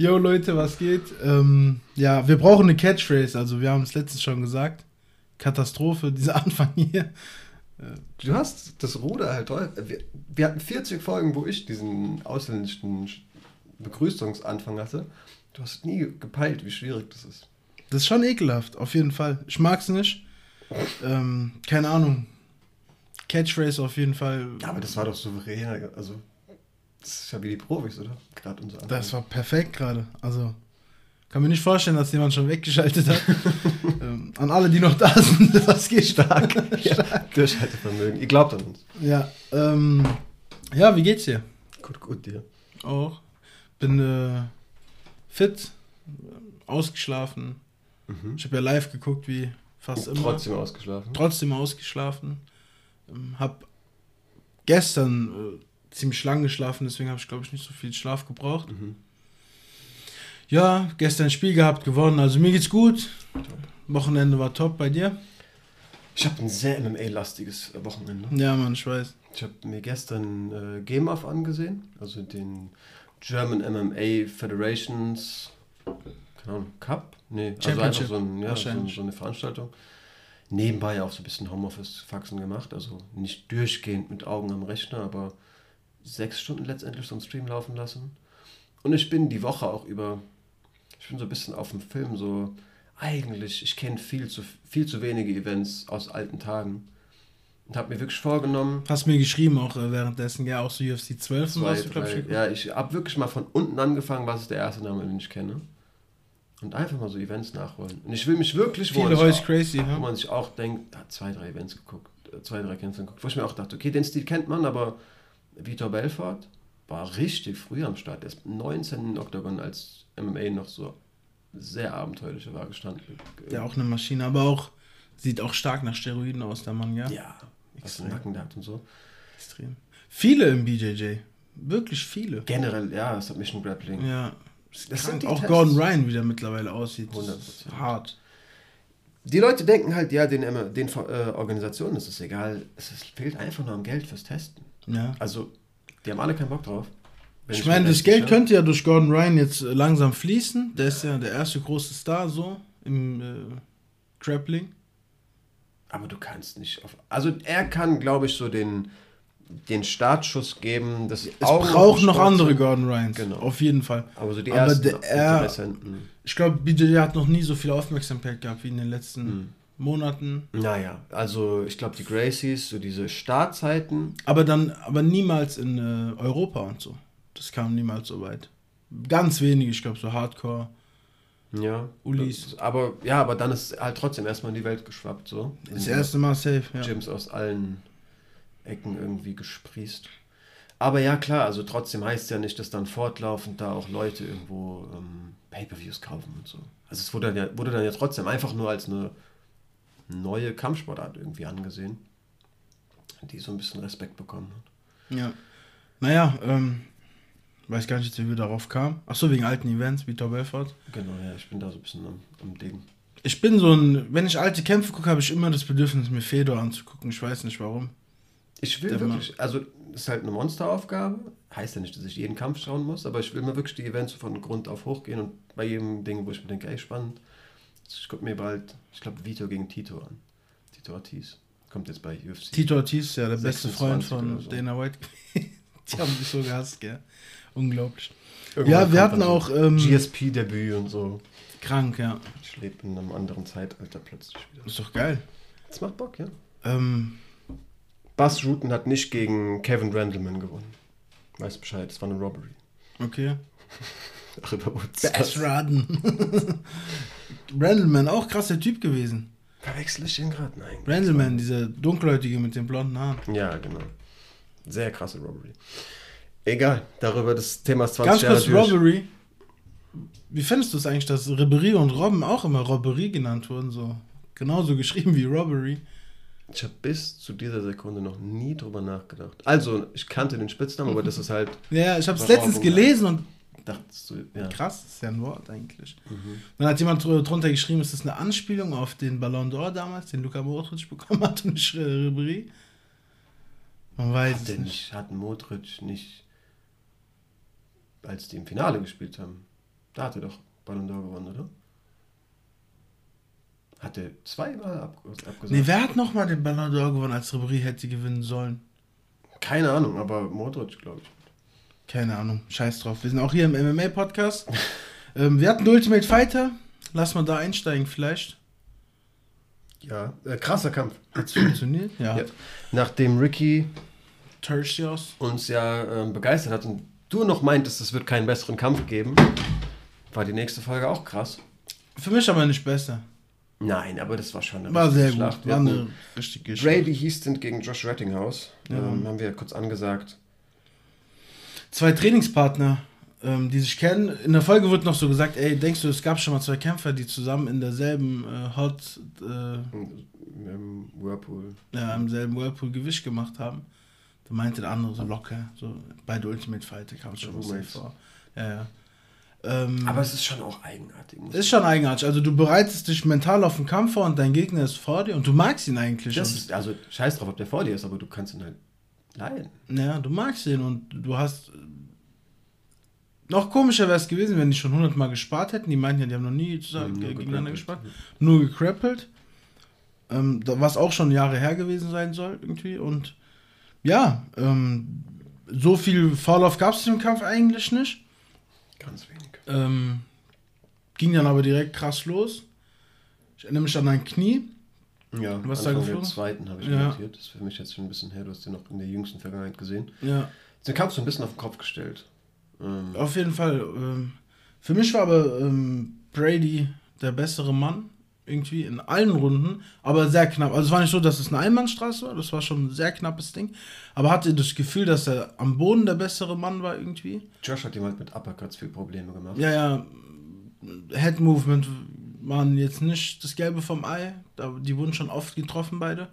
Yo Leute, was geht? Ähm, ja, wir brauchen eine Catchphrase, also wir haben es letztens schon gesagt. Katastrophe, dieser Anfang hier. Du hast das Ruder halt toll. Wir, wir hatten 40 Folgen, wo ich diesen ausländischen Begrüßungsanfang hatte. Du hast nie gepeilt, wie schwierig das ist. Das ist schon ekelhaft, auf jeden Fall. Ich mag's nicht. Ähm, keine Ahnung. Catchphrase auf jeden Fall. Ja, aber das war doch souverän. Also, das ist ja wie die Profis, oder? Gerade unser Das war perfekt gerade. Also, kann mir nicht vorstellen, dass jemand schon weggeschaltet hat. ähm, an alle, die noch da sind, was geht stark. stark. Durchhaltevermögen. Ihr glaubt an uns. Ja, ähm, ja, wie geht's dir? Gut, gut, dir. Auch. Bin äh, fit, ausgeschlafen. Mhm. Ich habe ja live geguckt, wie fast immer. Trotzdem ausgeschlafen. Trotzdem ausgeschlafen. Ähm, hab gestern äh, ziemlich lang geschlafen, deswegen habe ich, glaube ich, nicht so viel Schlaf gebraucht. Mhm. Ja, gestern ein Spiel gehabt, gewonnen. Also mir geht's gut. Top. Wochenende war top bei dir. Ich habe ein sehr MMA-lastiges Wochenende. Ja, Mann, ich weiß. Ich habe mir gestern äh, Game Off angesehen, also den German MMA Federations keine Ahnung, Cup? Nee, also einfach so, ein, ja, so, so, eine Veranstaltung. Nebenbei auch so ein bisschen Homeoffice-Faxen gemacht, also nicht durchgehend mit Augen am Rechner, aber sechs Stunden letztendlich so einen Stream laufen lassen. Und ich bin die Woche auch über, ich bin so ein bisschen auf dem Film, so eigentlich, ich kenne viel zu, viel zu wenige Events aus alten Tagen. Und habe mir wirklich vorgenommen. Hast mir geschrieben auch äh, währenddessen, ja, auch so UFC 12 und was, du, Ja, ich habe wirklich mal von unten angefangen, was ist der erste Name, den ich kenne. Und einfach mal so Events nachholen. Und ich will mich wirklich, wo, Viele man, sich, crazy, auch, wo man sich auch denkt, da zwei, drei Events geguckt, äh, zwei, drei Kämpfe geguckt, wo ich mir auch dachte, okay, den Stil kennt man, aber Vitor Belfort war richtig früh am Start. Er ist 19. Oktogon, als MMA noch so sehr abenteuerlich war gestanden. Ja, auch eine Maschine, aber auch sieht auch stark nach Steroiden aus, der Mann, ja? Ja, was Nacken hat und so. Extrem. Viele im BJJ. Wirklich viele. Generell, ja, Submission Grappling. Ja, das sind auch Tests. Gordon Ryan, wie der mittlerweile aussieht. 100%. Hart. Die Leute denken halt, ja, den, den äh, Organisationen ist es egal. Es fehlt einfach nur am Geld fürs Testen. Ja. Also, die haben alle keinen Bock drauf. Ich, ich meine, das Geld könnte ja durch Gordon Ryan jetzt äh, langsam fließen. Der ist ja der erste große Star so im äh, Grappling. Aber du kannst nicht auf. Also er kann, glaube ich, so den den Startschuss geben. Das es braucht noch andere Gordon Ryans. Genau. Auf jeden Fall. Aber so die Aber ersten der, er, Ich glaube, BJJ hat noch nie so viel Aufmerksamkeit gehabt wie in den letzten hm. Monaten. Naja, also ich glaube, die Gracies, so diese Startzeiten. Aber dann, aber niemals in äh, Europa und so. Das kam niemals so weit. Ganz wenig, ich glaube, so Hardcore. Ja. Ulis. Aber ja, aber dann ist halt trotzdem erstmal in die Welt geschwappt. So. Das erste Mal safe, ja. Gyms aus allen Ecken irgendwie gesprießt. Aber ja, klar, also trotzdem heißt ja nicht, dass dann fortlaufend da auch Leute irgendwo ähm, Pay-Per-Views kaufen und so. Also es wurde dann, ja, wurde dann ja trotzdem einfach nur als eine neue Kampfsportart irgendwie angesehen, die so ein bisschen Respekt bekommen hat. Ja. Naja, ähm, weiß gar nicht, wie wir darauf kamen. Achso, wegen alten Events wie Top Belfort. Genau, ja, ich bin da so ein bisschen am, am Ding. Ich bin so ein, wenn ich alte Kämpfe gucke, habe ich immer das Bedürfnis, mir Fedor anzugucken. Ich weiß nicht warum. Ich will wirklich, also es ist halt eine Monsteraufgabe. Heißt ja nicht, dass ich jeden Kampf schauen muss, aber ich will mir wirklich die Events von Grund auf hochgehen und bei jedem Ding, wo ich mir denke, ey, spannend. Ich gucke mir bald, ich glaube, Vito gegen Tito an. Tito Ortiz. Kommt jetzt bei UFC. Tito Ortiz, ja, der beste Freund von so. Dana White. die haben sich so gehasst, gell? Unglaublich. Irgendwann ja, wir hatten auch. Ähm, GSP-Debüt und so. Krank, ja. Ich lebe in einem anderen Zeitalter plötzlich wieder. Ist doch geil. Das macht Bock, ja. Ähm, Buzz Rutten hat nicht gegen Kevin Randleman gewonnen. Weiß Bescheid, es war eine Robbery. Okay. Ach, über Buzz Rudden. Randleman, auch krasser Typ gewesen. Verwechsel ich ihn gerade? Nein. Randleman, dieser dunkelhäutige mit den blonden Haaren. Ja, genau. Sehr krasse Robbery. Egal, darüber das Thema ist 20 Ganz Jahre kurz durch. Robbery. Wie findest du es eigentlich, dass Ribery und Robben auch immer Robbery genannt wurden? So genauso geschrieben wie Robbery. Ich habe bis zu dieser Sekunde noch nie drüber nachgedacht. Also, ich kannte den Spitznamen, aber das ist halt. Ja, ich habe es letztens gelesen und. Dachtest du, ja. Krass, ist ja ein Wort eigentlich. Mhm. Dann hat jemand drunter geschrieben, ist das eine Anspielung auf den Ballon d'Or damals, den Luka Modric bekommen hat und nicht Ribéry? Man weiß hat es nicht. Hat Modric nicht, als die im Finale gespielt haben, Da hat er doch Ballon d'Or gewonnen, oder? Hat er zweimal ab, abgesagt? Nee, wer hat nochmal den Ballon d'Or gewonnen, als Ribéry hätte gewinnen sollen? Keine Ahnung, aber Modric, glaube ich. Keine Ahnung, scheiß drauf. Wir sind auch hier im MMA-Podcast. ähm, wir hatten Ultimate Fighter. Lass mal da einsteigen vielleicht. Ja, äh, krasser Kampf. Hat funktioniert? Ja. ja. Nachdem Ricky Tertius uns ja äh, begeistert hat und du noch meintest, es wird keinen besseren Kampf geben, war die nächste Folge auch krass. Für mich aber nicht besser. Nein, aber das war schon eine war sehr Schlacht. gut. War eine richtige Schlacht. Brady Houston gegen Josh Rettinghaus. Ja. Ähm, haben wir ja kurz angesagt. Zwei Trainingspartner, ähm, die sich kennen. In der Folge wird noch so gesagt, ey, denkst du, es gab schon mal zwei Kämpfer, die zusammen in derselben äh, Hot... Äh, Im Whirlpool. Ja, im selben Whirlpool Gewicht gemacht haben. Da meinte der andere so locker, so bei der Ultimate Fighter kam es schon vor. Ja, ja. Ähm, Aber es ist schon auch eigenartig. Ist schon eigenartig. Also du bereitest dich mental auf den Kampf vor und dein Gegner ist vor dir und du magst ihn eigentlich. Das ist, also scheiß drauf, ob der vor dir ist, aber du kannst ihn halt leiden. Ja, du magst ihn und du hast... Noch komischer wäre es gewesen, wenn die schon hundertmal gespart hätten. Die meinten ja, die haben noch nie zusammen ja, gegeneinander gespart. Nur gekrappelt. Ähm, was auch schon Jahre her gewesen sein soll, irgendwie. Und ja, ähm, so viel Vorlauf gab es im Kampf eigentlich nicht. Ganz wenig. Ähm, ging dann aber direkt krass los. Ich erinnere mich an mein Knie. Ja, was Anfang der zweiten habe ich ja. notiert. Das ist für mich jetzt schon ein bisschen her. Du hast den noch in der jüngsten Vergangenheit gesehen. Ja. Den Kampf so ein bisschen auf den Kopf gestellt. Ähm. Auf jeden Fall. Ähm, für mich war aber ähm, Brady der bessere Mann. Irgendwie in allen Runden. Aber sehr knapp. Also es war nicht so, dass es eine Einbahnstraße war. Das war schon ein sehr knappes Ding. Aber hatte das Gefühl, dass er am Boden der bessere Mann war irgendwie. Josh hat ihm halt mit Uppercuts viel Probleme gemacht. Ja, ja. Head Movement waren jetzt nicht das Gelbe vom Ei. Die wurden schon oft getroffen, beide.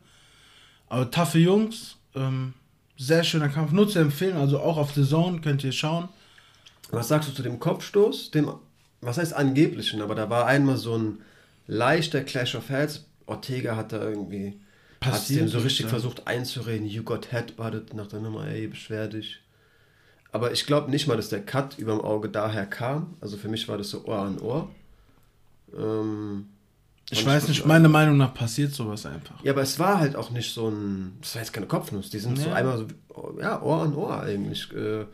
Aber taffe Jungs. Ähm, sehr schöner Kampf. Nur zu empfehlen. Also auch auf The Zone könnt ihr schauen. Was sagst du zu dem Kopfstoß? Dem, was heißt angeblichen? Aber da war einmal so ein leichter Clash of Heads. Ortega hat da irgendwie Passiert hat dem so richtig ja. versucht einzureden, you got headbutted nach der Nummer, ey, beschwer dich. Aber ich glaube nicht mal, dass der Cut über dem Auge daher kam. Also für mich war das so Ohr an Ohr. Ähm, ich weiß nicht, meiner Meinung nach passiert sowas einfach. Ja, aber es war halt auch nicht so ein, das war jetzt keine Kopfnuss, die sind ja. so einmal so, ja, Ohr an Ohr eigentlich äh,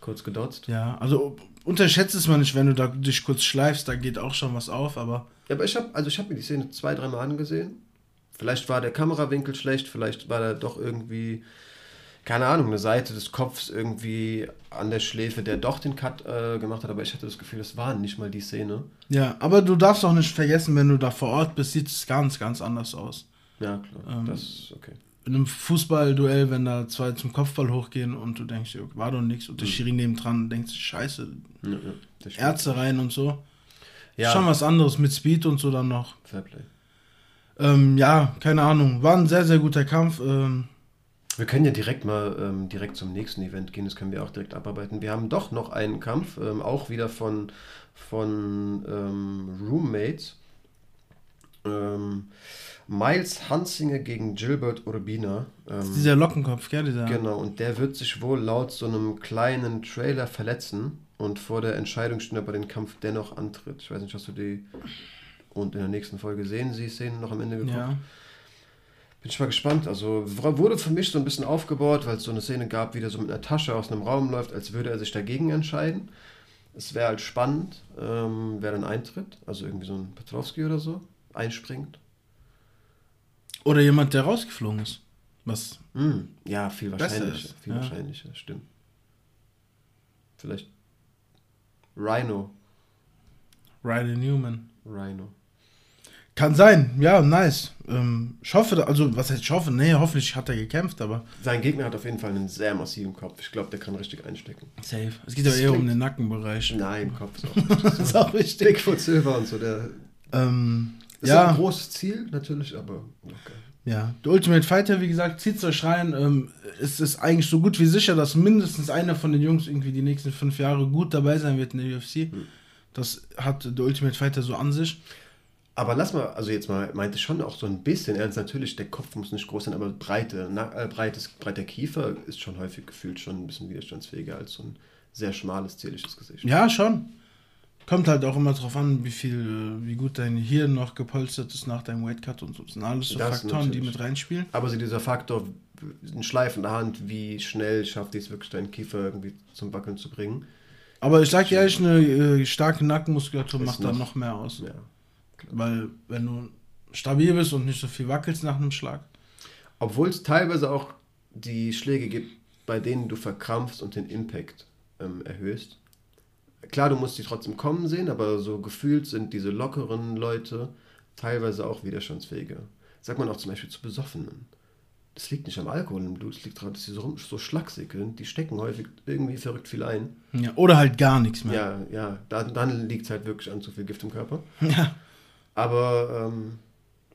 kurz gedotzt. Ja, also unterschätzt es mal nicht, wenn du da dich kurz schleifst, da geht auch schon was auf, aber... Ja, aber ich habe also ich habe mir die Szene zwei, dreimal angesehen Vielleicht war der Kamerawinkel schlecht, vielleicht war da doch irgendwie, keine Ahnung, eine Seite des Kopfs irgendwie an der Schläfe, der doch den Cut äh, gemacht hat, aber ich hatte das Gefühl, es war nicht mal die Szene. Ja, aber du darfst auch nicht vergessen, wenn du da vor Ort bist, sieht es ganz, ganz anders aus. Ja, klar. Ähm, das ist okay. In einem Fußballduell, wenn da zwei zum Kopfball hochgehen und du denkst, war doch nichts, und der mhm. Schiri nebendran denkt sich, scheiße, ja, ja, Ärzte rein und so. Ja. Schon was anderes mit Speed und so dann noch. Fairplay. Ähm, ja, keine Ahnung. War ein sehr, sehr guter Kampf. Ähm, wir können ja direkt mal ähm, direkt zum nächsten Event gehen, das können wir auch direkt abarbeiten. Wir haben doch noch einen Kampf, ähm, auch wieder von, von ähm, Roommates. Ähm, Miles Hansinger gegen Gilbert Urbina. Ähm, dieser Lockenkopf, gell? Dieser genau, und der wird sich wohl laut so einem kleinen Trailer verletzen und vor der Entscheidungsstunde bei den Kampf dennoch antritt. Ich weiß nicht, hast du die und in der nächsten Folge sehen sie Szenen noch am Ende geguckt. Ja. Bin ich mal gespannt. Also wurde für mich so ein bisschen aufgebaut, weil es so eine Szene gab, wie der so mit einer Tasche aus einem Raum läuft, als würde er sich dagegen entscheiden. Es wäre halt spannend, ähm, wer dann eintritt. Also irgendwie so ein Petrowski oder so einspringt. Oder jemand, der rausgeflogen ist. Was? Mm, ja, viel wahrscheinlicher. Viel ja. wahrscheinlicher, stimmt. Vielleicht Rhino. Riley Newman. Rhino. Kann sein, ja, nice. Ähm, ich hoffe, also, was heißt ich hoffe? Nee, hoffentlich hat er gekämpft, aber. Sein Gegner hat auf jeden Fall einen sehr massiven Kopf. Ich glaube, der kann richtig einstecken. Safe. Es geht ja eher um den Nackenbereich. Nein, Kopf ist auch, das ist auch wichtig. Bigfoot Silver und so, der. Ähm, das ja. ist ein großes Ziel, natürlich, aber okay. Ja, der Ultimate Fighter, wie gesagt, zieht es euch rein. Ähm, es ist eigentlich so gut wie sicher, dass mindestens einer von den Jungs irgendwie die nächsten fünf Jahre gut dabei sein wird in der UFC. Hm. Das hat der Ultimate Fighter so an sich. Aber lass mal, also jetzt mal, meinte schon auch so ein bisschen ernst, natürlich, der Kopf muss nicht groß sein, aber breite, na, äh, breites, breiter Kiefer ist schon häufig gefühlt schon ein bisschen widerstandsfähiger als so ein sehr schmales, zierliches Gesicht. Ja, schon. Kommt halt auch immer drauf an, wie viel, äh, wie gut dein Hirn noch gepolstert ist nach deinem Weightcut und so. Das sind alles so das Faktoren, natürlich. die mit reinspielen. Aber so dieser Faktor, ein Schleif in der Hand, wie schnell schafft es wirklich deinen Kiefer irgendwie zum Wackeln zu bringen. Aber ich sag dir ehrlich, eine äh, starke Nackenmuskulatur macht da noch mehr aus. Ja, Weil wenn du stabil bist und nicht so viel wackelst nach einem Schlag. Obwohl es teilweise auch die Schläge gibt, bei denen du verkrampfst und den Impact ähm, erhöhst. Klar, du musst die trotzdem kommen sehen, aber so gefühlt sind diese lockeren Leute teilweise auch widerstandsfähiger. Sagt man auch zum Beispiel zu Besoffenen. Das liegt nicht am Alkohol im Blut, es liegt daran, dass sie so, so schlaksig sind. Die stecken häufig irgendwie verrückt viel ein. Ja, oder halt gar nichts mehr. Ja, ja, dann, dann liegt es halt wirklich an zu viel Gift im Körper. Ja. Aber ähm,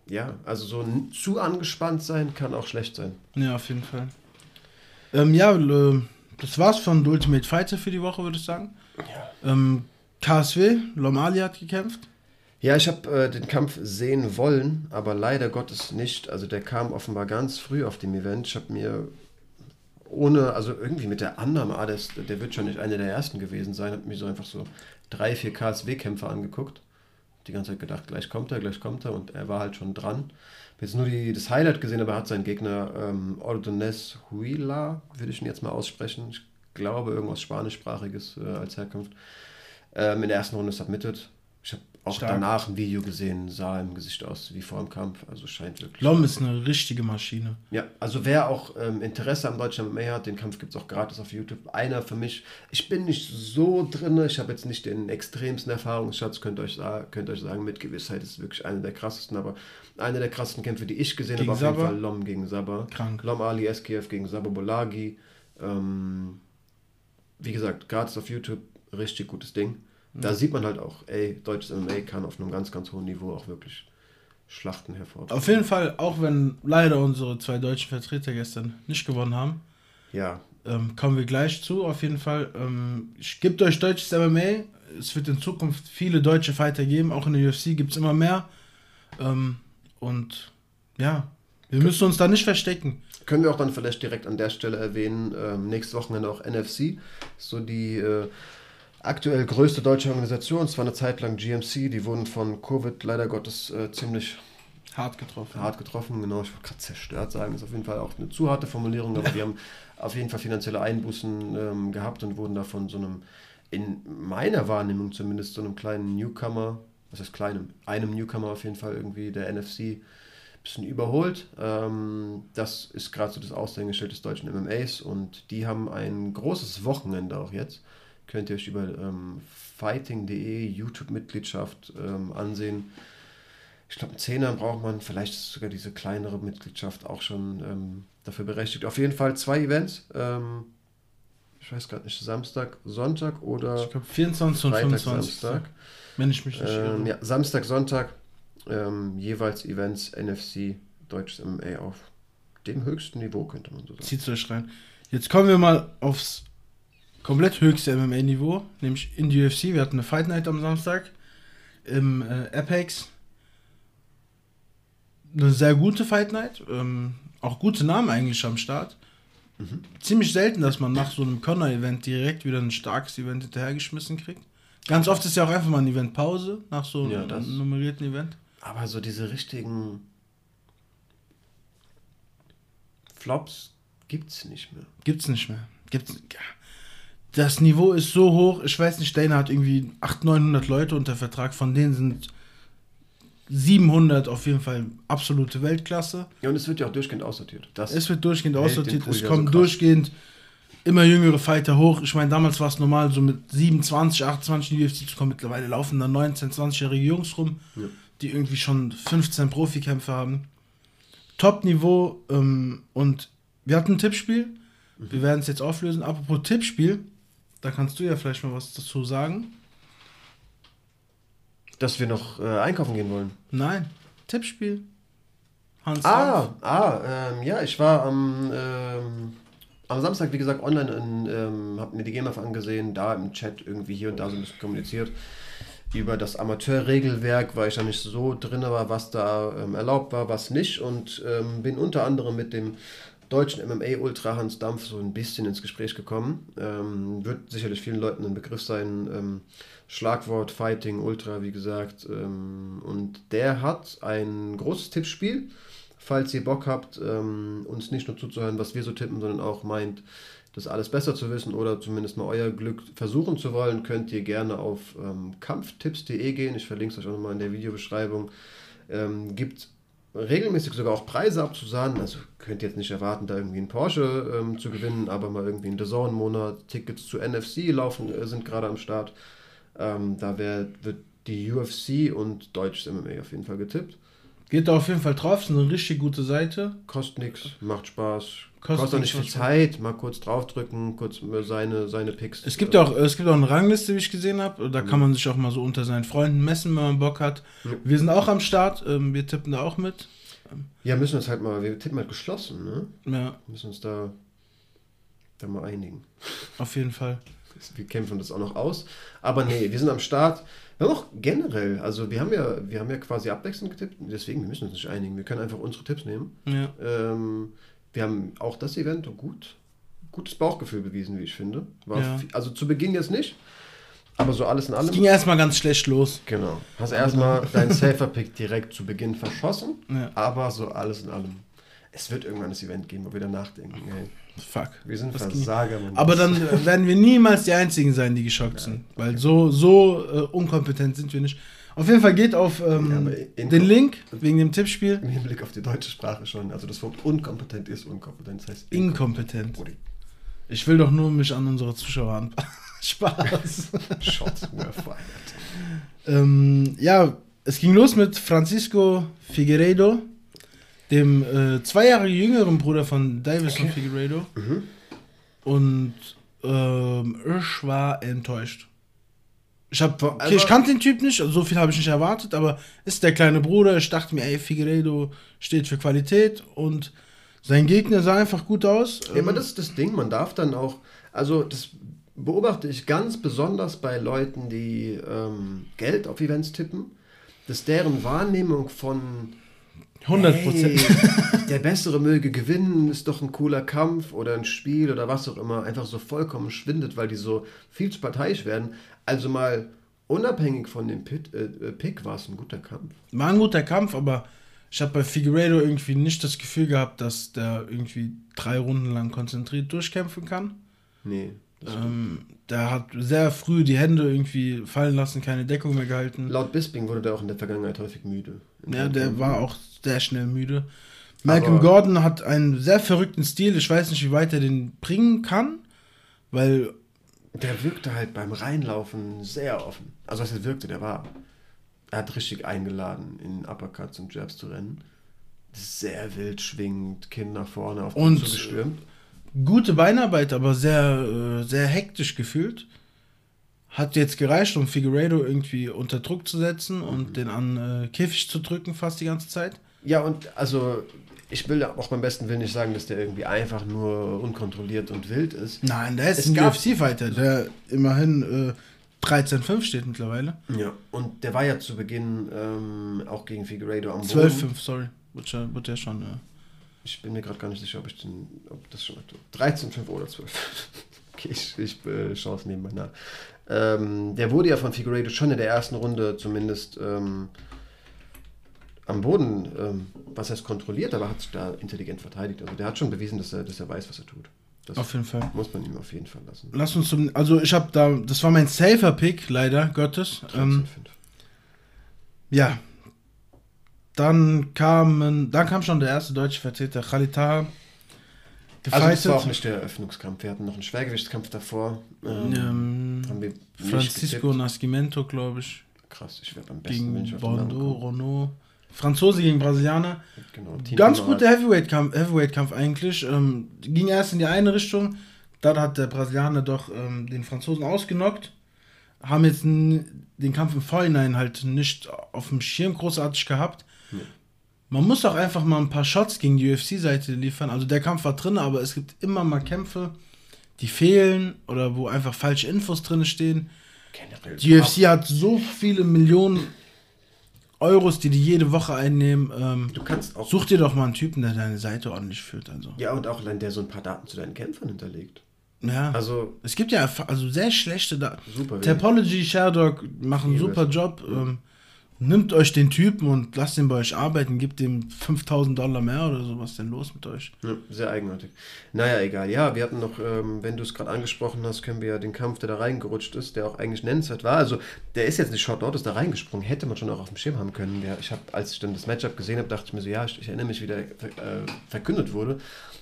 ja, also so zu angespannt sein kann auch schlecht sein. Ja, auf jeden Fall. Ähm, ja, das war's von The Ultimate Fighter für die Woche, würde ich sagen. Ja. Ähm, KSW, Lomali hat gekämpft. Ja, ich habe äh, den Kampf sehen wollen, aber leider Gottes nicht. Also der kam offenbar ganz früh auf dem Event. Ich habe mir ohne, also irgendwie mit der Annahme, ah, das, der wird schon nicht einer der ersten gewesen sein, habe mir so einfach so drei, vier KSW-Kämpfer angeguckt die ganze Zeit gedacht, gleich kommt er, gleich kommt er und er war halt schon dran. Ich habe jetzt nur die, das Highlight gesehen, aber er hat seinen Gegner ähm, Ordones Huila, würde ich ihn jetzt mal aussprechen. Ich glaube, irgendwas Spanischsprachiges äh, als Herkunft. Ähm, in der ersten Runde submitted. Auch Stark. danach ein Video gesehen, sah im Gesicht aus wie vor dem Kampf. Also scheint wirklich. Lom ist eine richtige Maschine. Ja, also wer auch ähm, Interesse am deutschen MMA hat, den Kampf gibt es auch gratis auf YouTube. Einer für mich. Ich bin nicht so drin, ich habe jetzt nicht den extremsten Erfahrungsschatz, könnt euch, könnt euch sagen, mit Gewissheit ist es wirklich einer der krassesten, aber einer der krassesten Kämpfe, die ich gesehen habe, auf jeden Fall Lom gegen Sabah. Krank. Lom Ali SKF gegen Sabah Bolagi. Ähm, wie gesagt, gratis auf YouTube, richtig gutes Ding da sieht man halt auch, ey, deutsches MMA kann auf einem ganz, ganz hohen Niveau auch wirklich Schlachten hervorbringen. Auf jeden Fall, auch wenn leider unsere zwei deutschen Vertreter gestern nicht gewonnen haben. Ja. Ähm, kommen wir gleich zu, auf jeden Fall. Ähm, gebt euch deutsches MMA. Es wird in Zukunft viele deutsche Fighter geben. Auch in der UFC gibt es immer mehr. Ähm, und ja, wir müssen uns da nicht verstecken. Können wir auch dann vielleicht direkt an der Stelle erwähnen, ähm, nächstes Wochenende auch NFC. So die äh, aktuell größte deutsche Organisation. Es war eine Zeit lang GMC, die wurden von Covid leider Gottes äh, ziemlich hart getroffen. Hart getroffen, genau. Ich wollte gerade zerstört sagen. Das ist auf jeden Fall auch eine zu harte Formulierung, aber die haben auf jeden Fall finanzielle Einbußen ähm, gehabt und wurden da von so einem, in meiner Wahrnehmung zumindest, so einem kleinen Newcomer, was heißt kleinem, einem Newcomer auf jeden Fall irgendwie der NFC ein bisschen überholt. Ähm, das ist gerade so das Aushängeschild des deutschen MMAs und die haben ein großes Wochenende auch jetzt könnt ihr euch über ähm, fighting.de YouTube-Mitgliedschaft ähm, ansehen. Ich glaube, einen Zehner braucht man, vielleicht ist sogar diese kleinere Mitgliedschaft auch schon ähm, dafür berechtigt. Auf jeden Fall zwei Events. Ähm, ich weiß gerade nicht, Samstag, Sonntag oder. Ich glaube, 24 und Freitag, 25. Samstag. Wenn ich mich nicht ähm, Ja, Samstag, Sonntag ähm, jeweils Events NFC, deutsches MMA auf dem höchsten Niveau, könnte man so sagen. Zieht euch rein. Jetzt kommen wir mal aufs komplett höchste MMA-Niveau, nämlich in die UFC. Wir hatten eine Fight Night am Samstag im äh, Apex. Eine sehr gute Fight Night. Ähm, auch gute Namen eigentlich am Start. Mhm. Ziemlich selten, dass man nach so einem Connor-Event direkt wieder ein starkes Event hinterhergeschmissen kriegt. Ganz oft ist ja auch einfach mal ein Event Pause nach so ja, einem nummerierten Event. Aber so diese richtigen Flops gibt's nicht mehr. Gibt's nicht mehr. Gibt's. Ja das Niveau ist so hoch. Ich weiß nicht, Dana hat irgendwie 800, 900 Leute unter Vertrag. Von denen sind 700 auf jeden Fall absolute Weltklasse. Ja, und es wird ja auch durchgehend aussortiert. Das es wird durchgehend aussortiert. Es kommen so durchgehend immer jüngere Fighter hoch. Ich meine, damals war es normal, so mit 27, 28 in die UFC zu kommen. Mittlerweile laufen da 19, 20-jährige Jungs rum, ja. die irgendwie schon 15 Profikämpfe haben. Top-Niveau. Ähm, und wir hatten ein Tippspiel. Mhm. Wir werden es jetzt auflösen. Apropos Tippspiel. Da kannst du ja vielleicht mal was dazu sagen. Dass wir noch äh, einkaufen gehen wollen. Nein, Tippspiel. Hans ah, ah ähm, ja, ich war am, ähm, am Samstag, wie gesagt, online und ähm, habe mir die GEMAF angesehen, da im Chat irgendwie hier und da so ein bisschen kommuniziert über das Amateurregelwerk, weil ich da nicht so drin war, was da ähm, erlaubt war, was nicht und ähm, bin unter anderem mit dem deutschen MMA-Ultra Hans Dampf so ein bisschen ins Gespräch gekommen. Ähm, wird sicherlich vielen Leuten ein Begriff sein. Ähm, Schlagwort Fighting Ultra, wie gesagt. Ähm, und der hat ein großes Tippspiel. Falls ihr Bock habt, ähm, uns nicht nur zuzuhören, was wir so tippen, sondern auch meint, das alles besser zu wissen oder zumindest mal euer Glück versuchen zu wollen, könnt ihr gerne auf ähm, kampftipps.de gehen. Ich verlinke es euch auch nochmal in der Videobeschreibung. Ähm, gibt regelmäßig sogar auch Preise abzusahnen. Also könnt ihr jetzt nicht erwarten, da irgendwie einen Porsche ähm, zu gewinnen, aber mal irgendwie einen Dazone-Monat. Tickets zu NFC laufen, äh, sind gerade am Start. Ähm, da wär, wird die UFC und deutsches MMA auf jeden Fall getippt. Geht da auf jeden Fall drauf, ist eine richtig gute Seite. Kostet nichts, macht Spaß. Kostet, kostet auch nicht viel Zeit, mal kurz draufdrücken, kurz seine, seine Picks. Es gibt, auch, es gibt auch eine Rangliste, wie ich gesehen habe. Da mhm. kann man sich auch mal so unter seinen Freunden messen, wenn man Bock hat. Ja. Wir sind auch am Start, ähm, wir tippen da auch mit. Ja, müssen wir uns halt mal, wir tippen halt geschlossen, ne? Ja. Wir müssen uns da, da mal einigen. Auf jeden Fall. Wir kämpfen das auch noch aus. Aber nee, wir sind am Start. Wir haben auch generell, also wir haben ja, wir haben ja quasi abwechselnd getippt, deswegen, wir müssen uns nicht einigen. Wir können einfach unsere Tipps nehmen. Ja. Ähm, wir haben auch das Event gut, gutes Bauchgefühl bewiesen, wie ich finde. Ja. Viel, also zu Beginn jetzt nicht, aber so alles in allem. Es ging erstmal ganz schlecht los. Genau. Hast erstmal deinen Safer-Pick direkt zu Beginn verschossen, ja. aber so alles in allem. Es wird irgendwann das Event geben, wo wir dann nachdenken. Hey, Fuck. Wir sind Versager. Aber dann werden wir niemals die Einzigen sein, die geschockt sind. Weil so, so äh, unkompetent sind wir nicht. Auf jeden Fall geht auf ähm, ja, den Link wegen dem Tippspiel. Im Hinblick auf die deutsche Sprache schon. Also das Wort unkompetent ist unkompetent. Das heißt inkompetent. inkompetent. Ich will doch nur mich an unsere Zuschauer anpassen. Spaß. Shots were fired. ähm, ja, es ging los mit Francisco Figueiredo, dem äh, zwei Jahre jüngeren Bruder von Davison okay. Figueiredo. Mhm. Und ähm, ich war enttäuscht. Ich hab, okay, also, ich kannte den Typ nicht, also so viel habe ich nicht erwartet, aber ist der kleine Bruder. Ich dachte mir, ey, Figueiredo steht für Qualität und sein Gegner sah einfach gut aus. Ja, aber ähm, das ist das Ding, man darf dann auch, also das beobachte ich ganz besonders bei Leuten, die ähm, Geld auf Events tippen, dass deren Wahrnehmung von 100 Prozent. Hey, der Bessere möge gewinnen, ist doch ein cooler Kampf oder ein Spiel oder was auch immer, einfach so vollkommen schwindet, weil die so viel zu parteiisch werden. Also mal unabhängig von dem Pit, äh, äh Pick war es ein guter Kampf. War ein guter Kampf, aber ich habe bei Figueiredo irgendwie nicht das Gefühl gehabt, dass der irgendwie drei Runden lang konzentriert durchkämpfen kann. Nee. Ähm, der hat sehr früh die Hände irgendwie fallen lassen, keine Deckung mehr gehalten. Laut Bisping wurde der auch in der Vergangenheit häufig müde. Ja, der war auch sehr schnell müde. Malcolm Aber Gordon hat einen sehr verrückten Stil. Ich weiß nicht, wie weit er den bringen kann, weil. Der wirkte halt beim Reinlaufen sehr offen. Also, was er wirkte, der war. Er hat richtig eingeladen, in Uppercuts und Jabs zu rennen. Sehr wild schwingend, Kinn nach vorne auf den zugestürmt gute Beinarbeit, aber sehr, äh, sehr hektisch gefühlt. Hat jetzt gereicht, um Figueredo irgendwie unter Druck zu setzen und mhm. den an äh, Käfig zu drücken fast die ganze Zeit. Ja, und also ich will auch beim besten Willen nicht sagen, dass der irgendwie einfach nur unkontrolliert und wild ist. Nein, der ist es ein UFC-Fighter, der immerhin äh, 13-5 steht mittlerweile. Ja, und der war ja zu Beginn ähm, auch gegen Figueredo am Boden. 12-5, sorry. Wird, der schon. Äh, ich bin mir gerade gar nicht sicher, ob ich den, ob das schon 13, 5 oder 12. okay, ich, ich äh, schaue es nebenbei nach. Ähm, der wurde ja von Figueiredo schon in der ersten Runde zumindest ähm, am Boden, ähm, was heißt kontrolliert, aber hat sich da intelligent verteidigt. Also der hat schon bewiesen, dass er, dass er weiß, was er tut. Das auf jeden Fall. Muss man ihm auf jeden Fall lassen. Lass uns zum, also ich habe da, das war mein safer Pick, leider, Gottes. 13, ähm, ja, dann kam, dann kam schon der erste deutsche Vertreter, Khalid Taha. Also das war auch nicht der Eröffnungskampf. Wir hatten noch einen Schwergewichtskampf davor. Ähm, ähm, Francisco Nascimento, glaube ich. Krass, ich werde am besten, gegen Bordeaux, Renault. Franzose gegen Brasilianer. Genau, Ganz guter Heavyweight-Kampf Heavyweight eigentlich. Ähm, ging erst in die eine Richtung, dann hat der Brasilianer doch ähm, den Franzosen ausgenockt. Haben jetzt den Kampf im Vorhinein halt nicht auf dem Schirm großartig gehabt. Man muss auch einfach mal ein paar Shots gegen die UFC-Seite liefern. Also der Kampf war drin, aber es gibt immer mal Kämpfe, die fehlen oder wo einfach falsche Infos drin stehen. Generell die UFC hat so viele Millionen Euros, die die jede Woche einnehmen. Ähm, du kannst auch. Such dir doch mal einen Typen, der deine Seite ordentlich führt. Also. Ja, und auch allein der so ein paar Daten zu deinen Kämpfern hinterlegt. Ja. Also. Es gibt ja also sehr schlechte Daten. Super. Topology, Sherdog machen einen super Job. Ähm, Nimmt euch den Typen und lasst ihn bei euch arbeiten, gebt ihm 5000 Dollar mehr oder so. Was ist denn los mit euch? Ja, sehr eigenartig. Naja, egal. Ja, wir hatten noch, ähm, wenn du es gerade angesprochen hast, können wir ja den Kampf, der da reingerutscht ist, der auch eigentlich nennenswert war. Also, der ist jetzt nicht Short Notice da reingesprungen, hätte man schon auch auf dem Schirm haben können. Ja, ich habe, als ich dann das Matchup gesehen habe, dachte ich mir so, ja, ich, ich erinnere mich, wie der äh, verkündet wurde.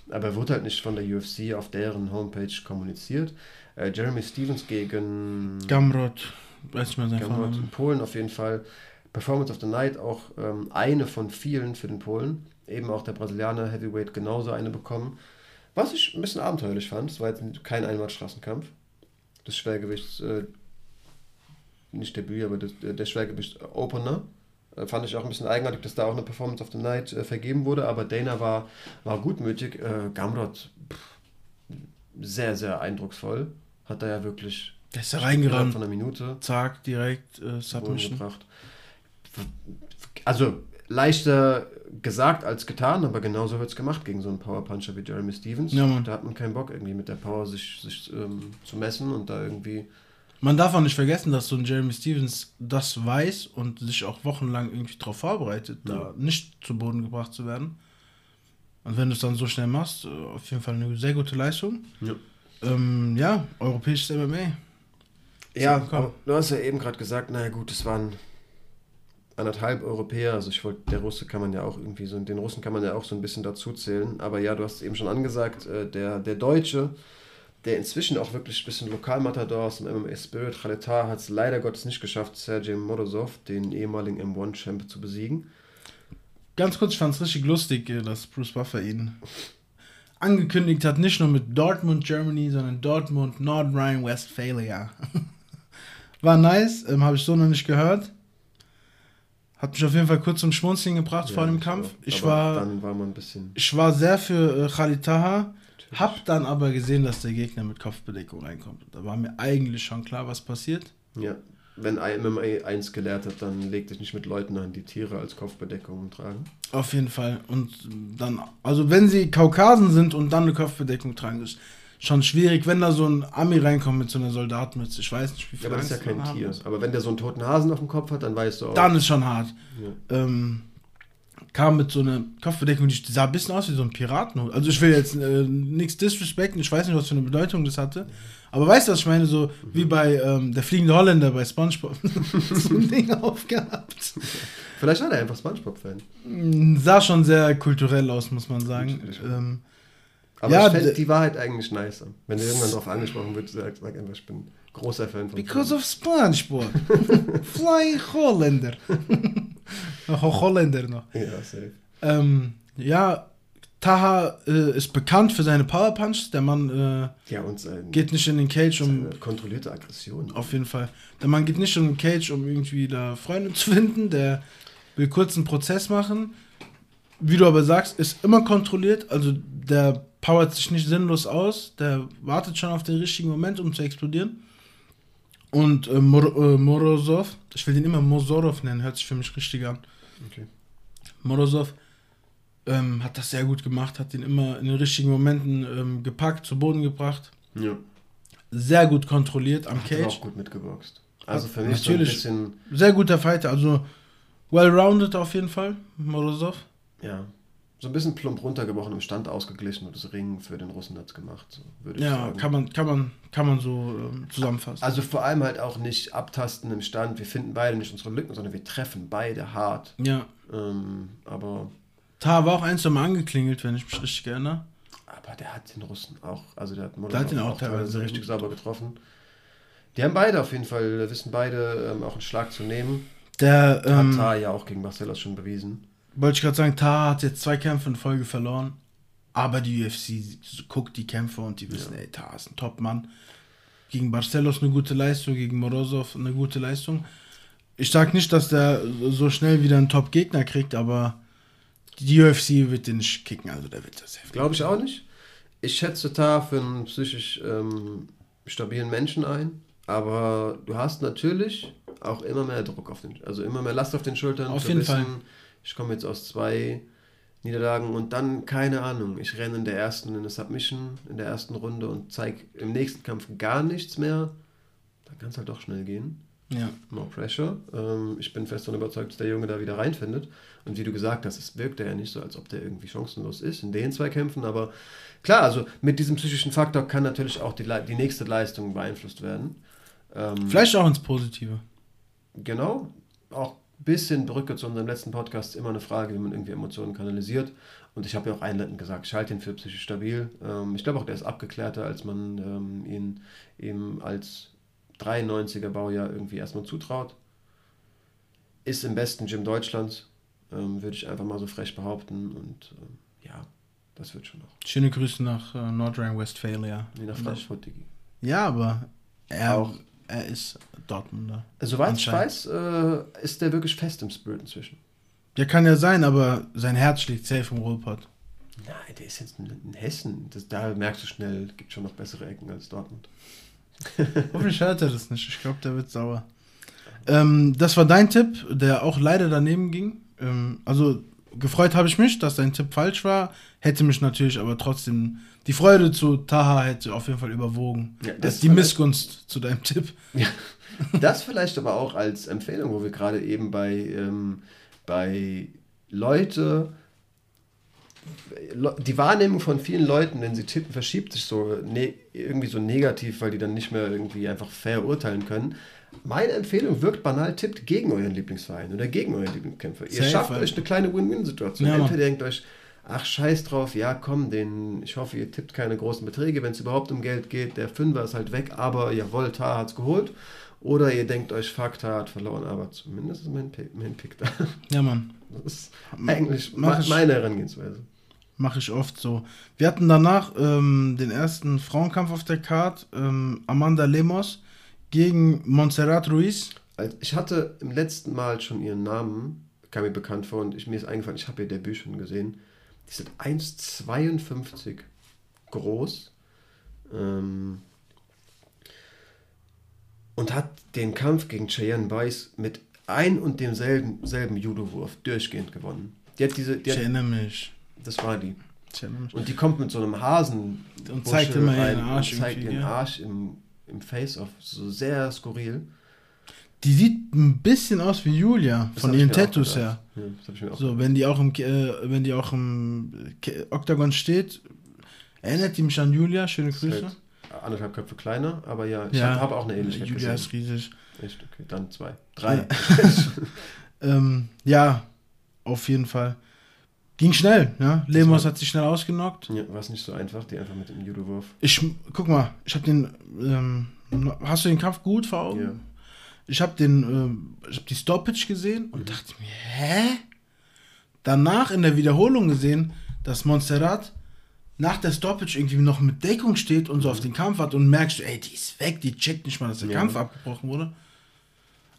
Aber er wurde halt nicht von der UFC auf deren Homepage kommuniziert. Äh, Jeremy Stevens gegen. Gamrot, weiß ich mal sein Gamrot in Polen auf jeden Fall. Performance of the Night auch ähm, eine von vielen für den Polen. Eben auch der Brasilianer Heavyweight genauso eine bekommen. Was ich ein bisschen abenteuerlich fand, es war jetzt kein Einmalstraßenkampf. Das Schwergewicht, äh, nicht Debüt, aber das, der Schwergewicht-Opener. Äh, fand ich auch ein bisschen eigenartig, dass da auch eine Performance of the Night äh, vergeben wurde, aber Dana war, war gutmütig. Äh, Gamrot, pff, sehr, sehr eindrucksvoll. Hat da ja wirklich. Der ist da reingerannt. Von einer Minute. Zack, direkt äh, Submission. Gebracht also leichter gesagt als getan, aber genauso wird es gemacht gegen so einen Powerpuncher wie Jeremy Stevens. Ja, da hat man keinen Bock, irgendwie mit der Power sich, sich ähm, zu messen und da irgendwie. Man darf auch nicht vergessen, dass so ein Jeremy Stevens das weiß und sich auch wochenlang irgendwie darauf vorbereitet, ja. da nicht zu Boden gebracht zu werden. Und wenn du es dann so schnell machst, äh, auf jeden Fall eine sehr gute Leistung. Ja, ähm, ja europäisches MMA. Ja, du hast ja eben gerade gesagt, naja gut, es waren anderthalb Europäer, also ich wollte, der Russe kann man ja auch irgendwie so, den Russen kann man ja auch so ein bisschen dazu zählen, aber ja, du hast es eben schon angesagt, äh, der, der Deutsche, der inzwischen auch wirklich ein bisschen Lokalmatador aus dem MMA Spirit, Khaletar, hat es leider Gottes nicht geschafft, Sergej Morozov, den ehemaligen M1-Champ, zu besiegen. Ganz kurz, ich fand es richtig lustig, äh, dass Bruce Buffer ihn angekündigt hat, nicht nur mit Dortmund, Germany, sondern Dortmund, Nordrhein-Westphalia. War nice, ähm, habe ich so noch nicht gehört. Hat mich auf jeden Fall kurz zum Schmunzeln gebracht ja, vor dem Kampf. Ich war, dann war man ein bisschen. Ich war sehr für äh, Khalid Taha. Hab dann aber gesehen, dass der Gegner mit Kopfbedeckung reinkommt. Da war mir eigentlich schon klar, was passiert. Ja, wenn MMA 1 gelehrt hat, dann leg dich nicht mit Leuten an, die Tiere als Kopfbedeckung tragen. Auf jeden Fall. Und dann, also wenn sie Kaukasen sind und dann eine Kopfbedeckung tragen, ist schon schwierig, wenn da so ein Ami reinkommt mit so einer Soldatenmütze. Ich weiß nicht, wie viel. Ja, aber das ist ja kein Tier. Aber wenn der so einen toten Hasen auf dem Kopf hat, dann weißt du auch. Dann ist schon hart. Ja. Ähm, kam mit so einer Kopfbedeckung, die sah ein bisschen aus wie so ein Piratenhut. Also ich will jetzt äh, nichts disrespekten, ich weiß nicht, was für eine Bedeutung das hatte. Aber weißt du, was ich meine? So mhm. wie bei ähm, der fliegende Holländer bei Spongebob. so ein Ding aufgehabt. Vielleicht war der einfach Spongebob-Fan. Sah schon sehr kulturell aus, muss man sagen. Ähm, aber ja, ich fände die Wahrheit eigentlich nicer. Wenn du irgendwann darauf angesprochen wird, sag, sag einfach, ich bin großer Fan von Because Film. of SpongeBob. Flying Holländer. Holländer noch. Ja, safe. Ähm, ja, Taha äh, ist bekannt für seine Power Punch. Der Mann äh, ja, und sein, geht nicht in den Cage, um. Kontrollierte Aggression. Auf jeden Fall. Der Mann geht nicht in den Cage, um irgendwie da Freunde zu finden. Der will kurz einen Prozess machen. Wie du aber sagst, ist immer kontrolliert. Also der powert sich nicht sinnlos aus, der wartet schon auf den richtigen Moment, um zu explodieren. Und äh, Mor äh, Morozov, ich will den immer Mosorov nennen, hört sich für mich richtig an. Okay. Morozov ähm, hat das sehr gut gemacht, hat ihn immer in den richtigen Momenten ähm, gepackt, zu Boden gebracht. Ja. Sehr gut kontrolliert am hat Cage. auch gut mitgeboxt. Also für mich natürlich so ein bisschen. Sehr guter Fighter, also well-rounded auf jeden Fall, Morozov. Ja, so ein bisschen plump runtergebrochen im Stand ausgeglichen und das Ringen für den Russen hat es gemacht. So, würde ja, sagen. kann man, kann man, kann man so ähm, zusammenfassen. Also vor allem halt auch nicht abtasten im Stand. Wir finden beide nicht unsere Lücken, sondern wir treffen beide hart. Ja. Ähm, aber. Ta war auch eins Mal angeklingelt, wenn ich mich richtig erinnere. Aber der hat den Russen auch, also der hat, der hat ihn auch, auch teilweise richtig gut. sauber getroffen. Die haben beide auf jeden Fall, wissen beide ähm, auch einen Schlag zu nehmen. Der ähm, hat Ta ja auch gegen Marcellus schon bewiesen wollte ich gerade sagen, Tara hat jetzt zwei Kämpfe in Folge verloren. Aber die UFC guckt die Kämpfe und die wissen, ja. ey, Tara ist ein Top-Mann. Gegen Barcelos eine gute Leistung, gegen Morozov eine gute Leistung. Ich sag nicht, dass der so schnell wieder einen Top-Gegner kriegt, aber die UFC wird den nicht kicken, also der wird das heftig. Glaube ich auch nicht. Ich schätze Tara für einen psychisch ähm, stabilen Menschen ein, aber du hast natürlich auch immer mehr Druck auf den, also immer mehr Last auf den Schultern. Auf jeden wissen, Fall. Ich komme jetzt aus zwei Niederlagen und dann, keine Ahnung, ich renne in der ersten in der Submission, in der ersten Runde und zeige im nächsten Kampf gar nichts mehr. Dann kann es halt doch schnell gehen. Ja. No pressure. Ähm, ich bin fest davon überzeugt, dass der Junge da wieder reinfindet. Und wie du gesagt hast, es wirkt ja nicht so, als ob der irgendwie chancenlos ist in den zwei Kämpfen. Aber klar, also mit diesem psychischen Faktor kann natürlich auch die, die nächste Leistung beeinflusst werden. Ähm, Vielleicht auch ins Positive. Genau. Auch bisschen Brücke zu unserem letzten Podcast immer eine Frage, wie man irgendwie Emotionen kanalisiert. Und ich habe ja auch einleitend gesagt, ich halte ihn für psychisch stabil. Ähm, ich glaube auch, der ist abgeklärter, als man ähm, ihn eben als 93er Baujahr irgendwie erstmal zutraut. Ist im besten Gym Deutschlands, ähm, würde ich einfach mal so frech behaupten. Und ja, das wird schon noch. Schöne Grüße nach äh, Nordrhein-Westfalia. Nee, nach Frankfurt, Digi. Ja, aber er, auch. Er ist Dortmunder. Soweit ich weiß, äh, ist der wirklich fest im Spirit inzwischen. Der kann ja sein, aber sein Herz schlägt safe im Ruhrpott. Nein, der ist jetzt in Hessen. Das, da merkst du schnell, gibt schon noch bessere Ecken als Dortmund. Hoffentlich hört er das nicht. Ich glaube, der wird sauer. Ähm, das war dein Tipp, der auch leider daneben ging. Ähm, also gefreut habe ich mich, dass dein Tipp falsch war. Hätte mich natürlich aber trotzdem die Freude zu Taha hätte auf jeden Fall überwogen. Ja, das ist die Missgunst zu deinem Tipp. Ja, das vielleicht aber auch als Empfehlung, wo wir gerade eben bei, ähm, bei Leute die Wahrnehmung von vielen Leuten, wenn sie tippen, verschiebt sich so ne irgendwie so negativ, weil die dann nicht mehr irgendwie einfach fair urteilen können. Meine Empfehlung wirkt banal, tippt gegen euren Lieblingsverein oder gegen euren Lieblingskämpfer. Ihr schafft euch eine kleine Win-Win-Situation. Ja. Entweder denkt euch, ach scheiß drauf, ja komm, den, ich hoffe, ihr tippt keine großen Beträge, wenn es überhaupt um Geld geht, der Fünfer ist halt weg, aber jawohl, Tar hat es geholt. Oder ihr denkt euch, fuck, Tar hat verloren, aber zumindest ist mein, mein Pick da. Ja, Mann. Das ist eigentlich meine Herangehensweise. Mache ich oft so. Wir hatten danach ähm, den ersten Frauenkampf auf der Card. Ähm, Amanda Lemos gegen Montserrat Ruiz. Ich hatte im letzten Mal schon ihren Namen, kam mir bekannt vor und ich, mir ist eingefallen, ich habe ihr Debüt schon gesehen. Die sind 1,52 groß. Ähm, und hat den Kampf gegen Cheyenne Weiss mit ein und demselben selben Judo-Wurf durchgehend gewonnen. Die hat diese, die ich erinnere mich. Das war die. Und die kommt mit so einem Hasen und zeigt immer ihren Arsch, und zeigt ihren Arsch im, im Face-Off. So sehr skurril. Die sieht ein bisschen aus wie Julia das von ihren Tattoos her. Ja, so, wenn die auch im, äh, wenn die auch im Octagon steht, erinnert die mich an Julia. Schöne Grüße. Halt anderthalb Köpfe kleiner, aber ja, ich ja, habe auch eine ähnliche. Julia gesehen. ist riesig. Echt, okay, dann zwei. Drei. Ja. ähm, ja, auf jeden Fall. Ging schnell, ja. Lemos hat sich schnell ausgenockt. Ja, war es nicht so einfach, die einfach mit dem Judo-Wurf. Ich, guck mal, ich habe den, ähm, hast du den Kampf gut vor Augen? Ja. Ich habe den, ähm, ich habe die Stoppage gesehen und mhm. dachte mir, hä? Danach in der Wiederholung gesehen, dass Montserrat nach der Stoppage irgendwie noch mit Deckung steht und so auf mhm. den Kampf hat und merkst, ey, die ist weg, die checkt nicht mal, dass der ja. Kampf abgebrochen wurde.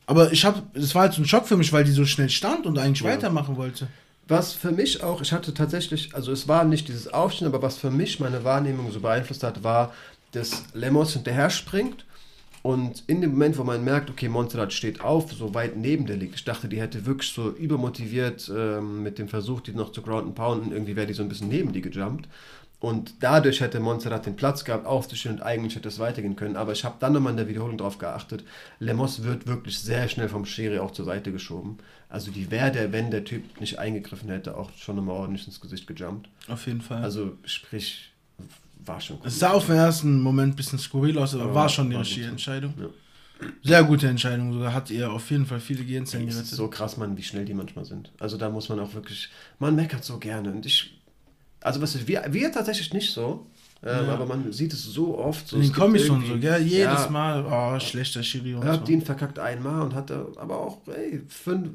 Aber ich habe, das war halt so ein Schock für mich, weil die so schnell stand und eigentlich ja. weitermachen wollte. Was für mich auch, ich hatte tatsächlich, also es war nicht dieses Aufstehen, aber was für mich meine Wahrnehmung so beeinflusst hat, war, dass Lemos hinterher springt und in dem Moment, wo man merkt, okay, Montserrat steht auf, so weit neben der liegt, ich dachte, die hätte wirklich so übermotiviert ähm, mit dem Versuch, die noch zu ground and pounden, irgendwie wäre die so ein bisschen neben die gejumpt. Und dadurch hätte Montserrat den Platz gehabt, aufzustehen und eigentlich hätte es weitergehen können. Aber ich habe dann nochmal in der Wiederholung darauf geachtet, Lemos wird wirklich sehr schnell vom Schiri auch zur Seite geschoben. Also die wäre der, wenn der Typ nicht eingegriffen hätte, auch schon nochmal ordentlich ins Gesicht gejumpt. Auf jeden Fall. Also sprich, war schon gut. Es sah auf den ersten Moment ein bisschen skurril aus, aber, aber war schon die richtige Entscheidung. Ja. Sehr gute Entscheidung, sogar hat ihr auf jeden Fall viele Gehirnzellen gerettet. so krass, man, wie schnell die manchmal sind. Also da muss man auch wirklich, man meckert so gerne und ich also was ist, wir, wir tatsächlich nicht so. Ähm, ja. Aber man sieht es so oft. So, In den Comics schon so, gell? Jedes ja, Mal, oh, schlechter Schiri und so. ihn verkackt einmal und hat aber auch, ey, fünf,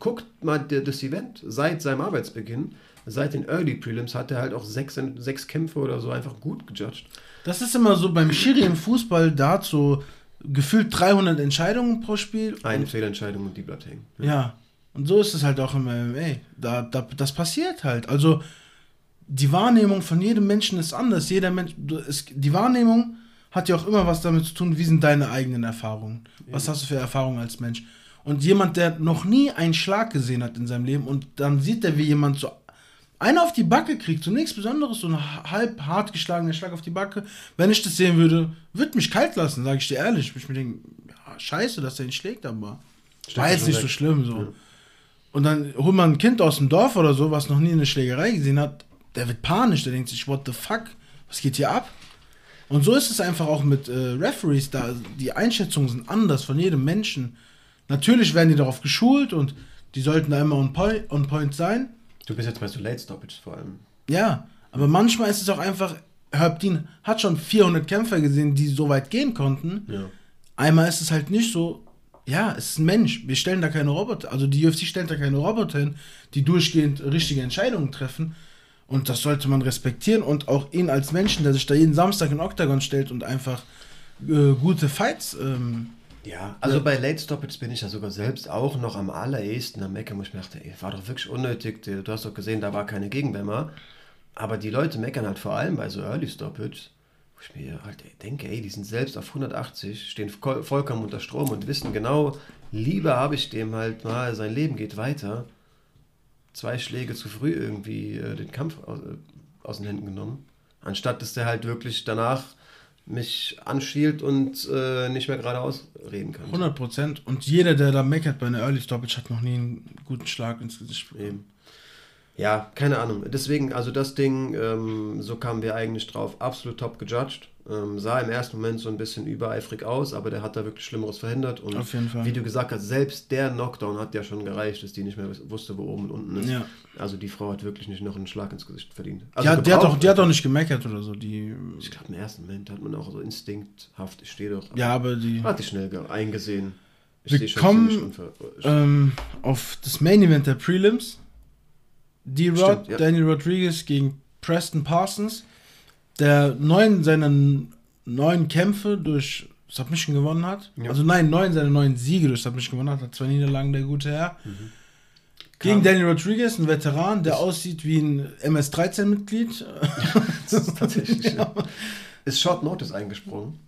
guckt mal das Event seit seinem Arbeitsbeginn, seit den Early Prelims hat er halt auch sechs, sechs Kämpfe oder so einfach gut gejudged. Das ist immer so beim Schiri im Fußball, da hat so gefühlt 300 Entscheidungen pro Spiel. Eine Fehlentscheidung und die bleibt hängen. Ja. ja. Und so ist es halt auch im MMA. Da, da, das passiert halt. Also die Wahrnehmung von jedem Menschen ist anders. Jeder Mensch, es, die Wahrnehmung hat ja auch immer was damit zu tun, wie sind deine eigenen Erfahrungen? Was hast du für Erfahrungen als Mensch? Und jemand, der noch nie einen Schlag gesehen hat in seinem Leben und dann sieht er, wie jemand so einer auf die Backe kriegt, so nichts Besonderes, so ein halb hart geschlagener Schlag auf die Backe. Wenn ich das sehen würde, würde mich kalt lassen, sage ich dir ehrlich. Ich mir denken, ja, scheiße, dass der ihn schlägt, aber Stimmt war jetzt nicht weg. so schlimm. so. Ja. Und dann holt man ein Kind aus dem Dorf oder so, was noch nie eine Schlägerei gesehen hat, der wird panisch, der denkt sich, what the fuck, was geht hier ab? Und so ist es einfach auch mit äh, Referees, da die Einschätzungen sind anders von jedem Menschen. Natürlich werden die darauf geschult und die sollten da immer on point, on point sein. Du bist jetzt bei so Late Stoppage vor allem. Ja, aber manchmal ist es auch einfach, Herb Dean hat schon 400 Kämpfer gesehen, die so weit gehen konnten. Ja. Einmal ist es halt nicht so, ja, es ist ein Mensch. Wir stellen da keine Roboter, also die UFC stellt da keine Roboter hin, die durchgehend richtige Entscheidungen treffen. Und das sollte man respektieren und auch ihn als Menschen, der sich da jeden Samstag in Octagon stellt und einfach äh, gute Fights. Ähm, ja, also ja. bei Late Stoppage bin ich ja sogar selbst auch noch am allerersten am Meckern, wo ich mir dachte, ey, war doch wirklich unnötig. Du hast doch gesehen, da war keine Gegenwärmer. Aber die Leute meckern halt vor allem bei so Early Stoppage, wo ich mir halt denke, ey, die sind selbst auf 180, stehen vollkommen unter Strom und wissen genau, lieber habe ich dem halt mal, sein Leben geht weiter, zwei Schläge zu früh irgendwie äh, den Kampf aus, äh, aus, den Händen genommen. Anstatt dass der halt wirklich danach mich anschielt und äh, nicht mehr geradeaus reden kann. 100 Prozent. Und jeder, der da meckert bei einer Early Stoppage, hat noch nie einen guten Schlag ins Gesicht bekommen. Ja, keine Ahnung. Deswegen, also das Ding, ähm, so kamen wir eigentlich drauf, absolut top gejudged. Ähm, sah im ersten Moment so ein bisschen übereifrig aus, aber der hat da wirklich Schlimmeres verhindert. Und wie du gesagt hast, selbst der Knockdown hat ja schon gereicht, dass die nicht mehr wusste, wo oben und unten ist. Ja. Also die Frau hat wirklich nicht noch einen Schlag ins Gesicht verdient. Also ja, die, hat doch, die hat doch nicht gemeckert oder so. Die, ich glaube, im ersten Moment hat man auch so instinkthaft, ich stehe doch. Ja, aber die. Hat die schnell eingesehen. Ich wir kommen ähm, auf das Main Event der Prelims. D-Rod, ja. Danny Rodriguez gegen Preston Parsons der neun seiner neun Kämpfe durch Submission gewonnen hat. Ja. Also nein, neun seiner neun Siege durch Submission gewonnen hat. Hat zwei Niederlagen, der gute Herr. Mhm. Gegen Danny Rodriguez, ein Veteran, der aussieht wie ein MS-13-Mitglied. das ist tatsächlich. ja. Ist Short Notice eingesprungen.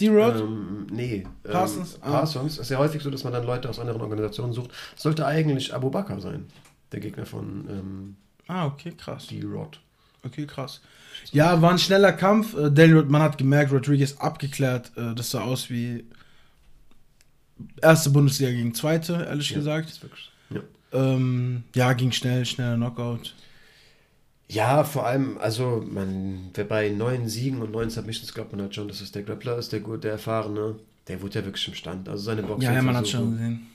D-Rod? Ähm, nee. Parsons? Ähm, Parsons. Ah. ist ja häufig so, dass man dann Leute aus anderen Organisationen sucht. Sollte eigentlich Abu Bakr sein, der Gegner von ähm, Ah, okay, krass. D-Rod. Okay, krass. Ja, war ein schneller Kampf. Äh, Daniel, man hat gemerkt, Rodriguez abgeklärt. Äh, das sah aus wie erste Bundesliga gegen zweite, ehrlich ja, gesagt. Ja. Ähm, ja, ging schnell, schneller Knockout. Ja, vor allem, also man, wer bei neun Siegen und neun Submissions glaubt man halt schon, dass es der Grappler ist, der gut, der erfahrene. Der wurde ja wirklich im Stand. Also seine Boxen. Ja, ja, man hat schon gesehen.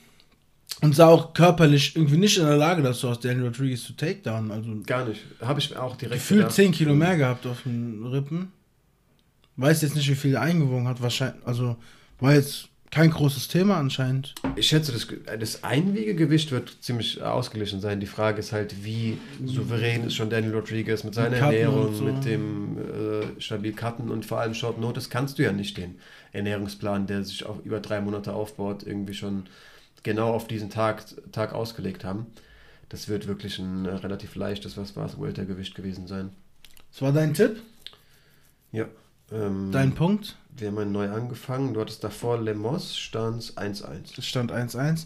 Und sah auch körperlich irgendwie nicht in der Lage dazu aus, Daniel Rodriguez zu Takedown. Also Gar nicht. Habe ich auch direkt Gefühlt gedacht. 10 Kilo mehr gehabt auf den Rippen. Weiß jetzt nicht, wie viel er eingewogen hat. Wahrscheinlich, also war jetzt kein großes Thema anscheinend. Ich schätze, das, das Einwiegegewicht wird ziemlich ausgeglichen sein. Die Frage ist halt, wie souverän ist schon Daniel Rodriguez mit seiner mit Ernährung, so. mit dem äh, stabil Cutten und vor allem Short Notice kannst du ja nicht den Ernährungsplan, der sich auch über drei Monate aufbaut, irgendwie schon genau auf diesen Tag, Tag ausgelegt haben. Das wird wirklich ein äh, relativ leichtes, was war es, Weltergewicht gewesen sein. Was war dein Tipp? Ja. Ähm, dein Punkt? Wir haben neu angefangen. Du hattest davor Lemos, stand 1-1. Das stand 1-1.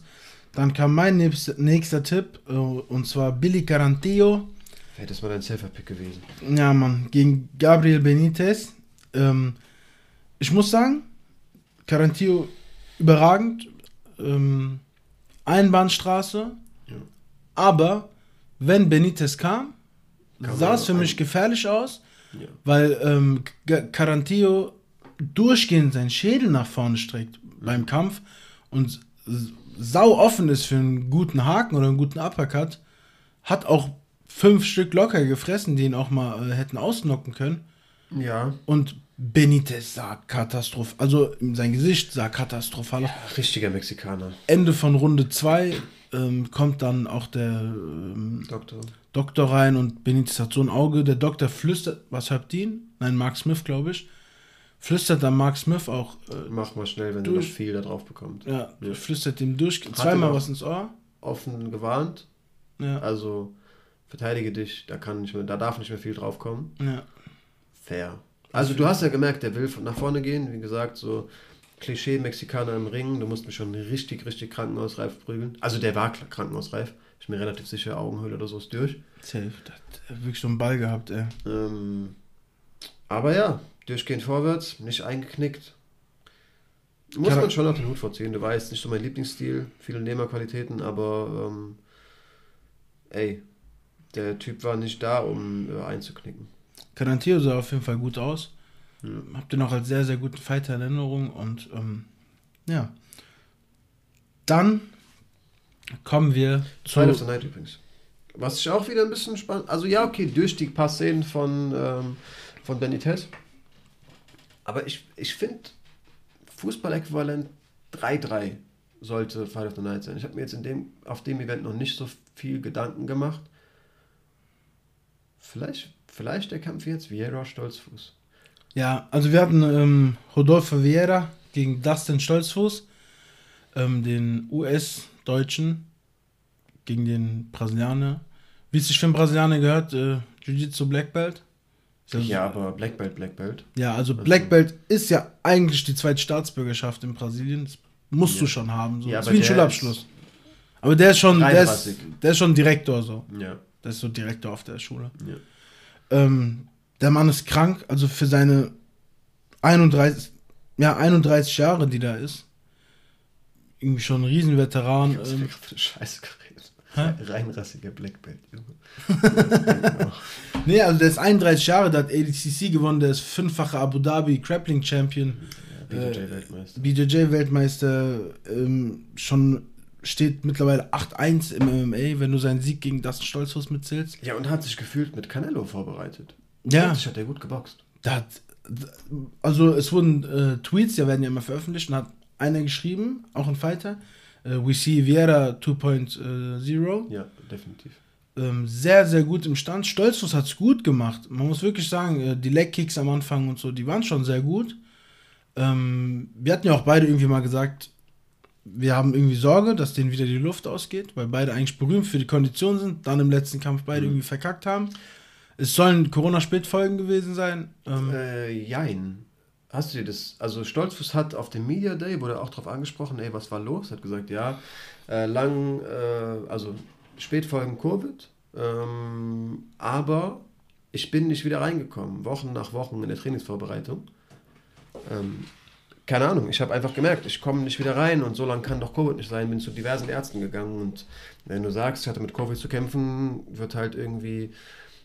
Dann kam mein nächster, Tipp, äh, und zwar Billy Carantillo. Wäre das mal dein Selfer-Pick gewesen. Ja, Mann, gegen Gabriel Benitez. Ähm, ich muss sagen, Carantillo überragend. Ähm, Einbahnstraße. Ja. Aber wenn Benitez kam, Kann sah es für mich gefährlich aus, ja. weil ähm, Carantillo durchgehend seinen Schädel nach vorne streckt beim Kampf und sau offen ist für einen guten Haken oder einen guten Uppercut, hat auch fünf Stück locker gefressen, die ihn auch mal äh, hätten ausnocken können. Ja. Und Benitez sah katastrophal, also sein Gesicht sah katastrophal aus. Ja, richtiger Mexikaner. Ende von Runde 2 ähm, kommt dann auch der ähm, Doktor. Doktor rein und Benitez hat so ein Auge. Der Doktor flüstert, was habt ihr? Nein, Mark Smith, glaube ich. Flüstert dann Mark Smith auch. Äh, Mach mal schnell, wenn durch, er noch viel da drauf bekommt. Ja, ja. flüstert ihm durch, hat zweimal was ins Ohr. Offen gewarnt. Ja. Also verteidige dich, da kann nicht mehr, da darf nicht mehr viel drauf kommen. Ja. Fair. Also du hast ja gemerkt, der will nach vorne gehen, wie gesagt, so Klischee Mexikaner im Ring, du musst mich schon richtig, richtig krankenhausreif prügeln. Also der war krankenhausreif. Ich bin mir relativ sicher, Augenhöhle oder so ist durch. Safe, der hat wirklich so einen Ball gehabt, ey. Ähm, aber ja, durchgehend vorwärts, nicht eingeknickt. Muss Kann man schon auf den Hut vorziehen. Du weißt, nicht so mein Lieblingsstil, viele Nehmerqualitäten, aber ähm, ey, der Typ war nicht da, um äh, einzuknicken. Carantino sah auf jeden Fall gut aus. Ja. Habt ihr noch als sehr, sehr guten Fighter in Erinnerung und ähm, ja. Dann kommen wir zu. Fight of the Night übrigens. Was ich auch wieder ein bisschen spannend. Also ja, okay, durch die paar Szenen von, ähm, von Benitez. Aber ich, ich finde, Fußball-Äquivalent 3-3 sollte Fight of the Night sein. Ich habe mir jetzt in dem, auf dem Event noch nicht so viel Gedanken gemacht. Vielleicht, vielleicht der Kampf jetzt Vieira Stolzfuß. Ja, also wir hatten ähm, Rodolfo Vieira gegen Dustin Stolzfuß, ähm, den US-Deutschen gegen den Brasilianer. Wie es sich für einen Brasilianer gehört, äh, Jiu-Jitsu Black Belt. Ja, aber Black Belt, Black Belt. Ja, also Black Belt ist ja eigentlich die zweite Staatsbürgerschaft in Brasilien. Das musst ja. du schon haben. So. Ja, das ist wie ein Schulabschluss. Aber der ist schon, der ist, der ist schon Direktor so. Ja. Der ist so Direktor auf der Schule. Ja. Ähm, der Mann ist krank, also für seine 31, ja, 31 Jahre, die da ist. Irgendwie schon ein Riesenveteran. Was ähm, für Scheiße geredet. Reinrassiger Black Belt, Junge. nee, also der ist 31 Jahre, der hat ADCC gewonnen, der ist fünffacher Abu Dhabi Grappling Champion. Ja, BJJ-Weltmeister. Äh, BJJ-Weltmeister, ähm, schon steht mittlerweile 8-1 im MMA, wenn du seinen Sieg gegen Dustin Stolzhaus mitzählst. Ja, und hat sich gefühlt mit Canelo vorbereitet. Ja. Sich hat er gut geboxt. Da hat, also es wurden äh, Tweets, die werden ja immer veröffentlicht, und hat einer geschrieben, auch ein Fighter, äh, We see Vieira 2.0. Ja, definitiv. Ähm, sehr, sehr gut im Stand. Stolzfuß hat es gut gemacht. Man muss wirklich sagen, äh, die Leg-Kicks am Anfang und so, die waren schon sehr gut. Ähm, wir hatten ja auch beide irgendwie mal gesagt, wir haben irgendwie Sorge, dass denen wieder die Luft ausgeht, weil beide eigentlich berühmt für die Kondition sind, dann im letzten Kampf beide mhm. irgendwie verkackt haben. Es sollen Corona-Spätfolgen gewesen sein. Ähm, äh, jein. Hast du dir das, also Stolzfuß hat auf dem Media Day, wurde auch darauf angesprochen, ey, was war los? Hat gesagt, ja, äh, lang, äh, also Spätfolgen Covid, ähm, aber ich bin nicht wieder reingekommen, Wochen nach Wochen in der Trainingsvorbereitung. Ähm, keine Ahnung, ich habe einfach gemerkt, ich komme nicht wieder rein und so lange kann doch Covid nicht sein, bin zu diversen Ärzten gegangen und wenn du sagst, ich hatte mit Covid zu kämpfen, wird halt irgendwie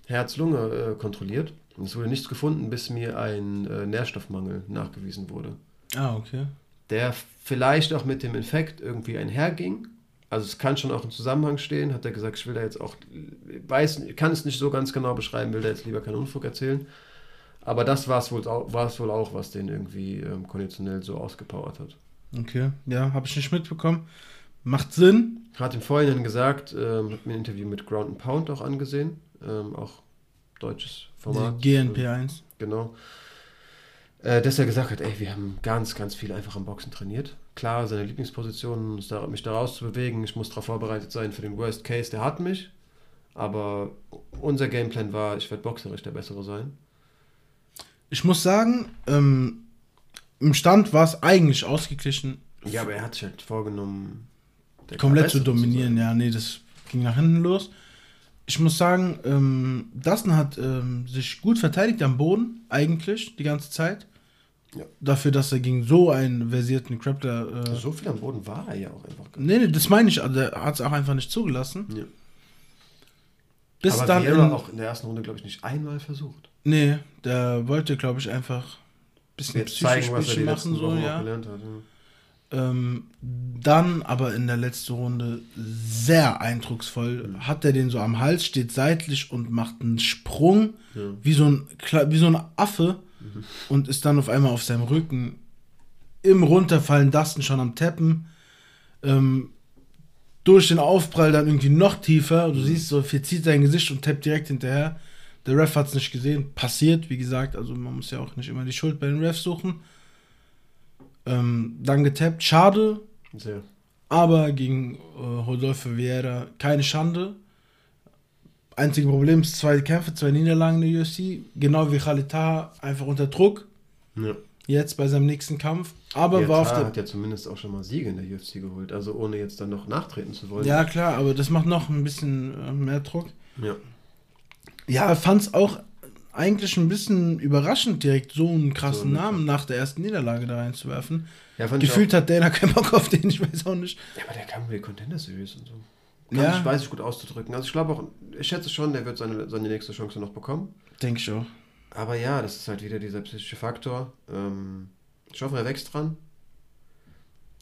Herz-Lunge äh, kontrolliert und es wurde nichts gefunden, bis mir ein äh, Nährstoffmangel nachgewiesen wurde. Ah, okay. Der vielleicht auch mit dem Infekt irgendwie einherging. Also es kann schon auch im Zusammenhang stehen, hat er gesagt, ich will da jetzt auch, weiß, kann es nicht so ganz genau beschreiben, will da jetzt lieber keinen Unfug erzählen. Aber das war es wohl, wohl auch, was den irgendwie ähm, konditionell so ausgepowert hat. Okay, ja, habe ich nicht mitbekommen. Macht Sinn. Hat im Vorhinein gesagt, ähm, hat mir ein Interview mit Ground and Pound auch angesehen, ähm, auch deutsches Format. Die GNP1. Genau. Äh, dass er gesagt hat, ey, wir haben ganz, ganz viel einfach am Boxen trainiert. Klar, seine Lieblingsposition, mich da rauszubewegen, ich muss darauf vorbereitet sein für den Worst Case, der hat mich. Aber unser Gameplan war, ich werde boxerisch der Bessere sein ich muss sagen, ähm, im Stand war es eigentlich ausgeglichen. Ja, aber er hat sich halt vorgenommen, komplett zu dominieren. Zu ja, nee, das ging nach hinten los. Ich muss sagen, ähm, Dustin hat ähm, sich gut verteidigt am Boden, eigentlich, die ganze Zeit. Ja. Dafür, dass er gegen so einen versierten Crapler. Äh, so viel am Boden war er ja auch einfach. Nee, nee, das meine ich. Also er hat es auch einfach nicht zugelassen. Ja. Bis Aber dann. Er auch in der ersten Runde, glaube ich, nicht einmal versucht. Nee, der wollte, glaube ich, einfach ein bisschen psychisch zeigen, machen, so, ja. Gelernt hat, ja. Ähm, dann aber in der letzten Runde sehr eindrucksvoll. Mhm. Hat er den so am Hals, steht seitlich und macht einen Sprung, ja. wie, so ein, wie so ein Affe mhm. und ist dann auf einmal auf seinem Rücken. Im Runterfallen Dustin schon am Teppen. Ähm, durch den Aufprall dann irgendwie noch tiefer. Du mhm. siehst so, verzieht sein Gesicht und tappt direkt hinterher. Der Ref hat es nicht gesehen. Passiert, wie gesagt. Also man muss ja auch nicht immer die Schuld bei den Refs suchen. Ähm, dann getappt. Schade. Sehr. Aber gegen äh, Rodolfo Vieira keine Schande. Einzige Problem ist zwei Kämpfe, zwei Niederlagen in der UFC. Genau wie Khalid Taha, einfach unter Druck. Ja. Jetzt bei seinem nächsten Kampf. Aber ja, war auf der. hat ja zumindest auch schon mal Siege in der UFC geholt. Also ohne jetzt dann noch nachtreten zu wollen. Ja, klar, aber das macht noch ein bisschen äh, mehr Druck. Ja. Ja, fand es auch eigentlich ein bisschen überraschend, direkt so einen krassen so, Namen nach der ersten Niederlage da reinzuwerfen. Ja, Gefühlt hat Dana keinen Bock auf den, ich weiß auch nicht. Ja, aber der kam die Contender Series und so. Kann ja. ich, weiß ich gut auszudrücken. Also ich glaube auch, ich schätze schon, der wird seine, seine nächste Chance noch bekommen. Denke ich auch. Aber ja, das ist halt wieder dieser psychische Faktor. Ähm, ich hoffe, er wächst dran.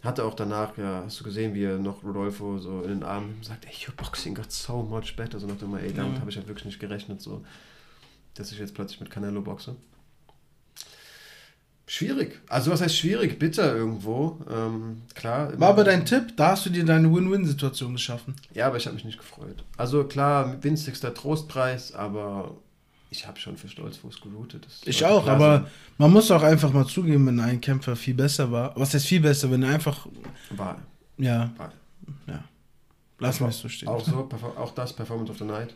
Hatte auch danach, ja, hast du gesehen, wie er noch Rodolfo so in den Armen sagt, ey, your boxing got so much better. So nach dem ey, damit ja. habe ich halt wirklich nicht gerechnet, so, dass ich jetzt plötzlich mit Canelo boxe. Schwierig. Also was heißt schwierig? Bitter irgendwo. Ähm, klar. War aber dein Tipp, da hast du dir deine Win-Win-Situation geschaffen. Ja, aber ich habe mich nicht gefreut. Also klar, winzigster Trostpreis, aber ich habe schon für Stolzfuß geroutet. ich auch, aber man muss auch einfach mal zugeben, wenn ein Kämpfer viel besser war. Was heißt viel besser, wenn er einfach. War. Ja. War. Ja. Lass mal so stehen. Auch, so, auch das Performance of the Night.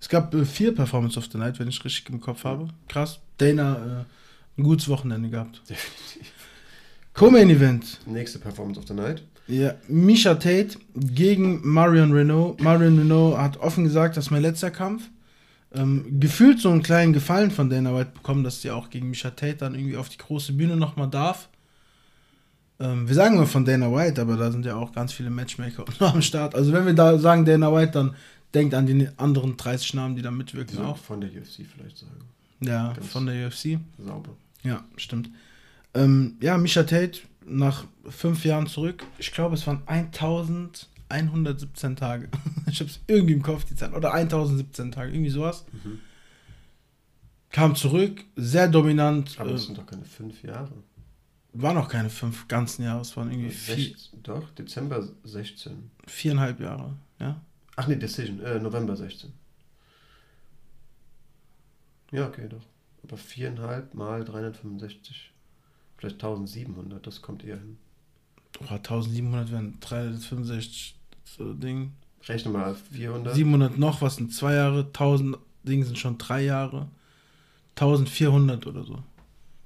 Es gab äh, vier Performance of the Night, wenn ich richtig im Kopf habe. Krass. Dana. Äh, ein gutes Wochenende gehabt. Definitiv. Co-Main Event. Nächste Performance of the Night. Ja, Misha Tate gegen Marion Renault. Marion Renault hat offen gesagt, das ist mein letzter Kampf. Ähm, gefühlt so einen kleinen Gefallen von Dana White bekommen, dass sie auch gegen Misha Tate dann irgendwie auf die große Bühne nochmal darf. Ähm, wir sagen immer von Dana White, aber da sind ja auch ganz viele Matchmaker am Start. Also wenn wir da sagen Dana White, dann denkt an die anderen 30 Namen, die da mitwirken. Ja, auch von der UFC vielleicht sagen. Ja, Ganz von der UFC. Sauber. Ja, stimmt. Ähm, ja, Misha Tate nach fünf Jahren zurück. Ich glaube, es waren 1117 Tage. ich habe es irgendwie im Kopf, die Zeit. Oder 1017 Tage, irgendwie sowas. Mhm. Kam zurück, sehr dominant. Aber das äh, sind doch keine fünf Jahre. War noch keine fünf ganzen Jahre, es waren irgendwie vier. Doch, Dezember 16. Viereinhalb Jahre, ja. Ach nee, Decision, äh, November 16. Ja, okay, doch. Aber viereinhalb mal 365. Vielleicht 1700, das kommt eher hin. Oh, 1700 wären 365 so Ding. Rechne mal 400. 700 noch, was sind zwei Jahre? 1000 Ding sind schon drei Jahre. 1400 oder so.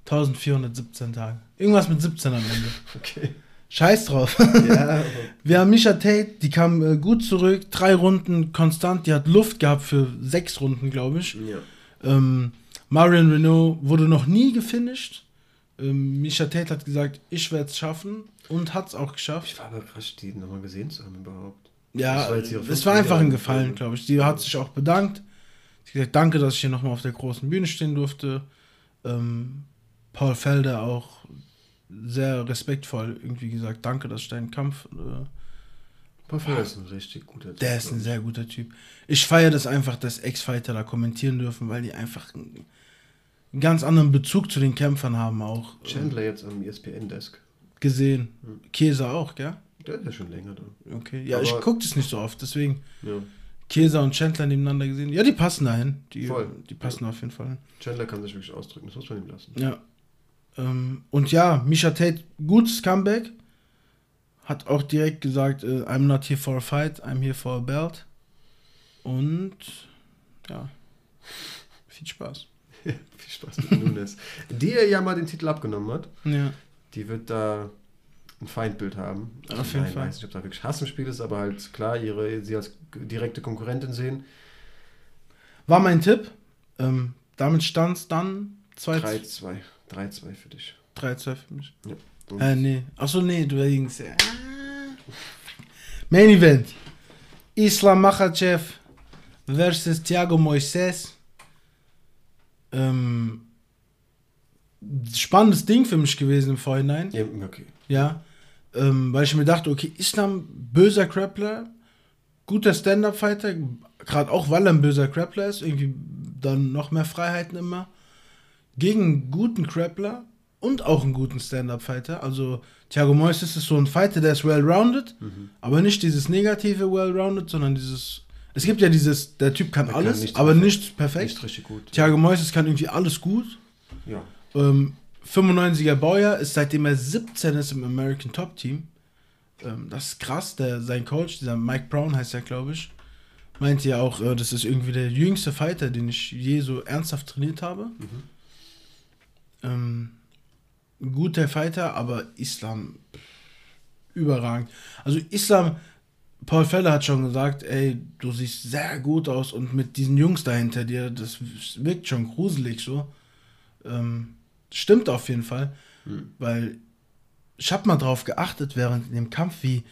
1417 Tage. Irgendwas mit 17 am Ende. Okay. Scheiß drauf. Ja, Wir haben Misha Tate, die kam äh, gut zurück, drei Runden konstant, die hat Luft gehabt für sechs Runden, glaube ich. Ja. Ähm, Marion Renault wurde noch nie gefinisht. Ähm, Misha Tate hat gesagt, ich werde es schaffen und hat es auch geschafft. Ich war aber krass, die nochmal gesehen zu haben überhaupt. Ja, es war einfach ein Gefallen, glaube ich. Die hat sich auch bedankt. Sie hat gesagt, danke, dass ich hier nochmal auf der großen Bühne stehen durfte. Ähm, Paul Felder auch sehr respektvoll irgendwie gesagt, danke, dass ich deinen Kampf äh, Buffalo ist ein richtig guter Typ. Der ist ein sehr guter Typ. Ich feiere das einfach, dass Ex-Fighter da kommentieren dürfen, weil die einfach einen ganz anderen Bezug zu den Kämpfern haben auch. Chandler jetzt am ESPN-Desk. Gesehen. Hm. Käse auch, gell? Der ist ja schon länger da. Okay, ja, Aber ich gucke das nicht so oft, deswegen. Ja. Käse und Chandler nebeneinander gesehen. Ja, die passen dahin. Die, Voll. Die passen ja. auf jeden Fall. Chandler kann sich wirklich ausdrücken, das muss man ihm lassen. Ja. Ähm, und ja, Misha Tate, gutes Comeback hat auch direkt gesagt, äh, I'm not here for a fight, I'm here for a belt. Und ja, viel Spaß. viel Spaß mit Nunes. die ja mal den Titel abgenommen hat. Ja. Die wird da ein Feindbild haben. Also Auf jeden Fall. Ich weiß nicht, ob da wirklich Hass im Spiel ist, aber halt klar, ihre, sie als direkte Konkurrentin sehen. War mein Tipp. Ähm, damit stand es dann 3-2. 3-2 für dich. 3-2 für mich. Ja. Äh, nee. Achso, nee, du denkst ja. Main Event. Islam Makhachev versus Thiago Moises. Ähm, spannendes Ding für mich gewesen im Vorhinein. Ja, okay. Ja. Ähm, weil ich mir dachte, okay, Islam, böser Grappler, guter Stand-Up-Fighter, gerade auch weil er ein böser Grappler ist, irgendwie dann noch mehr Freiheiten immer. Gegen einen guten Grappler, und auch einen guten Stand-Up-Fighter. Also Thiago Moises ist so ein Fighter, der ist well-rounded, mhm. aber nicht dieses negative well-rounded, sondern dieses. Es gibt ja dieses, der Typ kann er alles, kann aber perfekt. nicht perfekt. Nicht richtig gut. Thiago Moises kann irgendwie alles gut. Ja. Ähm, 95er Baujahr ist seitdem er 17 ist im American Top Team. Ähm, das ist krass. Der, sein Coach, dieser Mike Brown heißt er, glaube ich. meinte ja auch, äh, das ist irgendwie der jüngste Fighter, den ich je so ernsthaft trainiert habe. Mhm. Ähm, guter Fighter, aber Islam überragend. Also Islam, Paul Feller hat schon gesagt, ey, du siehst sehr gut aus und mit diesen Jungs dahinter dir, das wirkt schon gruselig so. Ähm, stimmt auf jeden Fall, mhm. weil ich habe mal drauf geachtet während dem Kampf, wie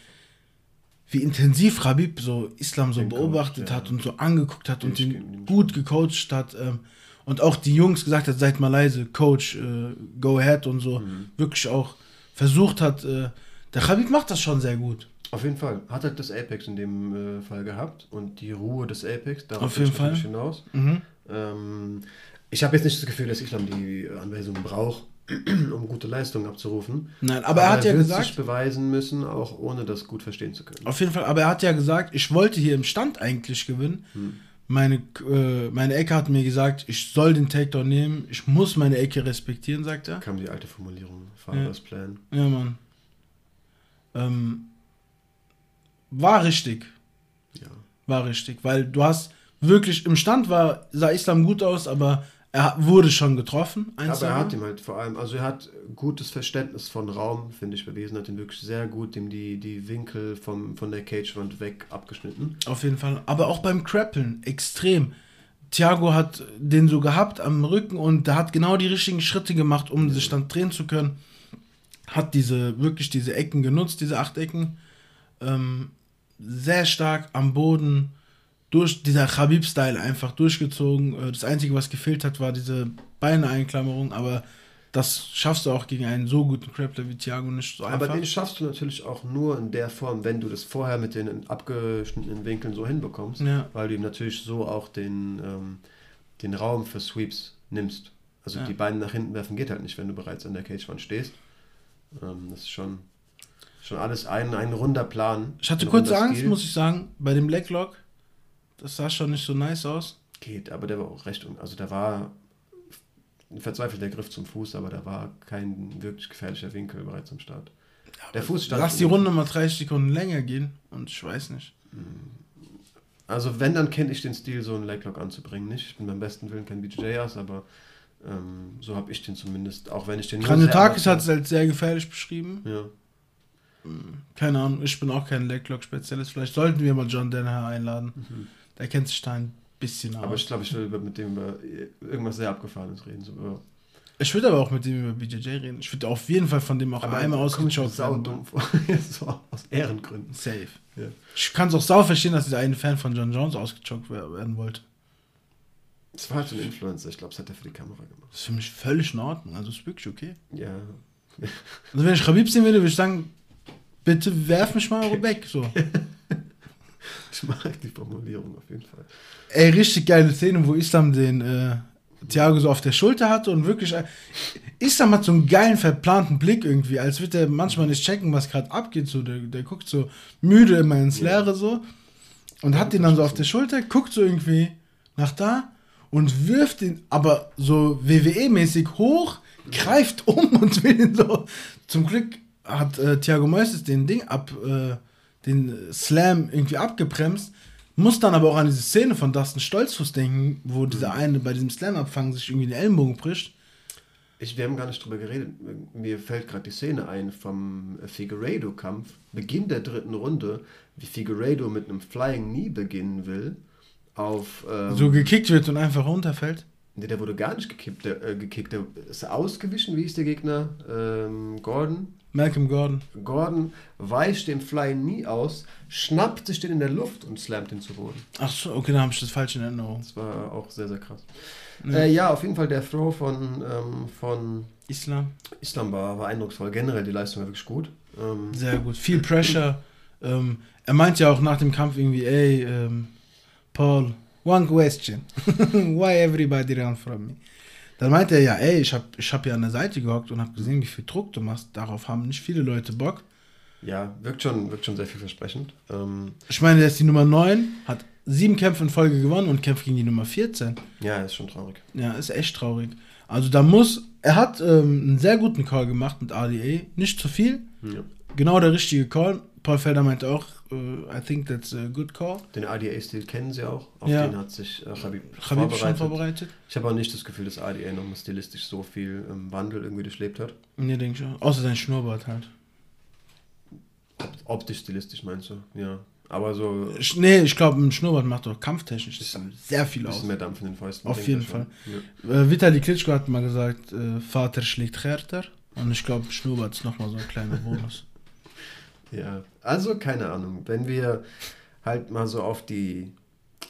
wie intensiv Rabib so Islam so Den beobachtet Coach, hat ja. und so angeguckt hat und ihn gut gecoacht hat. Ähm, und auch die Jungs gesagt hat, seid mal leise, Coach, äh, go ahead und so. Mhm. Wirklich auch versucht hat. Äh, der Rabib macht das schon sehr gut. Auf jeden Fall. Hat halt das Apex in dem äh, Fall gehabt und die Ruhe des Apex, darauf Auf jeden Fall. hinaus. Mhm. Ähm, ich habe jetzt nicht das Gefühl, dass Islam die Anweisung braucht. um gute Leistungen abzurufen. Nein, aber, aber er hat er ja gesagt, sich beweisen müssen, auch ohne das gut verstehen zu können. Auf jeden Fall, aber er hat ja gesagt, ich wollte hier im Stand eigentlich gewinnen. Hm. Meine, äh, meine Ecke hat mir gesagt, ich soll den Takedown nehmen, ich muss meine Ecke respektieren, sagt er. Kam die alte Formulierung, Fathers ja. Plan. Ja, Mann. Ähm, war richtig. Ja. War richtig, weil du hast wirklich im Stand war, sah Islam gut aus, aber er wurde schon getroffen. Aber er hat ihm halt vor allem, also er hat gutes Verständnis von Raum, finde ich, bewiesen, hat ihm wirklich sehr gut ihm die, die Winkel vom, von der Cagewand weg abgeschnitten. Auf jeden Fall. Aber auch beim Crappeln, extrem. Thiago hat den so gehabt am Rücken und der hat genau die richtigen Schritte gemacht, um ja. sich dann drehen zu können. Hat diese, wirklich diese Ecken genutzt, diese Achtecken. Ähm, sehr stark am Boden durch dieser Khabib-Style einfach durchgezogen. Äh, das Einzige, was gefehlt hat, war diese Beine-Einklammerung, aber das schaffst du auch gegen einen so guten Grappler wie Thiago nicht so einfach. Aber den schaffst du natürlich auch nur in der Form, wenn du das vorher mit den abgeschnittenen Winkeln so hinbekommst, ja. weil du ihm natürlich so auch den, ähm, den Raum für Sweeps nimmst. Also ja. die Beine nach hinten werfen geht halt nicht, wenn du bereits an der Cagewand stehst. Ähm, das ist schon, schon alles ein, ein runder Plan. Ich hatte kurz Angst, Stil. muss ich sagen, bei dem Leglock das sah schon nicht so nice aus. Geht, aber der war auch recht. Also da war ein verzweifelter Griff zum Fuß, aber da war kein wirklich gefährlicher Winkel bereits am Start. Ja, der Fuß stand. Lass die Runde mal 30 Sekunden länger gehen und ich weiß nicht. Also wenn, dann kenne ich den Stil, so einen Leglock anzubringen. Nicht, ich bin beim besten Willen kein BJs, aber ähm, so habe ich den zumindest, auch wenn ich den Kranutakis hat es als sehr gefährlich beschrieben. Ja. Keine Ahnung, ich bin auch kein Leglock-Spezialist. Vielleicht sollten wir mal John Denner einladen. Mhm. Der kennt sich da ein bisschen aus. Aber ich glaube, ich will mit dem über irgendwas sehr Abgefahrenes reden. So über ich würde aber auch mit dem über BJJ reden. Ich würde auf jeden Fall von dem auch aber einmal ausgeschaut werden. Dumm vor. so aus Ehrengründen. Safe. Ja. Ich kann es auch sau verstehen, dass dieser eine Fan von John Jones ausgechockt werden wollte. Das war halt so ein Influencer. Ich glaube, das hat er für die Kamera gemacht. Das ist für mich völlig in Ordnung. Also ist wirklich okay. Ja. also wenn ich Khabib sehen würde, würde ich sagen, bitte werf mich mal weg. So. Ich mag die Formulierung auf jeden Fall. Ey, richtig geile Szene, wo Islam den äh, Thiago so auf der Schulter hatte und wirklich. Äh, Islam hat so einen geilen, verplanten Blick irgendwie, als würde er manchmal nicht checken, was gerade abgeht. So, der, der guckt so müde immer ins Leere so und hat den dann so auf der Schulter, guckt so irgendwie nach da und wirft ihn aber so WWE-mäßig hoch, greift um und will ihn so. Zum Glück hat äh, Thiago Moises den Ding ab. Äh, den Slam irgendwie abgebremst. Muss dann aber auch an diese Szene von Dustin Stolzfuß denken, wo dieser mhm. eine bei diesem Slam-Abfang sich irgendwie den Ellenbogen bricht. Ich, wir haben gar nicht drüber geredet. Mir fällt gerade die Szene ein vom Figueiredo-Kampf. Beginn der dritten Runde, wie Figueiredo mit einem Flying Knee beginnen will. Auf, ähm, so gekickt wird und einfach runterfällt. Nee, der wurde gar nicht gekippt, der, äh, gekickt. Der ist ausgewichen. Wie ist der Gegner? Ähm, Gordon. Malcolm Gordon. Gordon weicht dem Fly nie aus, schnappt sich den in der Luft und slammt ihn zu Boden. Ach so, okay, dann habe ich das falsch in Erinnerung. Das war auch sehr, sehr krass. Ja, äh, ja auf jeden Fall der Throw von, ähm, von Islam. Islam war, war eindrucksvoll. Generell die Leistung war wirklich gut. Ähm, sehr gut. Viel Pressure. ähm, er meint ja auch nach dem Kampf irgendwie, ey, ähm, Paul, one question. Why everybody run from me? Dann meinte er ja, ey, ich habe ich hab hier an der Seite gehockt und habe gesehen, wie viel Druck du machst. Darauf haben nicht viele Leute Bock. Ja, wirkt schon, wirkt schon sehr vielversprechend. Ähm ich meine, der ist die Nummer 9, hat sieben Kämpfe in Folge gewonnen und kämpft gegen die Nummer 14. Ja, ist schon traurig. Ja, ist echt traurig. Also da muss, er hat ähm, einen sehr guten Call gemacht mit RDA, nicht zu viel. Ja. Genau der richtige Call. Paul Felder meinte auch, I think that's a good call. Den ADA-Stil kennen sie auch. Auf ja. den hat sich äh, Khabib, Khabib vorbereitet. vorbereitet. Ich habe auch nicht das Gefühl, dass ADA nochmal stilistisch so viel ähm, Wandel irgendwie durchlebt hat. Nee, denke ich auch. Außer sein Schnurrbart halt. Optisch, stilistisch meinst du? Ja. Aber so. Nee, ich glaube, ein Schnurrbart macht doch kampftechnisch sehr viel aus. mehr Dampf in den Fäusten. Auf jeden Fall. Ja. Äh, Vitali Klitschko hat mal gesagt, äh, Vater schlägt härter. Und ich glaube, Schnurrbart ist nochmal so ein kleiner Bonus. ja, also keine Ahnung. Wenn wir halt mal so auf die,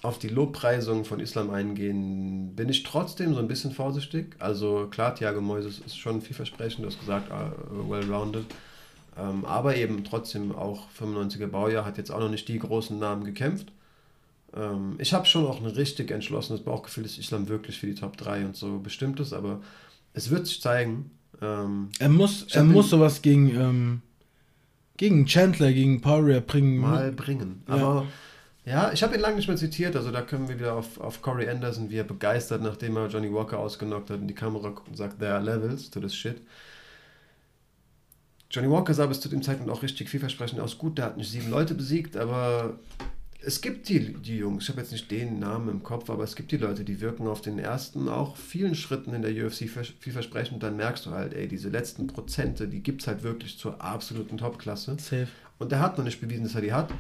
auf die Lobpreisung von Islam eingehen, bin ich trotzdem so ein bisschen vorsichtig. Also klar, Thiago Moises ist schon vielversprechend, du hast gesagt, uh, well-rounded. Ähm, aber eben trotzdem auch 95er Baujahr, hat jetzt auch noch nicht die großen Namen gekämpft. Ähm, ich habe schon auch ein richtig entschlossenes Bauchgefühl, dass Islam wirklich für die Top 3 und so bestimmt ist, aber es wird sich zeigen. Ähm, er muss, er muss sowas gegen, ähm, gegen Chandler, gegen Poirier bringen. Mal bringen. Ja. Aber ja, ich habe ihn lange nicht mehr zitiert, also da können wir wieder auf, auf Corey Anderson, wie er begeistert, nachdem er Johnny Walker ausgenockt hat, in die Kamera guckt und sagt, there are levels to this shit. Johnny Walker sah bis zu dem Zeitpunkt auch richtig vielversprechend aus. Gut, der hat nicht sieben Leute besiegt, aber es gibt die, die Jungs, ich habe jetzt nicht den Namen im Kopf, aber es gibt die Leute, die wirken auf den ersten auch vielen Schritten in der UFC vielversprechend. Und dann merkst du halt, ey, diese letzten Prozente, die gibt es halt wirklich zur absoluten Topklasse. Safe. Und der hat noch nicht bewiesen, dass er die hat.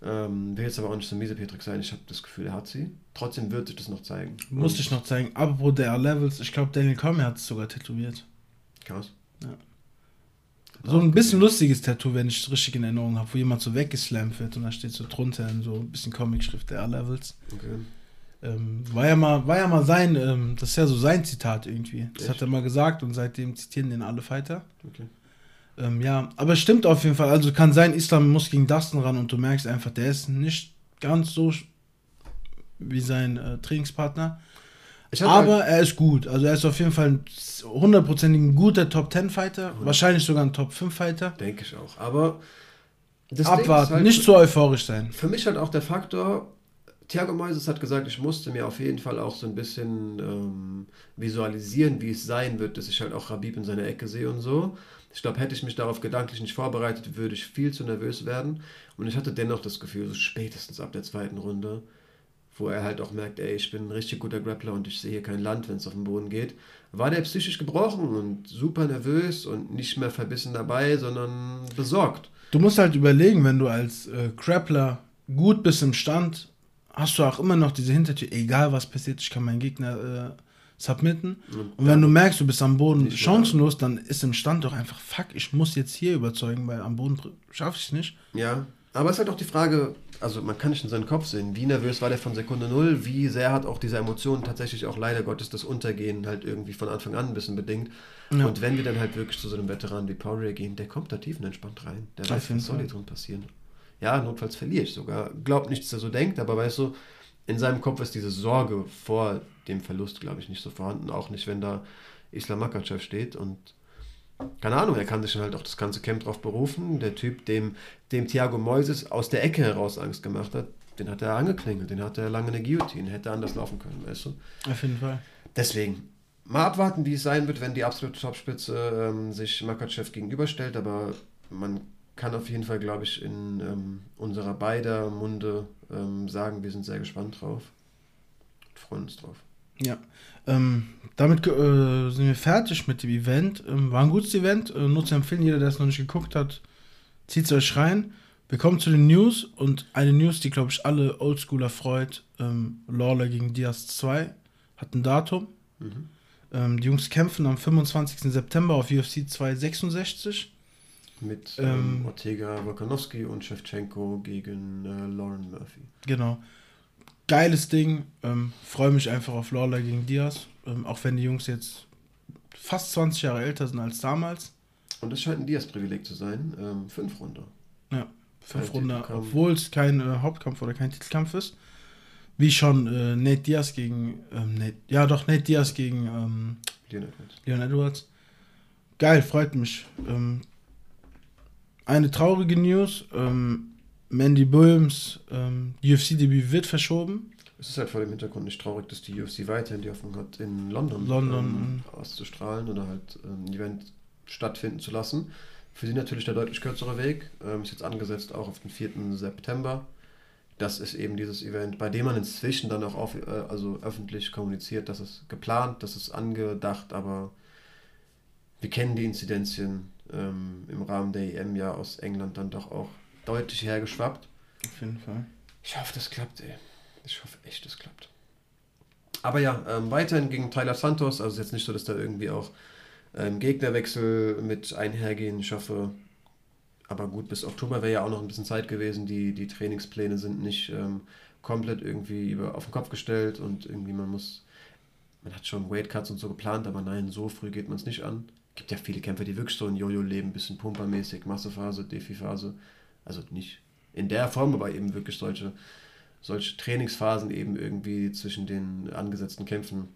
Ähm, will jetzt aber auch nicht so miesepetrig sein. Ich habe das Gefühl, er hat sie. Trotzdem wird sich das noch zeigen. Muss ich noch zeigen. Apropos der Levels, ich glaube, Daniel Cormier hat es sogar tätowiert. Krass. Ja. So ein bisschen lustiges Tattoo, wenn ich es richtig in Erinnerung habe, wo jemand so weggeslammt wird und da steht so drunter in so ein bisschen Comic-Schrift der A-Levels. Okay. Ähm, war ja mal, war ja mal sein, ähm, das ist ja so sein Zitat irgendwie. Das Echt? hat er mal gesagt und seitdem zitieren den alle Fighter. Okay. Ähm, ja, aber es stimmt auf jeden Fall. Also kann sein, Islam muss gegen Dustin ran und du merkst einfach, der ist nicht ganz so wie sein äh, Trainingspartner. Aber er ist gut. Also er ist auf jeden Fall hundertprozentig ein guter Top 10 Fighter. Wahrscheinlich sogar ein Top 5 Fighter. Denke ich auch. Aber abwarten, halt nicht zu euphorisch sein. Für mich halt auch der Faktor, Thiago Moises hat gesagt, ich musste mir auf jeden Fall auch so ein bisschen ähm, visualisieren, wie es sein wird, dass ich halt auch Rabib in seiner Ecke sehe und so. Ich glaube, hätte ich mich darauf gedanklich nicht vorbereitet, würde ich viel zu nervös werden. Und ich hatte dennoch das Gefühl, so spätestens ab der zweiten Runde, wo er halt auch merkt, ey, ich bin ein richtig guter Grappler und ich sehe hier kein Land, wenn es auf den Boden geht, war der psychisch gebrochen und super nervös und nicht mehr verbissen dabei, sondern besorgt. Du musst halt überlegen, wenn du als äh, Grappler gut bist im Stand, hast du auch immer noch diese Hintertür, egal was passiert, ich kann meinen Gegner äh, submitten. Und, und wenn du merkst, du bist am Boden chancenlos, dann ist im Stand doch einfach, fuck, ich muss jetzt hier überzeugen, weil am Boden schaffe ich es nicht. Ja, aber es ist halt auch die Frage, also man kann nicht in seinen Kopf sehen, wie nervös war der von Sekunde Null, wie sehr hat auch diese Emotionen tatsächlich auch leider Gottes das Untergehen halt irgendwie von Anfang an ein bisschen bedingt. Ja. Und wenn wir dann halt wirklich zu so einem Veteran wie Poirier gehen, der kommt da tiefenentspannt rein. Der weiß, was soll hier drin passieren. Ja, notfalls verliere ich sogar. Glaubt nicht, dass er so denkt, aber weißt du, in seinem Kopf ist diese Sorge vor dem Verlust, glaube ich, nicht so vorhanden. Auch nicht, wenn da Islam Makachev steht und keine Ahnung, er kann sich dann halt auch das ganze Camp drauf berufen. Der Typ, dem, dem Thiago Moises aus der Ecke heraus Angst gemacht hat, den hat er angeklingelt, den hat er lange eine Guillotine, hätte anders laufen können, weißt du? Auf jeden Fall. Deswegen, mal abwarten, wie es sein wird, wenn die absolute Topspitze ähm, sich Makachev gegenüberstellt, aber man kann auf jeden Fall, glaube ich, in ähm, unserer beider Munde ähm, sagen, wir sind sehr gespannt drauf und freuen uns drauf. Ja, ähm, damit äh, sind wir fertig mit dem Event. Ähm, war ein gutes Event. Äh, nur zu empfehlen, jeder, der es noch nicht geguckt hat, zieht es euch rein. Wir kommen zu den News und eine News, die, glaube ich, alle Oldschooler freut. Ähm, Lawler gegen Diaz 2 hat ein Datum. Mhm. Ähm, die Jungs kämpfen am 25. September auf UFC 266. Mit ähm, ähm, Ortega Volkanovski und Shevchenko gegen äh, Lauren Murphy. Genau geiles Ding. Ähm, Freue mich einfach auf Lawler gegen Diaz. Ähm, auch wenn die Jungs jetzt fast 20 Jahre älter sind als damals. Und es scheint ein Diaz-Privileg zu sein. Ähm, fünf Runde. Ja, fünf Runde, obwohl es kein äh, Hauptkampf oder kein Titelkampf ist. Wie schon äh, Nate Diaz gegen, ähm, Nate, ja doch, Nate Diaz gegen ähm, Leon, Edwards. Leon Edwards. Geil, freut mich. Ähm, eine traurige News. Ähm, Mandy Williams ähm, UFC-Debüt wird verschoben. Es ist halt vor dem Hintergrund nicht traurig, dass die UFC weiterhin die Hoffnung hat, in London, London. Ähm, auszustrahlen oder halt ähm, ein Event stattfinden zu lassen. Für sie natürlich der deutlich kürzere Weg. Ähm, ist jetzt angesetzt auch auf den 4. September. Das ist eben dieses Event, bei dem man inzwischen dann auch auf, äh, also öffentlich kommuniziert, dass es geplant, dass es angedacht, aber wir kennen die Inzidenzien ähm, im Rahmen der EM ja aus England dann doch auch deutlich hergeschwappt. Auf jeden Fall. Ich hoffe, das klappt, ey. Ich hoffe echt, das klappt. Aber ja, ähm, weiterhin gegen Tyler Santos. Also ist jetzt nicht so, dass da irgendwie auch ähm, Gegnerwechsel mit einhergehen. Ich hoffe, aber gut, bis Oktober wäre ja auch noch ein bisschen Zeit gewesen. Die, die Trainingspläne sind nicht ähm, komplett irgendwie über, auf den Kopf gestellt und irgendwie man muss, man hat schon Weightcuts und so geplant, aber nein, so früh geht man es nicht an. Es gibt ja viele Kämpfer, die wirklich so ein Jojo leben, bisschen pumpermäßig, Massephase, Defi-Phase. Also nicht in der Form, aber eben wirklich solche solche Trainingsphasen eben irgendwie zwischen den angesetzten Kämpfen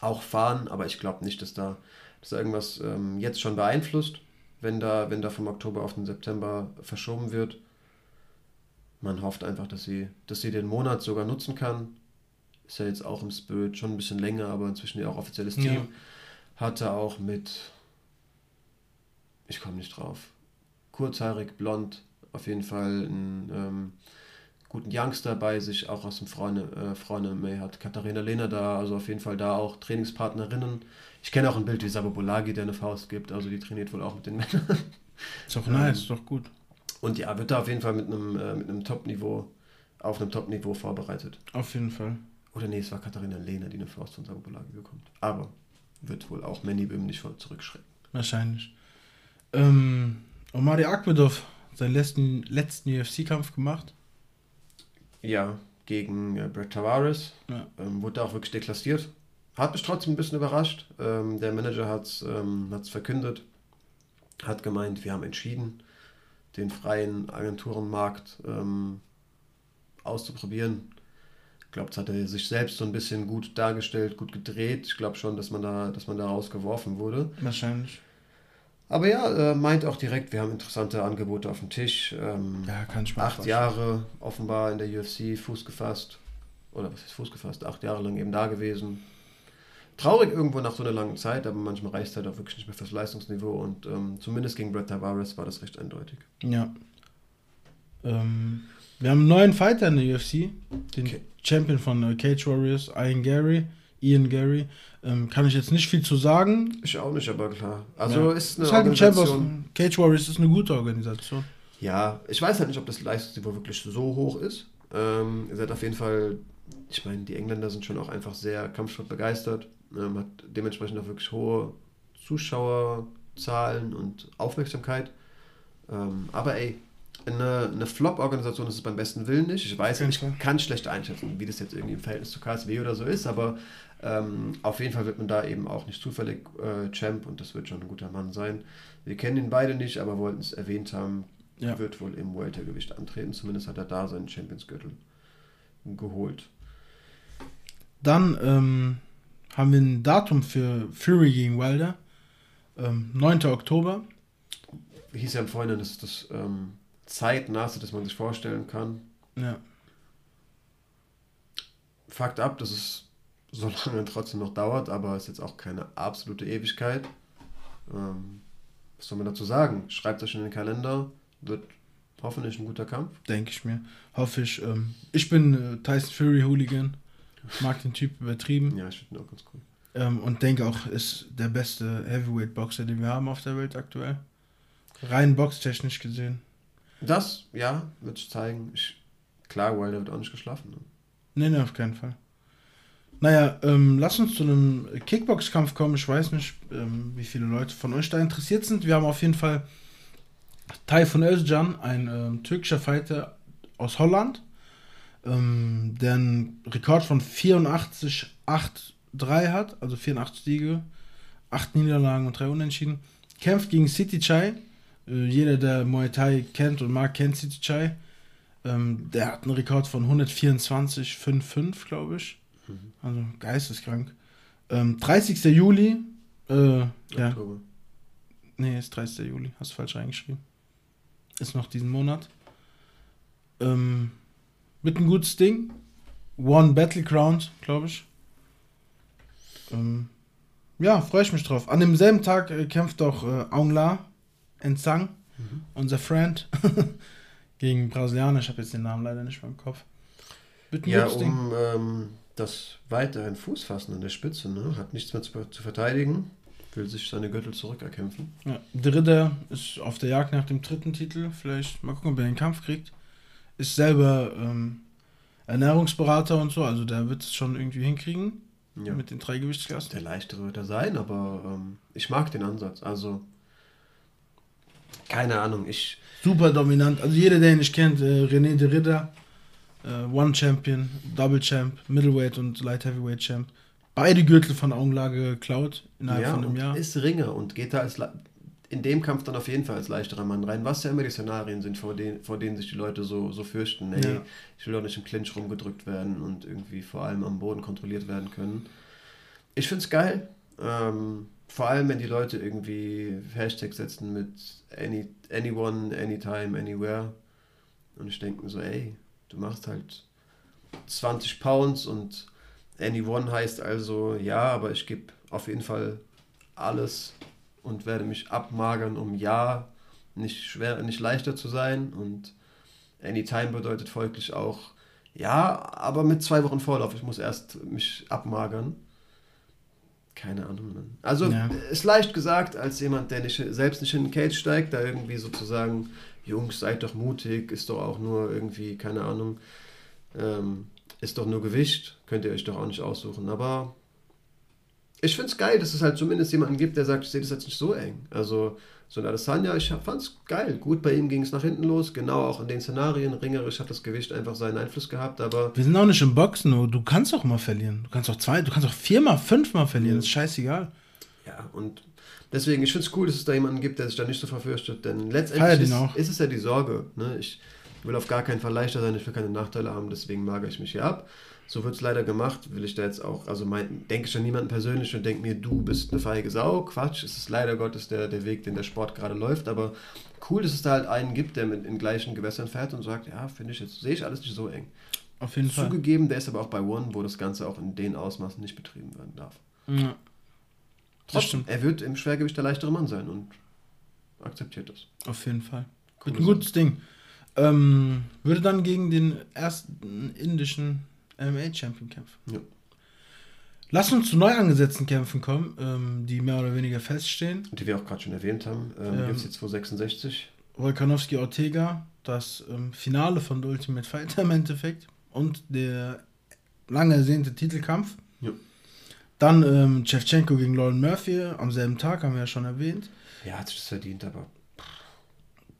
auch fahren, aber ich glaube nicht, dass da, dass da irgendwas ähm, jetzt schon beeinflusst, wenn da, wenn da vom Oktober auf den September verschoben wird. Man hofft einfach, dass sie, dass sie den Monat sogar nutzen kann. Ist ja jetzt auch im Spirit schon ein bisschen länger, aber inzwischen ja auch offizielles Team. Ja. Hatte auch mit, ich komme nicht drauf, kurzhaarig, blond, auf jeden Fall ein ähm, guten Youngster bei sich, auch aus dem Freunde, äh, Freunde May hat Katharina Lehner da, also auf jeden Fall da auch Trainingspartnerinnen. Ich kenne auch ein Bild wie Sabobolagi, der eine Faust gibt, also die trainiert wohl auch mit den Männern. Ist doch nice, ist doch gut. Und ja, wird da auf jeden Fall mit einem, äh, mit einem Top-Niveau, auf einem Top-Niveau vorbereitet. Auf jeden Fall. Oder nee, es war Katharina Lehner, die eine Faust von Sabobolagi bekommt. Aber wird wohl auch Manny Bim nicht vor zurückschrecken. Wahrscheinlich. Ähm, Omari Akbedov, seinen letzten, letzten UFC-Kampf gemacht. Ja, gegen äh, Brett Tavares. Ja. Ähm, wurde auch wirklich deklassiert. Hat mich trotzdem ein bisschen überrascht. Ähm, der Manager hat es ähm, verkündet, hat gemeint, wir haben entschieden, den freien Agenturenmarkt ähm, auszuprobieren. Ich glaube, das hat er sich selbst so ein bisschen gut dargestellt, gut gedreht. Ich glaube schon, dass man da, dass man da rausgeworfen wurde. Wahrscheinlich. Aber ja, äh, meint auch direkt, wir haben interessante Angebote auf dem Tisch. Ähm, ja, kann ich mir Acht Jahre offenbar in der UFC Fuß gefasst. Oder was ist Fuß gefasst? Acht Jahre lang eben da gewesen. Traurig irgendwo nach so einer langen Zeit, aber manchmal reicht es halt auch wirklich nicht mehr fürs Leistungsniveau. Und ähm, zumindest gegen Brett Tavares war das recht eindeutig. Ja. Ähm, wir haben einen neuen Fighter in der UFC. Den okay. Champion von äh, Cage Warriors, Ian Gary. Ian Gary. Ähm, kann ich jetzt nicht viel zu sagen. Ich auch nicht, aber klar. Also ja. ist eine ist halt Organisation. Cage Warriors ist eine gute Organisation. Ja, ich weiß halt nicht, ob das Leistungsniveau wirklich so hoch ist. Ähm, ihr seid auf jeden Fall, ich meine, die Engländer sind schon auch einfach sehr Kampfsport begeistert. Ähm, hat dementsprechend auch wirklich hohe Zuschauerzahlen und Aufmerksamkeit. Ähm, aber ey, eine, eine Flop-Organisation ist es beim besten Willen nicht. Ich weiß, ich kann schlecht einschätzen, wie das jetzt irgendwie im Verhältnis zu KSW oder so ist, aber ähm, auf jeden Fall wird man da eben auch nicht zufällig äh, Champ und das wird schon ein guter Mann sein. Wir kennen ihn beide nicht, aber wollten es erwähnt haben. Ja. Wird wohl im Weltergewicht antreten. Zumindest hat er da seinen Championsgürtel geholt. Dann ähm, haben wir ein Datum für Fury gegen Wilder. Ähm, 9. Oktober. Hieß ja im Vorhinein, dass das ähm, zeitnah, dass man sich vorstellen kann. Ja. Fakt ab, dass es so lange trotzdem noch dauert, aber es ist jetzt auch keine absolute Ewigkeit. Ähm, was soll man dazu sagen? Schreibt euch in den Kalender, wird hoffentlich ein guter Kampf. Denke ich mir. Hoffe ich. Ähm, ich bin äh, Tyson Fury Hooligan. Mag den Typ übertrieben. Ja, ich finde ihn auch ganz cool. Ähm, und denke auch, ist der beste Heavyweight-Boxer, den wir haben auf der Welt aktuell. Rein boxtechnisch gesehen. Das, ja, wird es zeigen. Ich, klar, Wilder wird auch nicht geschlafen. Ne? Nee, nee, auf keinen Fall. Naja, ähm, lass uns zu einem Kickbox-Kampf kommen. Ich weiß nicht, ähm, wie viele Leute von euch da interessiert sind. Wir haben auf jeden Fall Tayfun Özcan, ein ähm, türkischer Fighter aus Holland, ähm, der einen Rekord von 84-8-3 hat, also 84 Siege, 8 Niederlagen und 3 Unentschieden. Kämpft gegen City Chai. Äh, jeder, der Muay Thai kennt und mag, kennt City Chai. Ähm, der hat einen Rekord von 124,55, glaube ich. Mhm. Also geisteskrank. Ähm, 30. Juli. Äh, ja. Nee, ist 30. Juli. Hast du falsch reingeschrieben. Ist noch diesen Monat. Ähm, mit ein gutes Ding. One Battleground, glaube ich. Ähm, ja, freue ich mich drauf. An demselben Tag äh, kämpft auch äh, Aung La Ensang, mhm. unser Friend, gegen Brasilianer. Ich habe jetzt den Namen leider nicht mehr im Kopf. Wird ja, um ähm, das weiterhin Fuß fassen an der Spitze, ne? hat nichts mehr zu, zu verteidigen, will sich seine Gürtel zurückerkämpfen. Ja, Dritter ist auf der Jagd nach dem dritten Titel. Vielleicht mal gucken, ob er den Kampf kriegt. Ist selber ähm, Ernährungsberater und so, also der wird es schon irgendwie hinkriegen. Ja. Mit den drei Gewichtsklassen. Der leichtere wird er sein, aber ähm, ich mag den Ansatz. Also, keine Ahnung, ich. Super dominant. Also, jeder, der ihn nicht kennt, äh, René de Ritter, äh, One Champion, Double Champ, Middleweight und Light Heavyweight Champ. Beide Gürtel von Augenlage geklaut innerhalb ja, von einem Jahr. Ist Ringer und geht da als in dem Kampf dann auf jeden Fall als leichterer Mann rein, was ja immer die Szenarien sind, vor denen, vor denen sich die Leute so, so fürchten. Ey, ja. ich will doch nicht im Clinch rumgedrückt werden und irgendwie vor allem am Boden kontrolliert werden können. Ich finde es geil. Ähm, vor allem, wenn die Leute irgendwie Hashtags setzen mit any, anyone, anytime, anywhere. Und ich denke so, ey, du machst halt 20 Pounds und anyone heißt also, ja, aber ich gebe auf jeden Fall alles und werde mich abmagern, um ja nicht schwer, nicht leichter zu sein. Und Anytime bedeutet folglich auch, ja, aber mit zwei Wochen Vorlauf. Ich muss erst mich abmagern. Keine Ahnung. Mann. Also ja. ist leicht gesagt, als jemand, der nicht, selbst nicht in den Cage steigt, da irgendwie sozusagen, Jungs, seid doch mutig, ist doch auch nur irgendwie, keine Ahnung, ähm, ist doch nur Gewicht, könnt ihr euch doch auch nicht aussuchen. Aber ich finde es geil, dass es halt zumindest jemanden gibt, der sagt, ich sehe das jetzt nicht so eng. Also so ein Adesanya, ich fand es geil. Gut, bei ihm ging es nach hinten los, genau auch in den Szenarien. Ringerisch hat das Gewicht einfach seinen Einfluss gehabt, aber... Wir sind auch nicht im Boxen, du kannst auch mal verlieren. Du kannst auch zwei, du kannst auch viermal, fünfmal verlieren, das ist scheißegal. Ja, und deswegen, ich finde es cool, dass es da jemanden gibt, der sich da nicht so verfürchtet, denn letztendlich ist, ist, es ja die Sorge. Ne? Ich will auf gar keinen Fall leichter sein, ich will keine Nachteile haben, deswegen magere ich mich hier ab so wird es leider gemacht, will ich da jetzt auch, also denke ich an niemanden persönlich und denke mir, du bist eine feige Sau, Quatsch, es ist leider Gottes der, der Weg, den der Sport gerade läuft, aber cool, dass es da halt einen gibt, der mit in gleichen Gewässern fährt und sagt, ja, finde ich jetzt, sehe ich alles nicht so eng. Auf jeden Fall. Zugegeben, der ist aber auch bei One, wo das Ganze auch in den Ausmaßen nicht betrieben werden darf. Ja. Trotzdem, er wird im Schwergewicht der leichtere Mann sein und akzeptiert das. Auf jeden Fall. Cool, ein gutes Ding. Ähm, würde dann gegen den ersten indischen MMA-Champion kämpfen. Ja. Lass uns zu neu angesetzten Kämpfen kommen, ähm, die mehr oder weniger feststehen. Die wir auch gerade schon erwähnt haben. Ähm, ähm, UFC 266. Volkanovski Ortega, das ähm, Finale von The Ultimate Fighter im Endeffekt. Und der lange ersehnte Titelkampf. Dann ähm, Shevchenko gegen Lauren Murphy am selben Tag, haben wir ja schon erwähnt. Ja, hat sich das verdient, aber.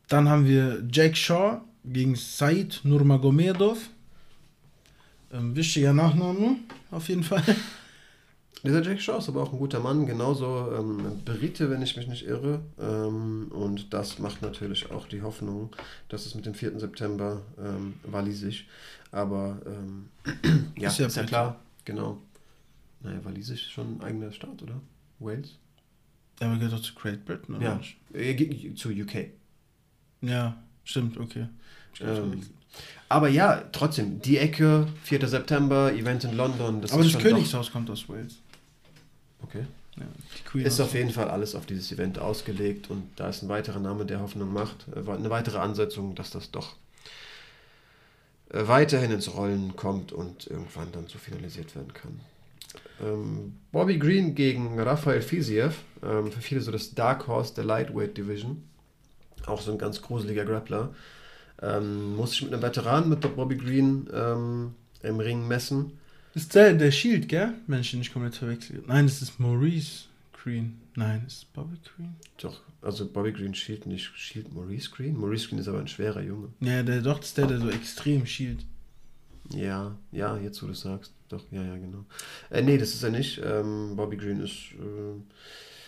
Dann haben wir Jake Shaw gegen Said Nurmagomedov. Ähm, wichtiger Nachname, auf jeden Fall. Dieser Jack Shaw ist aber auch ein guter Mann, genauso ähm, Brite, wenn ich mich nicht irre. Ähm, und das macht natürlich auch die Hoffnung, dass es mit dem 4. September ähm, walisisch. Aber ähm, ja, ist ja, ist ja klar, genau. Naja, walisisch ist schon ein eigener Staat, oder? Wales? Ja, aber gehört doch zu Great Britain, oder? Ja, äh, zu UK. Ja, stimmt, okay. Ähm, aber ja, trotzdem, die Ecke, 4. September, Event in London. Das Aber das Königshaus kommt aus Wales. Okay. Ja, ist auf jeden Fall alles auf dieses Event ausgelegt und da ist ein weiterer Name, der Hoffnung macht, äh, eine weitere Ansetzung, dass das doch äh, weiterhin ins Rollen kommt und irgendwann dann so finalisiert werden kann. Ähm, Bobby Green gegen Rafael Fiziev, ähm, für viele so das Dark Horse der Lightweight Division, auch so ein ganz gruseliger Grappler. Ähm, muss ich mit einem Veteran, mit Bobby Green, ähm, im Ring messen. ist der, der Shield, gell? Wenn ich nicht komplett verwechsel. Nein, das ist Maurice Green. Nein, ist Bobby Green? Doch, also Bobby Green Shield, nicht Shield Maurice Green. Maurice Green ist aber ein schwerer Junge. Ja, der, doch, ist der, der so extrem Shield. Ja, ja, jetzt wo du sagst. Doch, ja, ja, genau. Äh, nee, das ist er nicht. Ähm, Bobby Green ist äh,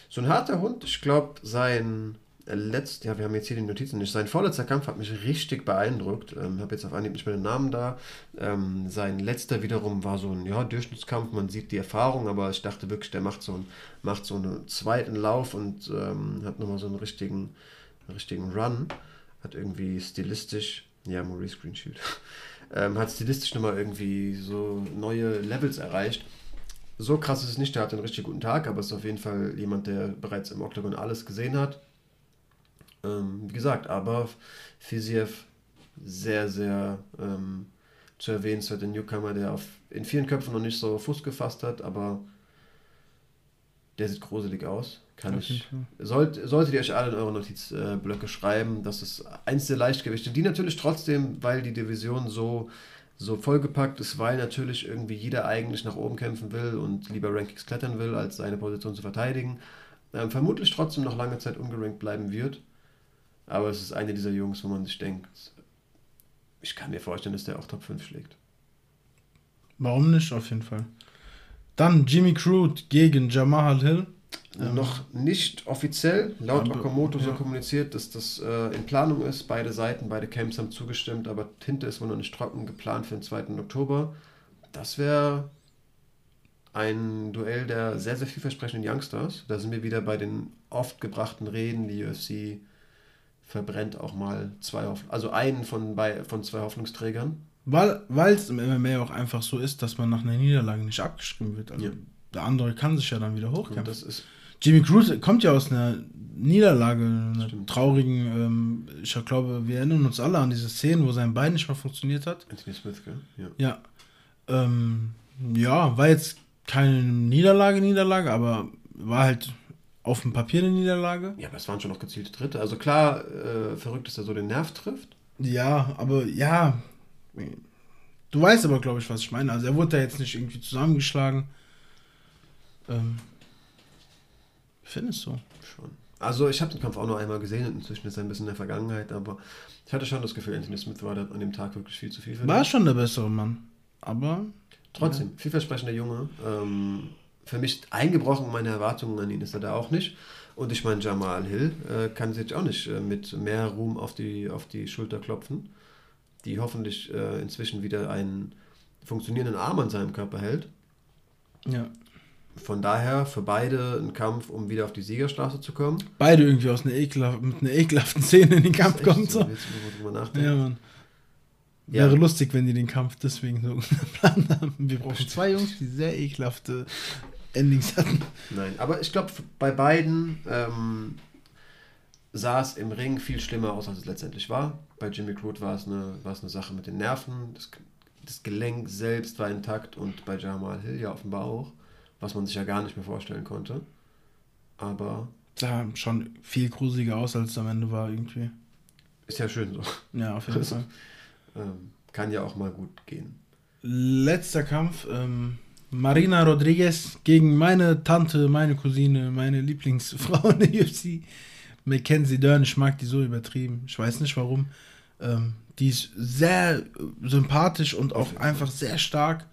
so ein harter Hund. Ich glaube, sein letzt, ja, wir haben jetzt hier die Notizen nicht. Sein vorletzter Kampf hat mich richtig beeindruckt. Ähm, habe jetzt auf Anhieb nicht mehr den Namen da. Ähm, sein letzter wiederum war so ein ja, Durchschnittskampf. Man sieht die Erfahrung, aber ich dachte wirklich, der macht so, ein, macht so einen zweiten Lauf und ähm, hat nochmal so einen richtigen, richtigen Run. Hat irgendwie stilistisch, ja, Maurice Greenshield, ähm, hat stilistisch nochmal irgendwie so neue Levels erreicht. So krass ist es nicht, der hat einen richtig guten Tag, aber ist auf jeden Fall jemand, der bereits im Octagon alles gesehen hat Ähm, wie gesagt, aber Fiziev sehr, sehr ähm, zu erwähnenswerte Newcomer, der auf, in vielen Köpfen noch nicht so Fuß gefasst hat, aber der sieht gruselig aus. Kann ich. Sollt, solltet ihr euch alle in eure Notizblöcke schreiben, das ist eins der Leichtgewichte, die natürlich trotzdem, weil die Division so, so vollgepackt ist, weil natürlich irgendwie jeder eigentlich nach oben kämpfen will und lieber Rankings klettern will, als seine Position zu verteidigen, ähm, vermutlich trotzdem noch lange Zeit ungerankt bleiben wird. Aber es ist eine dieser Jungs, wo man sich denkt, ich kann mir vorstellen, dass der auch Top 5 schlägt. Warum nicht, auf jeden Fall. Dann Jimmy Crude gegen Jamal Hill. Ähm, noch nicht offiziell, laut aber, Okamoto ja. so kommuniziert, dass das äh, in Planung ist. Beide Seiten, beide Camps haben zugestimmt, aber Tinte ist wohl noch nicht trocken, geplant für den 2. Oktober. Das wäre ein Duell der sehr, sehr vielversprechenden Youngsters. Da sind wir wieder bei den oft gebrachten Reden, die UFC verbrennt auch mal zwei Hoffnung, also einen von, bei, von zwei Hoffnungsträgern. Weil es im MMA auch einfach so ist, dass man nach einer Niederlage nicht abgeschrieben wird. Also ja. der andere kann sich ja dann wieder hochkämpfen. das ist Jimmy Cruz kommt ja aus einer Niederlage, einer Stimmt. traurigen, ähm, ich glaube, wir erinnern uns alle an diese Szenen, wo sein Bein nicht mehr funktioniert hat. Anthony Smith, gell? Ja. Ja, ähm, ja war jetzt keine Niederlage, Niederlage, aber war halt auf dem Papier eine Niederlage. Ja, aber es waren schon noch gezielte Dritte. Also klar, äh, verrückt, dass er so den Nerv trifft. Ja, aber ja. Du weißt aber, glaube ich, was ich meine. Also er wurde da jetzt nicht irgendwie zusammengeschlagen. Ähm, findest du? Schon. Also ich habe den Kampf auch nur einmal gesehen und inzwischen ist er ein bisschen in der Vergangenheit, aber ich hatte schon das Gefühl, Anthony Smith war an dem Tag wirklich viel zu viel für War schon der bessere Mann, aber... Trotzdem, ja. vielversprechender Junge. Ähm, für mich eingebrochen, meine Erwartungen an ihn ist er da auch nicht. Und ich meine, Jamal Hill äh, kann sich auch nicht äh, mit mehr Ruhm auf die, auf die Schulter klopfen, die hoffentlich äh, inzwischen wieder einen funktionierenden Arm an seinem Körper hält. Ja. Von daher für beide ein Kampf, um wieder auf die Siegerstraße zu kommen. Beide irgendwie aus einer ekelhaft, mit einer ekelhaften Szene in den Kampf kommen. So. Jetzt, ja, Mann. Wäre ja. lustig, wenn die den Kampf deswegen so geplant haben. Wir brauchen zwei Jungs, die sehr ekelhafte Endings hatten. Nein, aber ich glaube, bei beiden ähm, sah es im Ring viel schlimmer aus, als es letztendlich war. Bei Jimmy Crude war es eine, war es eine Sache mit den Nerven. Das, das Gelenk selbst war intakt und bei Jamal Hill ja offenbar auch, was man sich ja gar nicht mehr vorstellen konnte. Aber. Sah schon viel gruseliger aus, als es am Ende war, irgendwie. Ist ja schön so. Ja, auf jeden also, Fall. Ähm, kann ja auch mal gut gehen. Letzter Kampf. Ähm, Marina Rodriguez gegen meine Tante, meine Cousine, meine Lieblingsfrau in der UFC, Mackenzie Dern. Ich mag die so übertrieben. Ich weiß nicht warum. Ähm, die ist sehr sympathisch und auch einfach sehr stark.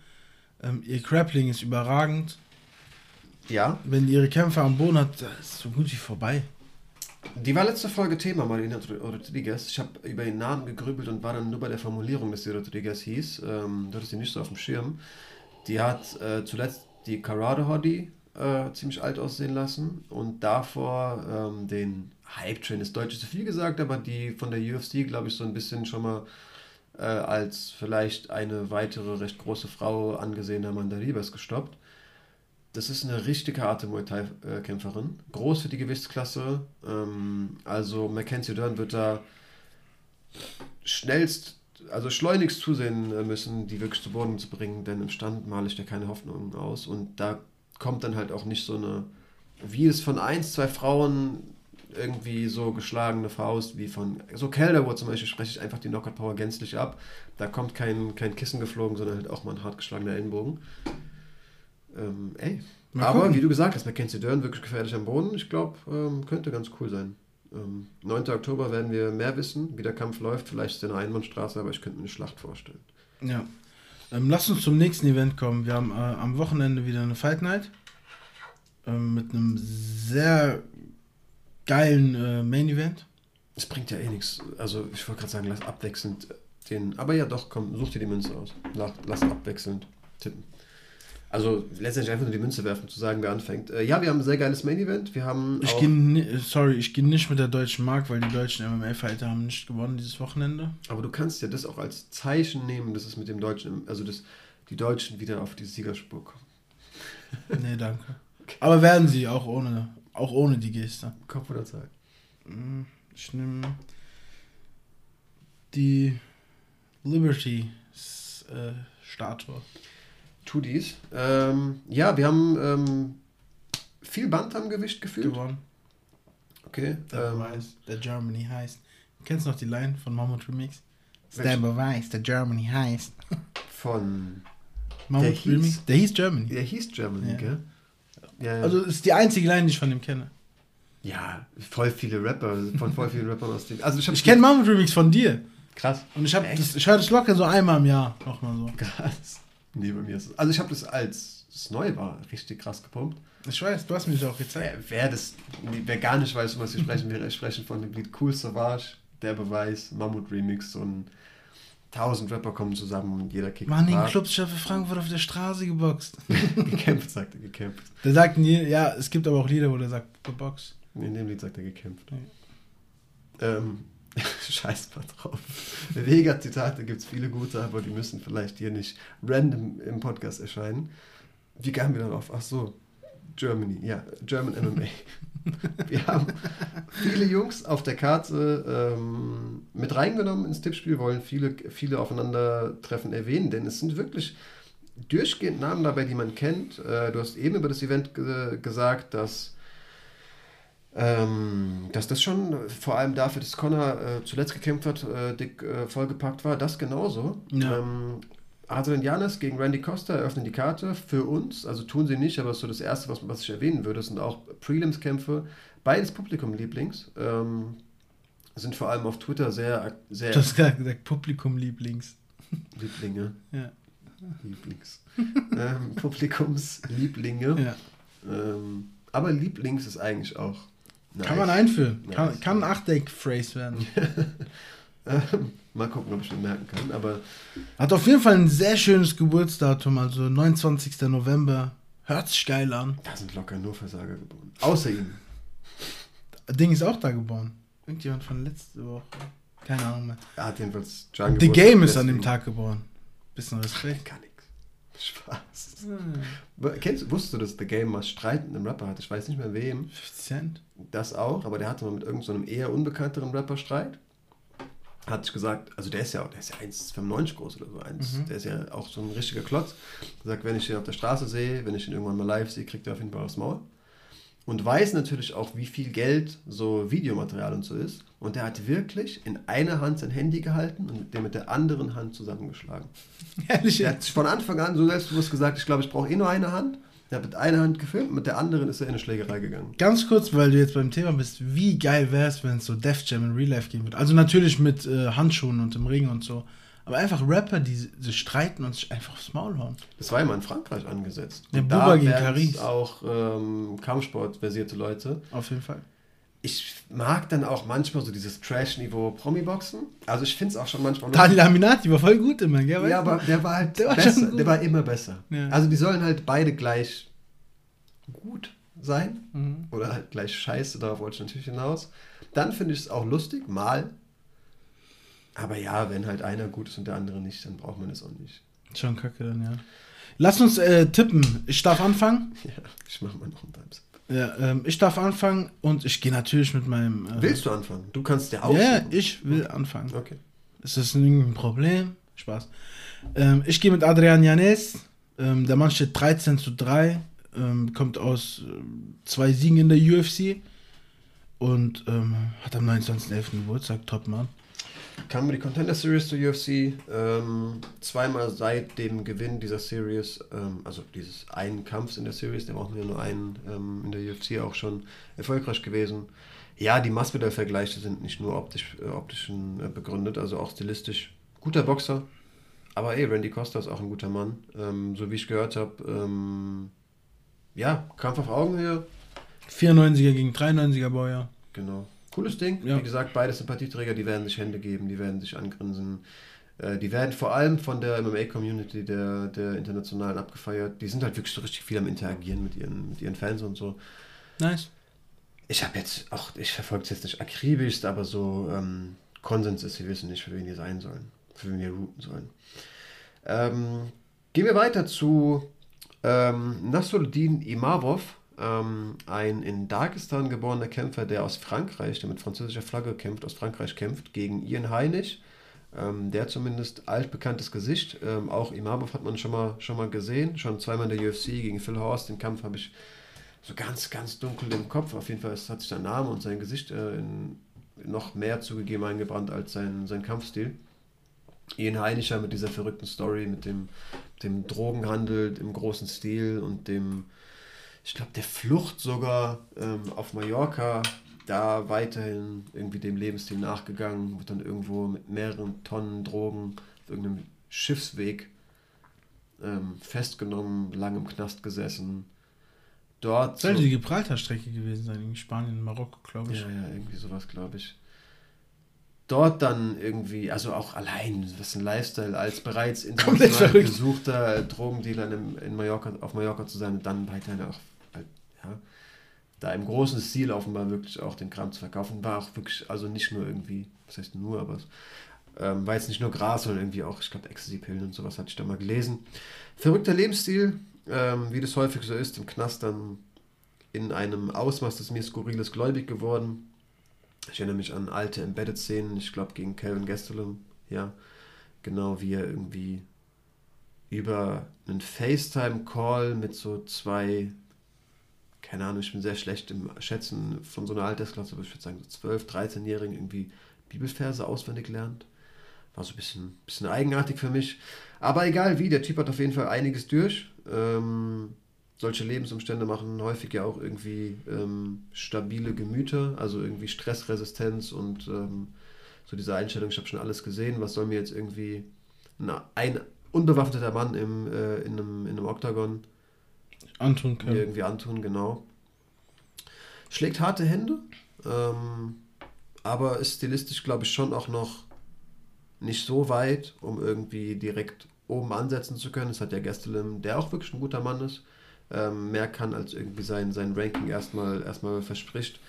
Ähm, ihr Grappling ist überragend. Ja. Wenn die ihre Kämpfe am Boden hat, ist so gut wie vorbei. Die war letzte Folge Thema, Marina Rodriguez. Ich habe über ihren Namen gegrübelt und war dann nur bei der Formulierung, dass sie Rodriguez hieß. Ähm, du hattest sie nicht so auf dem Schirm. Die hat äh, zuletzt die Karate Hottie äh, ziemlich alt aussehen lassen und davor ähm, den Hype Train ist deutsch zu viel gesagt, aber die von der UFC, glaube ich, so ein bisschen schon mal äh, als vielleicht eine weitere recht große Frau angesehen haben Amanda Ribas gestoppt. Das ist eine richtig harte Muay Thai-Kämpferin. Groß für die Gewichtsklasse. Ähm, also Mackenzie Dern wird da schnellst also schleunigst zusehen äh, müssen, die wirklich zu Boden zu bringen, denn im Stand male ich da keine Hoffnung aus. Und da kommt dann halt auch nicht so eine, wie es von ein, zwei Frauen irgendwie so geschlagene Faust, wie von, so Calderwood zum Beispiel, spreche ich einfach die Knockout Power gänzlich ab. Da kommt kein, kein Kissen geflogen, sondern halt auch mal ein hart geschlagener Ellenbogen. Ähm, ey. Mal Aber gucken. wie du gesagt hast, Mackenzie Dern wirklich gefährlich am Boden. Ich glaube, ähm, könnte ganz cool sein. Ähm, 9. Oktober werden wir mehr wissen, wie der Kampf läuft. Vielleicht ist es eine Einbahnstraße, aber ich könnte mir eine Schlacht vorstellen. Ja. Ähm, lass uns zum nächsten Event kommen. Wir haben äh, am Wochenende wieder eine Fight Night. Ähm, mit einem sehr geilen äh, Main Event. Es bringt ja eh nichts. Also, ich wollte gerade sagen, lass abwechselnd den. Aber ja, doch, komm, such dir die Münze aus. Lass, lass abwechselnd tippen. Also letztendlich einfach nur die Münze werfen, zu sagen, wer anfängt. Äh, ja, wir haben ein sehr geiles Main Event. Wir haben. Ich gehe, sorry, ich gehe nicht mit der deutschen Mark, weil die deutschen MMA-Fighter haben nicht gewonnen dieses Wochenende. Aber du kannst ja das auch als Zeichen nehmen, dass es mit dem Deutschen, also dass die Deutschen wieder auf die Siegerspur kommen. nee, danke. Okay. Aber werden sie auch ohne, auch ohne die Geste. Kopf oder Zeit? Mm, Ich nehme die Liberty äh, Statue. Tu dies. Ähm, ja, wir haben ähm, viel Band am Gewicht gefühlt. Gewonnen. Okay. Der ähm, Beweis, der Germany heißt. Kennst du noch die Line von Mammut Remix? Der Beweis, der Germany heißt. Von. Mammut der Remix? Hieß, der hieß Germany. Der hieß Germany, ja. gell? Ja, ja. Also ist die einzige Line, die ich von ihm kenne. Ja, voll viele Rapper, von voll vielen Rappern aus dem. Also ich, ich kenne Mammut Remix von dir. Krass. Und ich, das, ich höre das locker so einmal im Jahr nochmal so. Krass. Nee, bei mir ist es. Also ich habe das als es neu war richtig krass gepumpt. Ich weiß, du hast mir das auch gezeigt. Wer, wer, das, wer gar nicht weiß, um was wir sprechen, wir sprechen von dem Lied Cool Savage, der Beweis, Mammut Remix, so ein tausend Rapper kommen zusammen und jeder kickt. Mann, den Clubchef Frankfurt auf der Straße geboxt. gekämpft, sagt er, gekämpft. Der sagt nie, ja, es gibt aber auch Lieder, wo der sagt, geboxt. In dem Lied sagt er gekämpft. Ja. Ähm, Scheiß mal drauf. Vega-Zitate gibt es viele gute, aber die müssen vielleicht hier nicht random im Podcast erscheinen. Wie kamen wir darauf? Ach so, Germany, ja, German MMA. wir haben viele Jungs auf der Karte ähm, mit reingenommen ins Tippspiel, wollen viele, viele Aufeinandertreffen erwähnen, denn es sind wirklich durchgehend Namen dabei, die man kennt. Äh, du hast eben über das Event ge gesagt, dass ähm, dass das schon vor allem dafür, dass Connor äh, zuletzt gekämpft hat, äh, dick äh, vollgepackt war, das genauso. Ja. Ähm, Adrian Janis gegen Randy Costa eröffnen die Karte für uns, also tun sie nicht, aber so das Erste, was, was ich erwähnen würde, sind auch Prelims-Kämpfe, beides Publikum-Lieblings. Ähm, sind vor allem auf Twitter sehr. sehr du hast gerade gesagt, Publikum-Lieblings. Lieblinge. Ja. Lieblings. ähm, Publikumslieblinge. Ja. Ähm, aber Lieblings ist eigentlich auch Nice. Kann man einführen. Nice. Kann, kann ein Achteck-Phrase werden. Ähm, mal gucken, ob ich mir merken kann. Aber Hat auf jeden Fall ein sehr schönes Geburtsdatum, also 29. November. Hört sich geil an. Da sind locker nur Versager geboren. Außer ihm. Ding ist auch da geboren. Irgendjemand von letzter Woche. Keine Ahnung mehr. Er hat jedenfalls John The Game ist an dem Tag geboren. Bisschen Respekt. Kann ich. Spaß. Hm. Kennst, wusstest du, dass The Game mal Streit mit einem Rapper hat? Ich weiß nicht mehr wem. 50 Cent? Das auch, aber der hatte mal mit irgendeinem so eher unbekannteren Rapper Streit. Hat sich gesagt, also der ist ja, der ist ja 1,95 groß oder so, 1, mhm. der ist ja auch so ein richtiger Klotz. Sagt, wenn ich ihn auf der Straße sehe, wenn ich ihn irgendwann mal live sehe, kriegt er auf jeden Fall aufs Maul und weiß natürlich auch, wie viel Geld so Videomaterial und so ist. Und der hat wirklich in einer Hand sein Handy gehalten und den mit der anderen Hand zusammengeschlagen. Ehrlich? Er hat von Anfang an so selbstbewusst gesagt, ich glaube, ich brauche eh nur eine Hand. Er hat mit einer Hand gefilmt, mit der anderen ist er in eine Schlägerei gegangen. Ganz kurz, weil du jetzt beim Thema bist, wie geil wäre es, wenn es so Def Jam in Real Life gehen würde? Also natürlich mit äh, Handschuhen und im Ring und so. Aber einfach Rapper, die sich streiten und sich einfach aufs Maul hauen. Das war immer in Frankreich angesetzt. Der Buba gegen Caris. auch ähm, Kampfsport-versierte Leute. Auf jeden Fall. Ich mag dann auch manchmal so dieses Trash-Niveau Promi-Boxen. Also ich finde es auch schon manchmal... Daniel Laminati war voll gut immer, gell? Ja, aber der war halt der war besser. Der war immer besser. Ja. Also die sollen halt beide gleich gut sein. Mhm. Oder halt gleich scheiße, darauf wollte ich natürlich hinaus. Dann finde ich es auch lustig, mal aber ja, wenn halt einer gut ist und der andere nicht, dann braucht man es auch nicht. Schon kacke dann, ja. Lass uns äh, tippen. Ich darf anfangen. Ja, ich mach mal noch einen Times. Ja, ähm, ich darf anfangen und ich gehe natürlich mit meinem. Äh, Willst du anfangen? Du kannst ja auch. Ja, ich will anfangen. Okay. Ist das ein Problem? Spaß. Ähm, ich gehe mit Adrian Janes. Ähm, der Mann steht 13 zu 3. Ähm, kommt aus äh, zwei Siegen in der UFC. Und ähm, hat am 29.11. Geburtstag. Top, Mann kam die Contender Series zur UFC. Ähm, zweimal seit dem Gewinn dieser Series, ähm, also dieses einen Kampfs in der Series, der brauchen wir nur einen ähm, in der UFC auch schon erfolgreich gewesen. Ja, die Masvidal-Vergleiche sind nicht nur optisch, äh, optischen äh, begründet, also auch stilistisch. Guter Boxer, aber ey, Randy Costa ist auch ein guter Mann. Ähm, so wie ich gehört habe, ähm, ja, Kampf auf Augenhöhe. 94er gegen 93er Bauer. Genau cooles Ding. Ja. Wie gesagt, beide Sympathieträger, die werden sich Hände geben, die werden sich angrinsen. Äh, die werden vor allem von der MMA-Community, der, der internationalen abgefeiert. Die sind halt wirklich so richtig viel am Interagieren mit ihren, mit ihren Fans und so. Nice. Ich habe jetzt auch, ich verfolge es jetzt nicht akribisch, aber so ähm, Konsens ist, wir wissen nicht, für wen die sein sollen, für wen wir routen sollen. Ähm, gehen wir weiter zu ähm, Nasruddin Imavov ähm, ein in Dagestan geborener Kämpfer, der aus Frankreich, der mit französischer Flagge kämpft, aus Frankreich kämpft, gegen Ian Heinig. Ähm, der zumindest altbekanntes Gesicht. Ähm, auch Imamov hat man schon mal, schon mal gesehen, schon zweimal in der UFC gegen Phil Horst. Den Kampf habe ich so ganz, ganz dunkel im Kopf. Auf jeden Fall hat sich sein Name und sein Gesicht äh, in, noch mehr zugegeben eingebrannt als sein, sein Kampfstil. Ian Heiniger mit dieser verrückten Story, mit dem, dem Drogenhandel im großen Stil und dem, ich glaube, der Flucht sogar ähm, auf Mallorca, da weiterhin irgendwie dem Lebensstil nachgegangen, wird dann irgendwo mit mehreren Tonnen Drogen auf irgendeinem Schiffsweg ähm, festgenommen, lang im Knast gesessen. Dort. Sollte so, die Gibraltar-Strecke gewesen sein, in Spanien, Marokko, glaube ich. Ja, ja, irgendwie sowas, glaube ich dort dann irgendwie, also auch allein, was ein Lifestyle, als bereits international gesuchter Drogendealer in, in Mallorca, auf Mallorca zu sein und dann weiterhin auch, da im großen Stil offenbar wirklich auch den Kram zu verkaufen, war auch wirklich, also nicht nur irgendwie, was heißt nur, aber es ähm, war jetzt nicht nur Gras, sondern irgendwie auch, ich glaube, Ecstasy-Pillen und sowas hatte ich da mal gelesen. Verrückter Lebensstil, ähm, wie das häufig so ist, im Knast dann in einem Ausmaß, das mir skurriles gläubig geworden ich erinnere mich an alte Embedded-Szenen, ich glaube gegen Calvin Gastelum, ja. Genau wie er irgendwie über einen FaceTime-Call mit so zwei, keine Ahnung, ich bin sehr schlecht im Schätzen von so einer Altersklasse, aber ich würde sagen so 12-, 13-Jährigen irgendwie Bibelverse auswendig lernt. War so ein bisschen, bisschen eigenartig für mich. Aber egal wie, der Typ hat auf jeden Fall einiges durch. Ähm, solche Lebensumstände machen häufig ja auch irgendwie ähm, stabile Gemüter, also irgendwie Stressresistenz und ähm, so diese Einstellung, ich habe schon alles gesehen, was soll mir jetzt irgendwie na, ein unbewaffneter Mann im, äh, in, einem, in einem Oktagon antun können. Irgendwie antun, genau. Schlägt harte Hände, ähm, aber ist stilistisch, glaube ich, schon auch noch nicht so weit, um irgendwie direkt oben ansetzen zu können. Es hat ja Gestelem, der auch wirklich ein guter Mann ist, ähm, mehr kann, als irgendwie sein, sein Ranking erstmal, erstmal verspricht.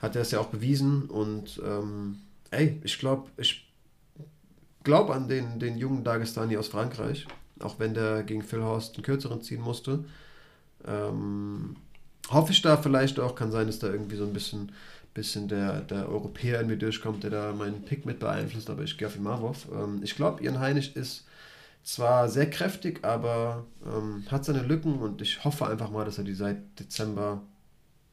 Hat er es ja auch bewiesen und ähm, ey, ich glaube, ich glaube an den, den jungen Dagestani aus Frankreich, auch wenn der gegen Phil Horst einen kürzeren ziehen musste. Ähm, hoffe ich da vielleicht auch, kann sein, dass da irgendwie so ein bisschen, bisschen der, der Europäer in mir durchkommt, der da meinen Pick mit beeinflusst, aber ich gehe auf Imavov. Ähm, ich glaube, Ian Heinisch ist zwar sehr kräftig, aber ähm, hat seine Lücken und ich hoffe einfach mal, dass er die seit Dezember,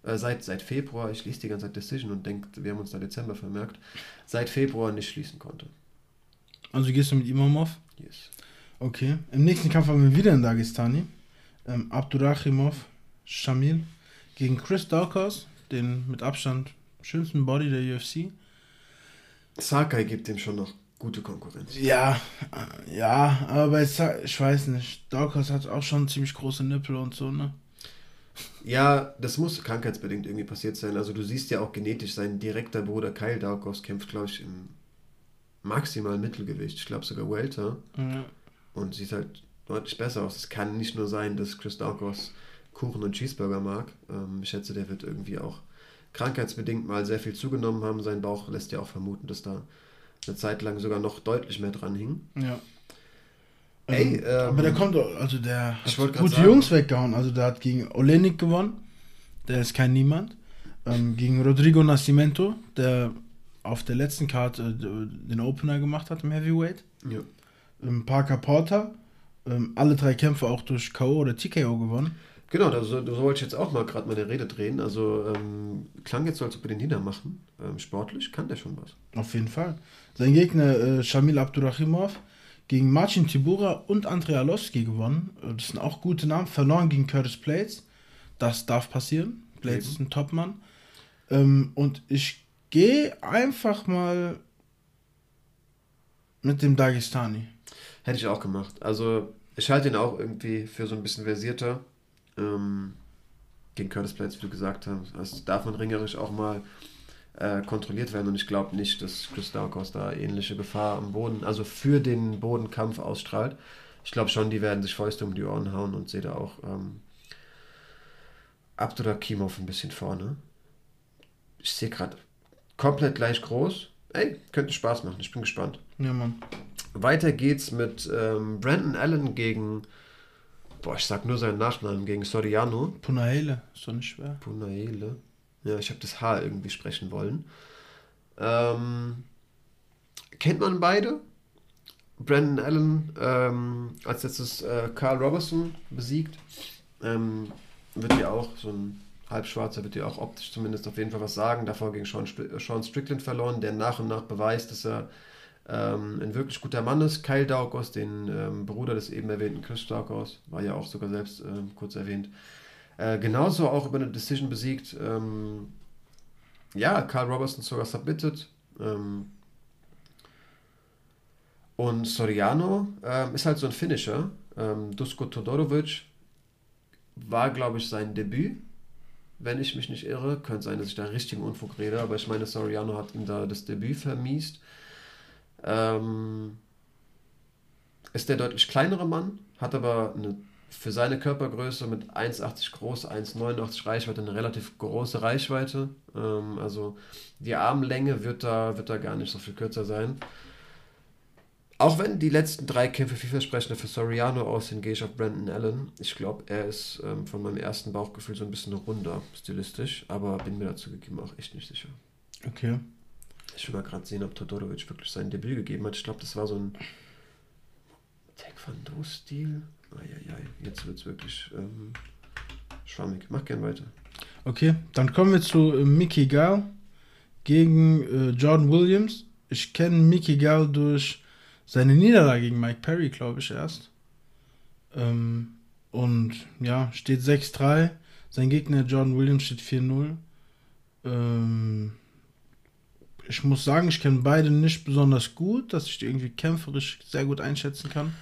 äh, seit, seit Februar, ich lese die ganze Zeit Decision und denke, wir haben uns da Dezember vermerkt, seit Februar nicht schließen konnte. Also gehst du mit Imamov? Yes. Okay. Im nächsten Kampf haben wir wieder einen Dagestani. Ähm, Abdurachimov Shamil gegen Chris Dawkins, den mit Abstand schönsten Body der UFC. Sakai gibt ihm schon noch gute Konkurrenz. Ja, ja, aber bei, ich weiß nicht, Dawkins hat auch schon ziemlich große Nippel und so, ne? Ja, das muss krankheitsbedingt irgendwie passiert sein. Also du siehst ja auch genetisch, sein direkter Bruder Kyle Dawkins kämpft, glaube ich, im maximalen Mittelgewicht. Ich glaube sogar Welter. Ja. Und sieht halt deutlich besser aus. Es kann nicht nur sein, dass Chris Dawkins Kuchen und Cheeseburger mag. Ähm, ich schätze, der wird irgendwie auch krankheitsbedingt mal sehr viel zugenommen haben. Sein Bauch lässt ja auch vermuten, dass da eine Zeit lang sogar noch deutlich mehr dran hing. Ja. Ey, ähm, ähm, aber der kommt, also der hat gute sagen, Jungs weggehauen. Also der hat gegen Olenik gewonnen. Der ist kein Niemand. Ähm, gegen Rodrigo Nascimento, der auf der letzten Karte äh, den Opener gemacht hat im Heavyweight. Ja. Ähm, Parker Porter, ähm, alle drei Kämpfe auch durch K.O. oder TKO gewonnen. Genau, da, so, so wollte ich jetzt auch mal gerade meine Rede drehen. Also ähm, klang jetzt so, als ob wir den niedermachen. Ähm, sportlich kann der schon was. Auf jeden Fall. Sein Gegner äh, Shamil Abdurrahimov gegen Marcin Tibura und Andrei Alowski gewonnen. Äh, das sind auch gute Namen. Verloren gegen Curtis Blades. Das darf passieren. Blades Eben. ist ein Topmann. Ähm, und ich gehe einfach mal mit dem Dagestani. Hätte ich auch gemacht. Also ich halte ihn auch irgendwie für so ein bisschen versierter ähm, gegen Curtis Blades, wie du gesagt hast. Also darf man ringerisch auch mal äh, kontrolliert werden und ich glaube nicht, dass Chris Dawkins da ähnliche Gefahr am Boden, also für den Bodenkampf ausstrahlt. Ich glaube schon, die werden sich Fäuste um die Ohren hauen und sehe da auch ähm, Abdurakimov ein bisschen vorne. Ich sehe gerade komplett gleich groß. Ey, könnte Spaß machen. Ich bin gespannt. Ja, Mann. Weiter geht's mit ähm, Brandon Allen gegen Boah, ich sag nur seinen Nachnamen gegen Soriano. Punaele, ist doch nicht schwer. Punaele. Ja, ich habe das H irgendwie sprechen wollen. Ähm, kennt man beide? Brandon Allen ähm, als letztes äh, Carl Robertson besiegt. Ähm, wird ja auch so ein Halbschwarzer, wird ja auch optisch zumindest auf jeden Fall was sagen. Davor gegen Sean, Sean Strickland verloren, der nach und nach beweist, dass er ähm, ein wirklich guter Mann ist. Kyle Daugos, den ähm, Bruder des eben erwähnten Chris Daugos, war ja auch sogar selbst ähm, kurz erwähnt. Äh, genauso auch über eine Decision besiegt. Ähm, ja, Carl Robertson sogar submitted. Ähm, und Soriano ähm, ist halt so ein Finisher. Ähm, Dusko Todorovic war, glaube ich, sein Debüt. Wenn ich mich nicht irre, könnte sein, dass ich da richtigen Unfug rede, aber ich meine, Soriano hat ihm da das Debüt vermiest. Ähm, ist der deutlich kleinere Mann, hat aber eine, für seine Körpergröße mit 1,80 groß, 1,89 Reichweite eine relativ große Reichweite. Ähm, also die Armlänge wird da, wird da gar nicht so viel kürzer sein. Auch wenn die letzten drei Kämpfe vielversprechender für Soriano aussehen, gehe ich auf Brandon Allen. Ich glaube, er ist ähm, von meinem ersten Bauchgefühl so ein bisschen runder, stilistisch, aber bin mir dazu gegeben auch echt nicht sicher. Okay. Ich will mal gerade sehen, ob Todorovic wirklich sein Debüt gegeben hat. Ich glaube, das war so ein Taekwondo-Stil. Eieiei, jetzt wird es wirklich ähm, schwammig. Mach gern weiter. Okay, dann kommen wir zu äh, Mickey Gall gegen äh, Jordan Williams. Ich kenne Mickey Gall durch seine Niederlage gegen Mike Perry, glaube ich, erst. Ähm, und ja, steht 6-3. Sein Gegner Jordan Williams steht 4-0. Ähm, ich muss sagen, ich kenne beide nicht besonders gut, dass ich die irgendwie kämpferisch sehr gut einschätzen kann.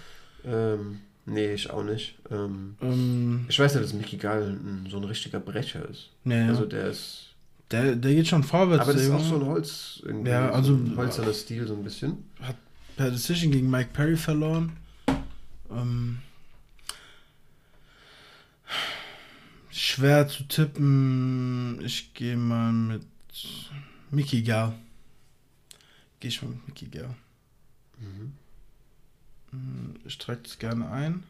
Ähm, nee, ich auch nicht. Ähm, ähm ich weiß ja, dass Mickey Gall so ein richtiger Brecher ist. Ja, Also der ist. Der, der geht schon vorwärts. Aber das ist auch so ein Holz, irgendwie. Ja, also. So ein holzerner Stil, so ein bisschen. Hat per Decision gegen Mike Perry verloren. Ähm, schwer zu tippen. Ich gehe mal mit Mickey Gal. Gehe ich mal mit Mickey Gal. Mhm. Hm, ich trage es gerne ein.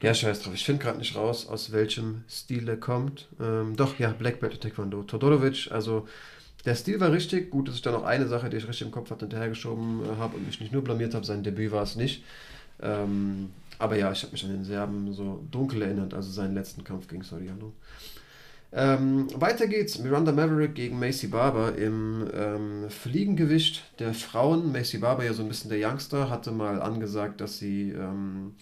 Ja, scheiß drauf. Ich finde gerade nicht raus, aus welchem Stil er kommt. Ähm, doch, ja, Black Belt Taekwondo. Todorovic, also der Stil war richtig. Gut, dass ich dann noch eine Sache, die ich richtig im Kopf hatte, hinterhergeschoben äh, habe und mich nicht nur blamiert habe. Sein Debüt war es nicht. Ähm, aber ja, ich habe mich an den Serben so dunkel erinnert, also seinen letzten Kampf gegen Soriano. Ähm, weiter geht's. Miranda Maverick gegen Macy Barber im ähm, Fliegengewicht der Frauen. Macy Barber, ja so ein bisschen der Youngster, hatte mal angesagt, dass sie ähm,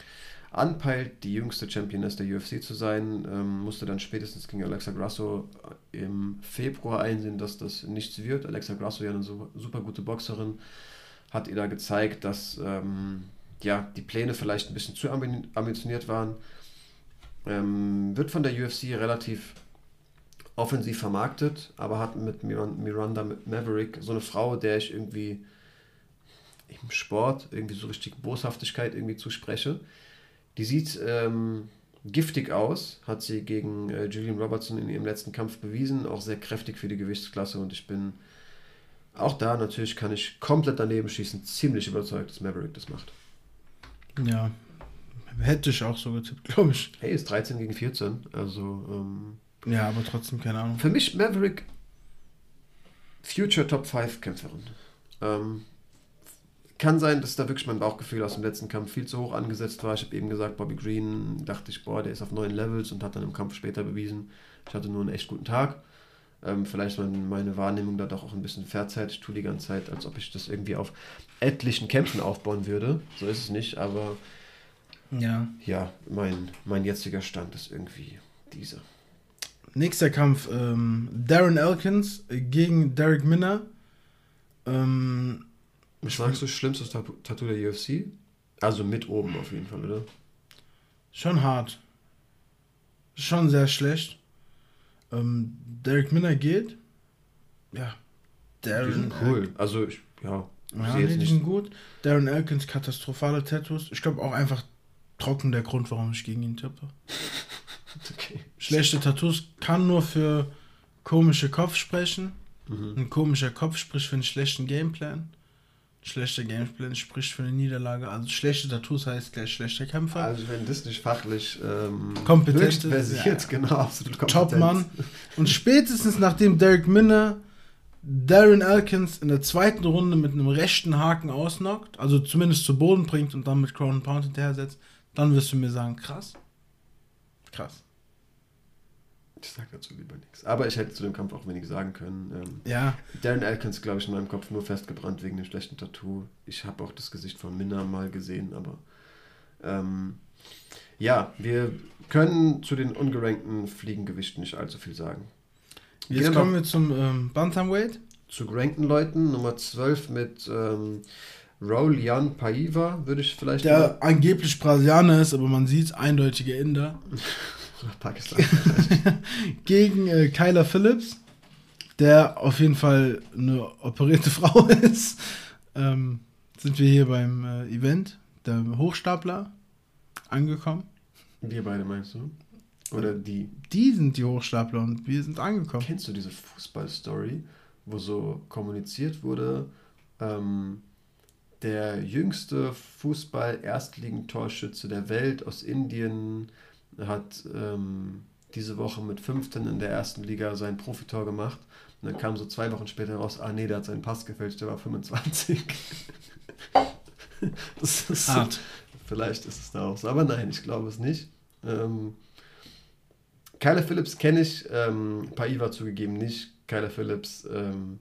anpeilt, die jüngste Championess der UFC zu sein, ähm, musste dann spätestens gegen Alexa Grasso im Februar einsehen, dass das nichts wird. Alexa Grasso, ja eine super gute Boxerin, hat ihr da gezeigt, dass ähm, ja, die Pläne vielleicht ein bisschen zu ambitioniert waren. Ähm, wird von der UFC relativ offensiv vermarktet, aber hat mit Miranda Maverick so eine Frau, der ich irgendwie im Sport irgendwie so richtig Boshaftigkeit irgendwie zuspreche. Die sieht ähm, giftig aus, hat sie gegen äh, Julian Robertson in ihrem letzten Kampf bewiesen, auch sehr kräftig für die Gewichtsklasse und ich bin auch da natürlich kann ich komplett daneben schießen, ziemlich überzeugt, dass Maverick das macht. Ja, hätte ich auch so getippt, glaube ich. Hey, ist 13 gegen 14, also ähm, ja, aber trotzdem keine Ahnung. Für mich Maverick Future Top 5 Kämpferin. Ähm, kann sein, dass da wirklich mein Bauchgefühl aus dem letzten Kampf viel zu hoch angesetzt war. Ich habe eben gesagt, Bobby Green, dachte ich, boah, der ist auf neuen Levels und hat dann im Kampf später bewiesen, ich hatte nur einen echt guten Tag. Ähm, vielleicht meine Wahrnehmung da doch auch ein bisschen verzerrt. Ich tue die ganze Zeit, als ob ich das irgendwie auf etlichen Kämpfen aufbauen würde. So ist es nicht, aber ja, ja mein, mein jetziger Stand ist irgendwie dieser. Nächster Kampf: ähm, Darren Elkins gegen Derek Minner. Ähm, was sagst du, schlimmstes Tattoo der UFC? Also mit oben auf jeden Fall, oder? Schon hart. Schon sehr schlecht. Ähm, Derek Minner geht. Ja. Darren die sind cool. El also, ich, ja. Ja, nee, die sind gut. Darren Elkins katastrophale Tattoos. Ich glaube auch einfach trocken der Grund, warum ich gegen ihn tippe. okay. Schlechte Tattoos kann nur für komische Kopf sprechen. Mhm. Ein komischer Kopf spricht für einen schlechten Gameplan. Schlechter Gameplan spricht für eine Niederlage. Also schlechte Tattoos heißt gleich schlechter Kämpfer. Also wenn das nicht fachlich ähm, kompetent versiert, ja. genau, absolut kompetent. Topmann. Und spätestens nachdem Derek Minner Darren Elkins in der zweiten Runde mit einem rechten Haken ausnockt, also zumindest zu Boden bringt und dann mit Crown Pound hinterher setzt, dann wirst du mir sagen, krass. Krass. Ich sag dazu lieber nichts. Aber ich hätte zu dem Kampf auch wenig sagen können. Ähm, ja. Darren Elkins, glaube ich, in meinem Kopf nur festgebrannt wegen dem schlechten Tattoo. Ich habe auch das Gesicht von Minna mal gesehen, aber ähm, ja, wir können zu den ungerankten Fliegengewichten nicht allzu viel sagen. Jetzt Gehen kommen wir zum ähm, Bantamweight. Zu gerankten Leuten, Nummer 12 mit ähm, Rolian Paiva, würde ich vielleicht. Der mal... angeblich Brasilianer ist, aber man sieht eindeutige Inder. Pakistan. Gegen äh, Kyler Phillips, der auf jeden Fall eine operierte Frau ist. Ähm, sind wir hier beim äh, Event, der Hochstapler, angekommen. Wir beide meinst du? Oder die? Die sind die Hochstapler und wir sind angekommen. Kennst du diese Fußball-Story, wo so kommuniziert wurde, ähm, der jüngste Fußball-Erstligentorschütze der Welt aus Indien hat ähm, diese Woche mit 15 in der ersten Liga sein Profitor gemacht. Und dann kam so zwei Wochen später raus, ah nee, der hat seinen Pass gefälscht, der war 25. das ist Hart. So, vielleicht ist es da auch so, aber nein, ich glaube es nicht. Ähm, Kyler Phillips kenne ich, ähm, Paiva zugegeben nicht. Kyler Phillips, ähm,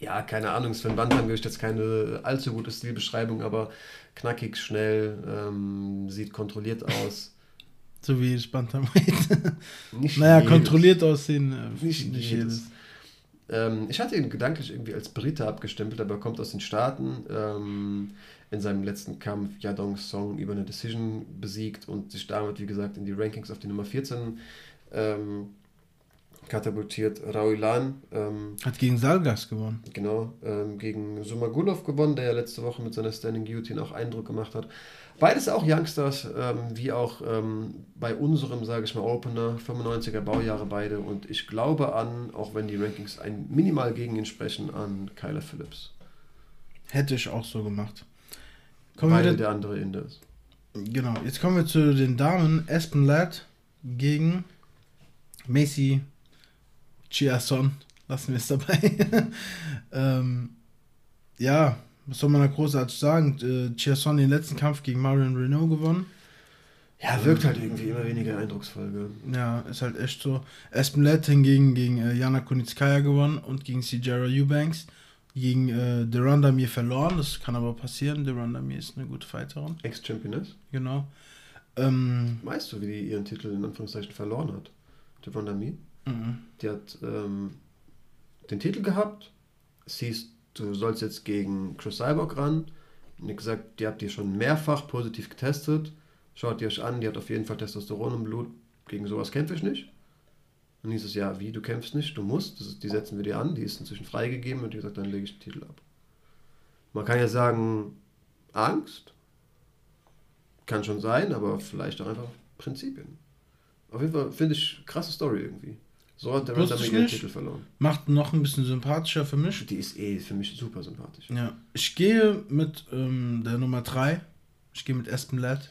ja, keine Ahnung, Sven Bantamgewicht jetzt keine allzu gute Stilbeschreibung, aber knackig, schnell, ähm, sieht kontrolliert aus. So wie Bantamweight. Nicht naja, jedes. kontrolliert aussehen. Äh, nicht, nicht jedes. Ähm, ich hatte ihn gedanklich irgendwie als Brite abgestempelt, aber er kommt aus den Staaten. Ähm, in seinem letzten Kampf Yadong Song über eine Decision besiegt und sich damit, wie gesagt, in die Rankings auf die Nummer 14 ähm, katapultiert. Rauilan ähm, hat gegen Salgas gewonnen. Genau, ähm, gegen Sumagulov gewonnen, der ja letzte Woche mit seiner Standing Guillotine auch Eindruck gemacht hat. Beides auch Youngsters, ähm, wie auch ähm, bei unserem, sage ich mal, Opener, 95er Baujahre beide. Und ich glaube an, auch wenn die Rankings ein minimal gegen ihn sprechen, an Kyler Phillips. Hätte ich auch so gemacht. Kommen Weil der andere Inder ist. Genau, jetzt kommen wir zu den Damen. Aspen Ladd gegen Macy Chiasson. Lassen wir es dabei. ähm, ja, was soll man da großartig sagen? Äh, Chiasson den letzten Kampf gegen Marion Renault gewonnen. Ja, wirkt halt irgendwie immer weniger eindrucksvoll. Gell? Ja, ist halt echt so. Aspen Ladd hingegen gegen äh, Jana Kunitskaya gewonnen und gegen Sijara Eubanks. Gegen äh, Deranda Mir verloren, das kann aber passieren. Deranda Mir ist eine gute Fighterin. Ex-Championess? Genau. Ähm, weißt du, wie die ihren Titel in Anführungszeichen verloren hat? Deranda Mir? Mhm. Die hat ähm, den Titel gehabt. Sie ist du sollst jetzt gegen Chris Cyborg ran. Und ich gesagt, die habt ihr schon mehrfach positiv getestet. Schaut ihr euch an, die hat auf jeden Fall Testosteron im Blut. Gegen sowas kämpfe ich nicht. Und hieß es, ja, wie, du kämpfst nicht, du musst, ist, die setzen wir dir an, die ist inzwischen freigegeben und die gesagt, dann lege ich den Titel ab. Man kann ja sagen, Angst, kann schon sein, aber vielleicht auch einfach Prinzipien. Auf jeden Fall finde ich krasse Story irgendwie. So hat der Random ihren Titel verloren. Macht noch ein bisschen sympathischer für mich. Die ist eh für mich super sympathisch. Ja. Ich gehe mit ähm, der Nummer 3. Ich gehe mit Aspen Ladd.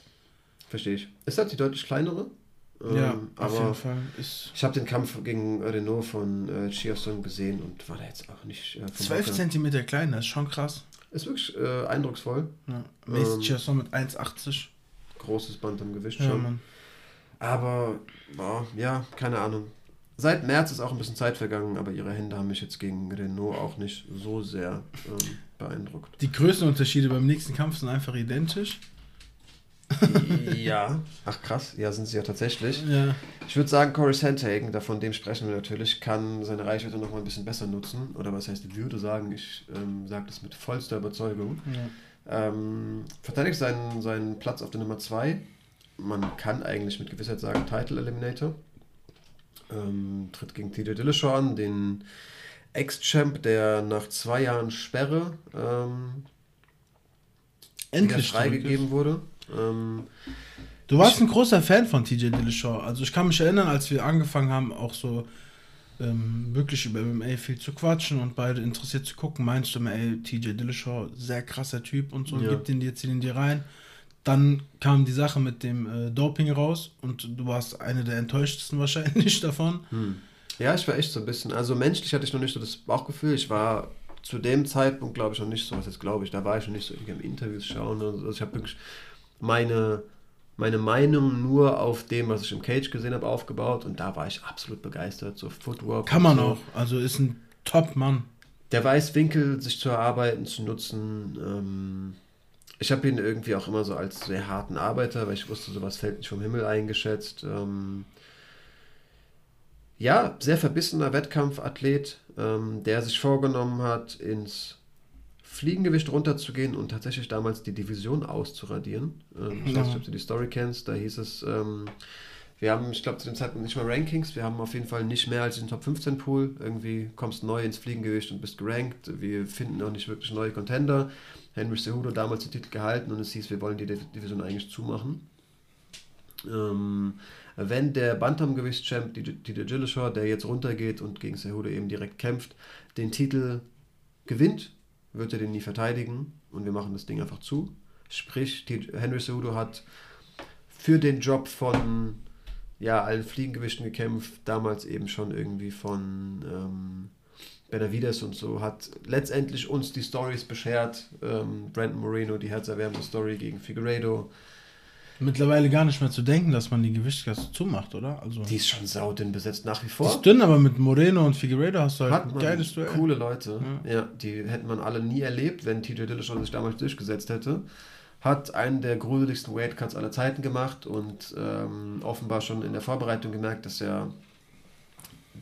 Verstehe ich. Ist das die deutlich kleinere? Ja, ähm, auf jeden Fall. Ist ich habe den Kampf gegen Renault von äh, Chiasson gesehen und war da jetzt auch nicht. Äh, 12 cm kleiner, ist schon krass. Ist wirklich äh, eindrucksvoll. Ja. Ähm, Chiasson mit 1,80. Großes Band am Gewicht ja, schon. Mann. Aber, boah, ja, keine Ahnung. Seit März ist auch ein bisschen Zeit vergangen, aber ihre Hände haben mich jetzt gegen Renault auch nicht so sehr ähm, beeindruckt. Die Größenunterschiede beim nächsten Kampf sind einfach identisch. ja, ach krass, ja, sind sie ja tatsächlich. Ja. Ich würde sagen, Corey Sandhagen, da von dem sprechen wir natürlich, kann seine Reichweite noch mal ein bisschen besser nutzen. Oder was heißt, ich würde sagen, ich ähm, sage das mit vollster Überzeugung. Ja. Ähm, verteidigt seinen, seinen Platz auf der Nummer 2. Man kann eigentlich mit Gewissheit sagen, Title Eliminator. Ähm, tritt gegen TJ Dillashaw an, den Ex-Champ, der nach zwei Jahren Sperre ähm, endlich freigegeben wurde. Ähm, du warst ein großer Fan von TJ Dillashaw. Also ich kann mich erinnern, als wir angefangen haben, auch so ähm, wirklich über MMA viel zu quatschen und beide interessiert zu gucken. Meinst du, ey, TJ Dillashaw, sehr krasser Typ und so, ja. gibt ihn dir, zieh ihn dir rein. Dann kam die Sache mit dem äh, Doping raus und du warst eine der enttäuschtesten wahrscheinlich davon. Hm. Ja, ich war echt so ein bisschen, also menschlich hatte ich noch nicht so das Bauchgefühl. Ich war zu dem Zeitpunkt, glaube ich, noch nicht so, was jetzt glaube ich, da war ich noch nicht so irgendwie im Interviews schauen. Also ich habe wirklich meine, meine Meinung nur auf dem, was ich im Cage gesehen habe, aufgebaut und da war ich absolut begeistert. So Footwork. Kann man so. auch, also ist ein Top-Mann. Der weiß Winkel, sich zu erarbeiten, zu nutzen. Ähm, ich habe ihn irgendwie auch immer so als sehr harten Arbeiter, weil ich wusste, sowas fällt nicht vom Himmel eingeschätzt. Ähm, ja, sehr verbissener Wettkampfathlet, ähm, der sich vorgenommen hat, ins Fliegengewicht runterzugehen und tatsächlich damals die Division auszuradieren. Ähm, ich ja. weiß nicht, ob du die Story kennst. Da hieß es, ähm, wir haben, ich glaube, zu dem Zeitpunkt nicht mehr Rankings. Wir haben auf jeden Fall nicht mehr als den Top 15 Pool. Irgendwie kommst neu ins Fliegengewicht und bist gerankt. Wir finden auch nicht wirklich neue Contender. Henry Cejudo damals den Titel gehalten und es hieß, wir wollen die Division eigentlich zumachen. Ähm, wenn der Bantamgewichtschamp Dieter Dillashaw, der jetzt runtergeht und gegen Cejudo eben direkt kämpft, den Titel gewinnt, wird er den nie verteidigen und wir machen das Ding einfach zu. Sprich, Henry Cejudo hat für den Job von ja, allen Fliegengewichten gekämpft, damals eben schon irgendwie von ähm, Benavides und so, hat letztendlich uns die Stories beschert. Ähm, Brandon Moreno, die herzerwärmende Story gegen Figueiredo. Mittlerweile gar nicht mehr zu denken, dass man die Gewichtsklasse zumacht, oder? Also die ist schon saudünn besetzt nach wie vor. Die ist dünn, aber mit Moreno und Figueiredo hast du halt Hat ein geiles Duell. Coole Leute. Ja. ja. die hätten man alle nie erlebt, wenn TJ Dillashaw sich damals durchgesetzt hätte. Hat einen der gruseligsten Weightcuts aller Zeiten gemacht und ähm, offenbar schon in der Vorbereitung gemerkt, dass er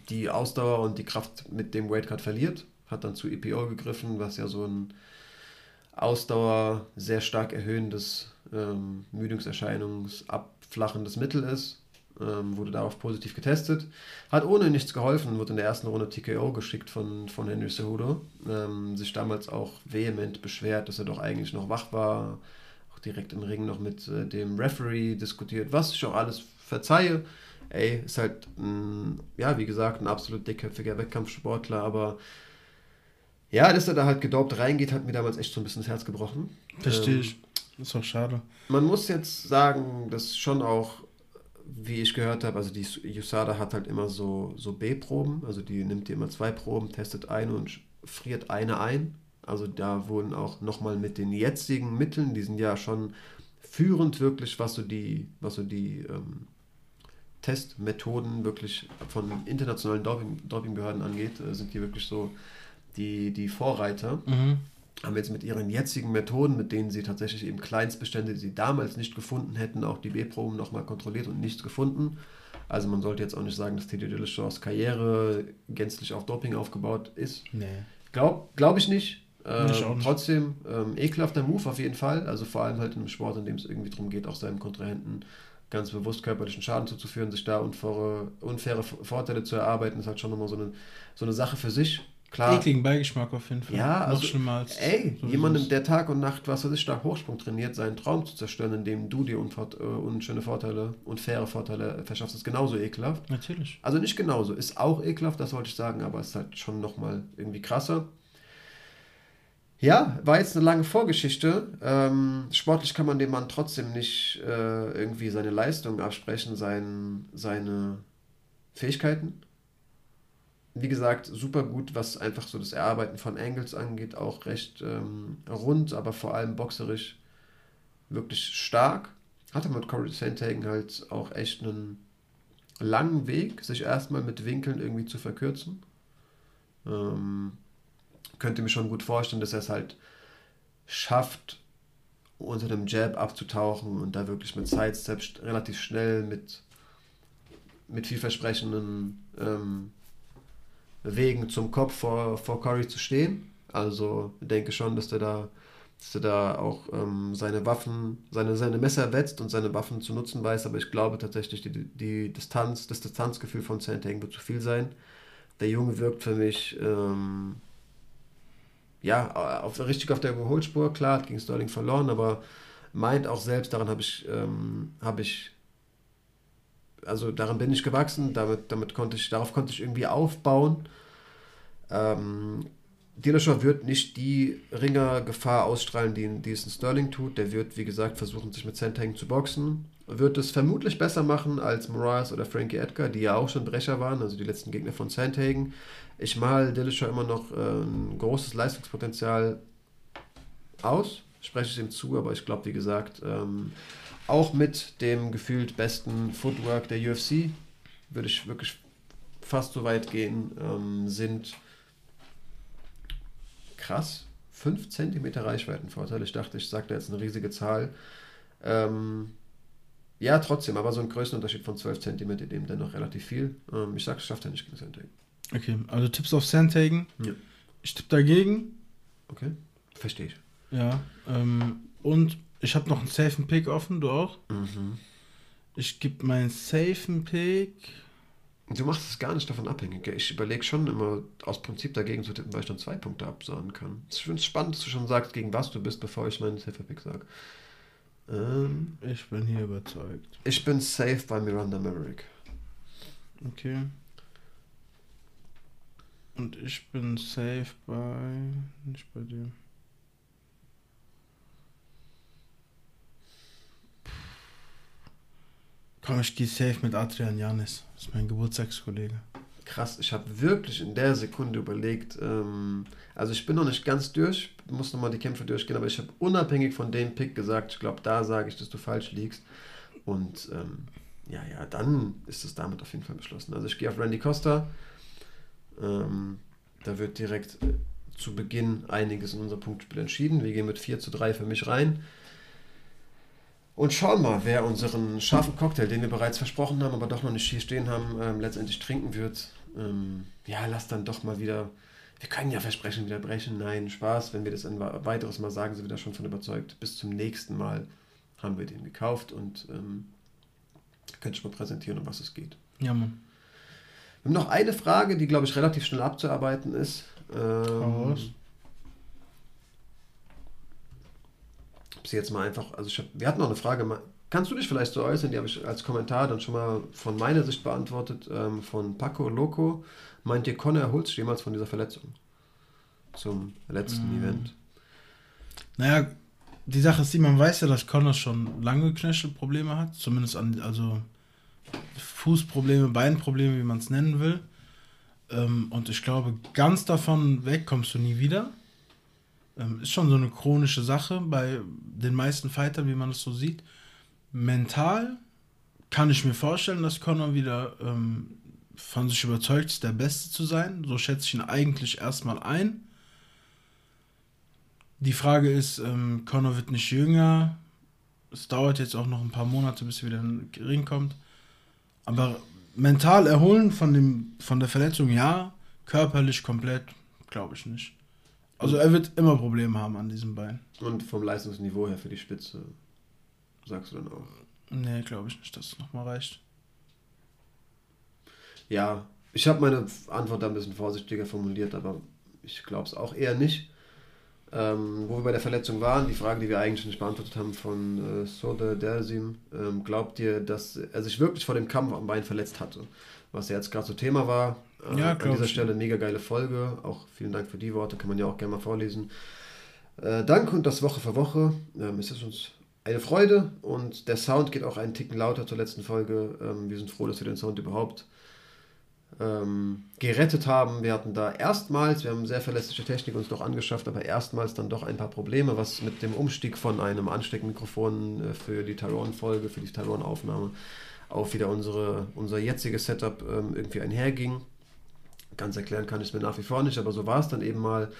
die Ausdauer und die Kraft mit dem Weightcut verliert. Hat dann zu EPO gegriffen, was ja so ein Ausdauer sehr stark erhöhendes ähm, Müdungserscheinungsabflachendes Mittel ist. Ähm, wurde darauf positiv getestet. Hat ohne nichts geholfen, wurde in der ersten Runde TKO geschickt von, von Henry Cejudo. Ähm, sich damals auch vehement beschwert, dass er doch eigentlich noch wach war. Auch direkt im Ring noch mit äh, dem Referee diskutiert, was ich auch alles verzeihe. Ey, ist halt, ein, ja, wie gesagt, ein absolut dickköpfiger Wettkampfsportler, aber ja, dass er da halt gedopt reingeht, hat mir damals echt so ein bisschen das Herz gebrochen. Verstehe ähm, ich. Ist auch schade. Man muss jetzt sagen, dass schon auch, wie ich gehört habe, also die USADA hat halt immer so, so B-Proben, also die nimmt dir immer zwei Proben, testet eine und friert eine ein. Also da wurden auch nochmal mit den jetzigen Mitteln, die sind ja schon führend wirklich, was so die, was so die ähm, Testmethoden wirklich von internationalen Doping, Dopingbehörden angeht, äh, sind die wirklich so die, die Vorreiter. Mhm haben jetzt mit ihren jetzigen Methoden, mit denen sie tatsächlich eben Kleinstbestände, die sie damals nicht gefunden hätten, auch die B-Proben nochmal kontrolliert und nichts gefunden. Also man sollte jetzt auch nicht sagen, dass Teddy Dillashaws Karriere gänzlich auf Doping aufgebaut ist. Nee. Glaube glaub ich nicht. Ähm, trotzdem ähm, ekelhafter Move auf jeden Fall. Also vor allem halt in einem Sport, in dem es irgendwie darum geht, auch seinem Kontrahenten ganz bewusst körperlichen Schaden zuzuführen, sich da unfaire, unfaire Vorteile zu erarbeiten, ist halt schon nochmal so eine, so eine Sache für sich. Klar. Ekligen Beigeschmack auf jeden Fall. Ja, Noch also, schlimmer als. Ey, so jemandem, der Tag und Nacht, was weiß ich, stark Hochsprung trainiert, seinen Traum zu zerstören, indem du dir unfort, äh, unschöne Vorteile und faire Vorteile verschaffst, ist genauso ekelhaft. Natürlich. Also nicht genauso, ist auch ekelhaft, das wollte ich sagen, aber ist halt schon nochmal irgendwie krasser. Ja, war jetzt eine lange Vorgeschichte. Ähm, sportlich kann man dem Mann trotzdem nicht äh, irgendwie seine Leistung absprechen, sein, seine Fähigkeiten wie gesagt, super gut, was einfach so das Erarbeiten von Angles angeht, auch recht ähm, rund, aber vor allem boxerisch wirklich stark. Hatte mit Corey Sandhagen halt auch echt einen langen Weg, sich erstmal mit Winkeln irgendwie zu verkürzen. Ähm, könnte mir schon gut vorstellen, dass er es halt schafft, unter dem Jab abzutauchen und da wirklich mit Sidesteps relativ schnell mit, mit vielversprechenden ähm, Wegen zum Kopf vor, vor Curry zu stehen. Also denke schon, dass der da, da auch ähm, seine Waffen, seine, seine Messer wetzt und seine Waffen zu nutzen weiß, aber ich glaube tatsächlich, die, die Distanz, das Distanzgefühl von Santang wird zu viel sein. Der Junge wirkt für mich ähm, ja, auf, richtig auf der Überholspur, klar, hat gegen Sterling verloren, aber meint auch selbst, daran habe ich, ähm, hab ich also daran bin ich gewachsen, damit, damit konnte ich, darauf konnte ich irgendwie aufbauen. Ähm, Dillashaw wird nicht die Ringergefahr ausstrahlen, die, die es in Sterling tut. Der wird, wie gesagt, versuchen, sich mit Sandhagen zu boxen. Wird es vermutlich besser machen als Moraes oder Frankie Edgar, die ja auch schon Brecher waren, also die letzten Gegner von Sandhagen. Ich mal Dillashaw immer noch äh, ein großes Leistungspotenzial aus, spreche ich ihm zu, aber ich glaube, wie gesagt, ähm, auch mit dem gefühlt besten Footwork der UFC würde ich wirklich fast so weit gehen, ähm, sind krass 5 cm Reichweitenvorteil. Ich dachte, ich sage da jetzt eine riesige Zahl. Ähm, ja, trotzdem, aber so ein Größenunterschied von 12 cm eben dennoch relativ viel. Ähm, ich sage, es schafft er nicht gegen Sandhagen. Okay, also Tipps auf Sandhagen. Ja. Ich tippe dagegen. Okay, verstehe ich. Ja, ähm, und ich habe noch einen safen Pick offen, du auch? Mhm. Ich gebe meinen safen Pick. Du machst es gar nicht davon abhängig. Ich überlege schon immer aus Prinzip dagegen zu tippen, weil ich dann zwei Punkte absahen kann. Ich finde es spannend, dass du schon sagst, gegen was du bist, bevor ich meinen safe Pick sage. Ähm, ich bin hier überzeugt. Ich bin safe bei Miranda Maverick. Okay. Und ich bin safe bei. Nicht bei dir. Komm, ich gehe safe mit Adrian Janis. Das ist mein Geburtstagskollege. Krass, ich habe wirklich in der Sekunde überlegt, ähm, also ich bin noch nicht ganz durch, muss nochmal die Kämpfe durchgehen, aber ich habe unabhängig von dem Pick gesagt, ich glaube, da sage ich, dass du falsch liegst. Und ähm, ja, ja, dann ist es damit auf jeden Fall beschlossen. Also ich gehe auf Randy Costa. Ähm, da wird direkt äh, zu Beginn einiges in unser Punktspiel entschieden. Wir gehen mit 4 zu 3 für mich rein. Und schauen mal, wer unseren scharfen Cocktail, den wir bereits versprochen haben, aber doch noch nicht hier stehen haben, ähm, letztendlich trinken wird. Ähm, ja, lass dann doch mal wieder. Wir können ja Versprechen wieder brechen. Nein, Spaß. Wenn wir das ein weiteres Mal sagen, sind wir da schon von überzeugt. Bis zum nächsten Mal haben wir den gekauft und ähm, könnte ich mal präsentieren, um was es geht. Ja, Mann. Wir haben noch eine Frage, die, glaube ich, relativ schnell abzuarbeiten ist. Ähm, ob sie jetzt mal einfach, also hab, wir hatten noch eine Frage, kannst du dich vielleicht so äußern, die habe ich als Kommentar dann schon mal von meiner Sicht beantwortet, ähm, von Paco Loco. Meint ihr, Conor erholt sich jemals von dieser Verletzung? Zum letzten mm. Event. Naja, die Sache ist die, man weiß ja, dass Conor schon lange Knöchelprobleme hat, zumindest an, also Fußprobleme, Beinprobleme, wie man es nennen will. Ähm, und ich glaube, ganz davon weg kommst du nie wieder. Ähm, ist schon so eine chronische Sache bei den meisten Fightern, wie man es so sieht. Mental kann ich mir vorstellen, dass Conor wieder ähm, von sich überzeugt ist, der Beste zu sein. So schätze ich ihn eigentlich erstmal ein. Die Frage ist, ähm, Conor wird nicht jünger. Es dauert jetzt auch noch ein paar Monate, bis er wieder in den Ring kommt. Aber mental erholen von, dem, von der Verletzung ja, körperlich komplett glaube ich nicht. Also er wird immer Probleme haben an diesem Bein. Und vom Leistungsniveau her für die Spitze, sagst du dann auch? Nee, glaube ich nicht, dass es nochmal reicht. Ja, ich habe meine Antwort da ein bisschen vorsichtiger formuliert, aber ich glaube es auch eher nicht. Ähm, wo wir bei der Verletzung waren, die Frage, die wir eigentlich nicht beantwortet haben von äh, Sode Dersim, ähm, glaubt ihr, dass er sich wirklich vor dem Kampf am Bein verletzt hatte? Was ja jetzt gerade so Thema war, äh, ja, an dieser Stelle mega geile Folge. Auch vielen Dank für die Worte, kann man ja auch gerne mal vorlesen. Äh, danke und das Woche für Woche. Ähm, es ist uns eine Freude und der Sound geht auch einen Ticken lauter zur letzten Folge. Ähm, wir sind froh, dass wir den Sound überhaupt ähm, gerettet haben. Wir hatten da erstmals, wir haben sehr verlässliche Technik uns doch angeschafft, aber erstmals dann doch ein paar Probleme, was mit dem Umstieg von einem Ansteckmikrofon äh, für die Tyrone-Folge, für die Tyrone-Aufnahme auf wieder unsere, unser jetziges Setup ähm, irgendwie einherging. Ganz erklären kann ich es mir nach wie vor nicht, aber so war es dann eben mal.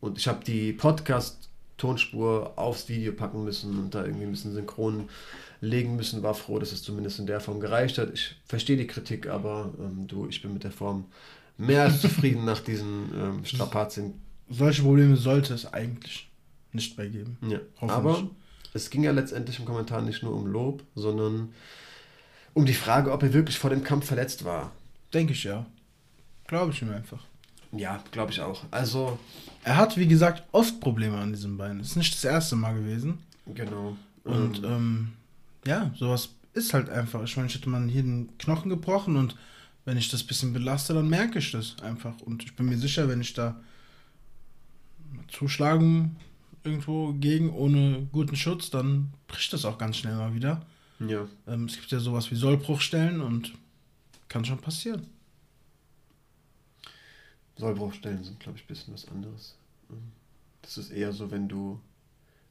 Und ich habe die Podcast-Tonspur aufs Video packen müssen und da irgendwie ein bisschen synchron legen müssen. War froh, dass es zumindest in der Form gereicht hat. Ich verstehe die Kritik, aber ähm, du, ich bin mit der Form mehr als zufrieden nach diesen ähm, Strapazien. Solche Probleme sollte es eigentlich nicht mehr geben. Ja, aber es ging ja letztendlich im Kommentar nicht nur um Lob, sondern um die Frage, ob er wirklich vor dem Kampf verletzt war. Denke ich ja. Glaube ich ihm einfach. Ja, glaube ich auch. Also. Er hat, wie gesagt, oft Probleme an diesem Bein. Das ist nicht das erste Mal gewesen. Genau. Und ähm, ähm ja, sowas ist halt einfach. Ich meine, ich hätte mal hier den Knochen gebrochen und wenn ich das bisschen belaste, dann merke ich das einfach. Und ich bin mir sicher, wenn ich da zuschlagen irgendwo gegen, ohne guten Schutz, dann bricht das auch ganz schnell mal wieder. Ja. Ähm, es gibt ja sowas wie Sollbruchstellen und kann schon passieren. Sollbruchstellen sind, glaube ich, ein bisschen was anderes. Das ist eher so, wenn du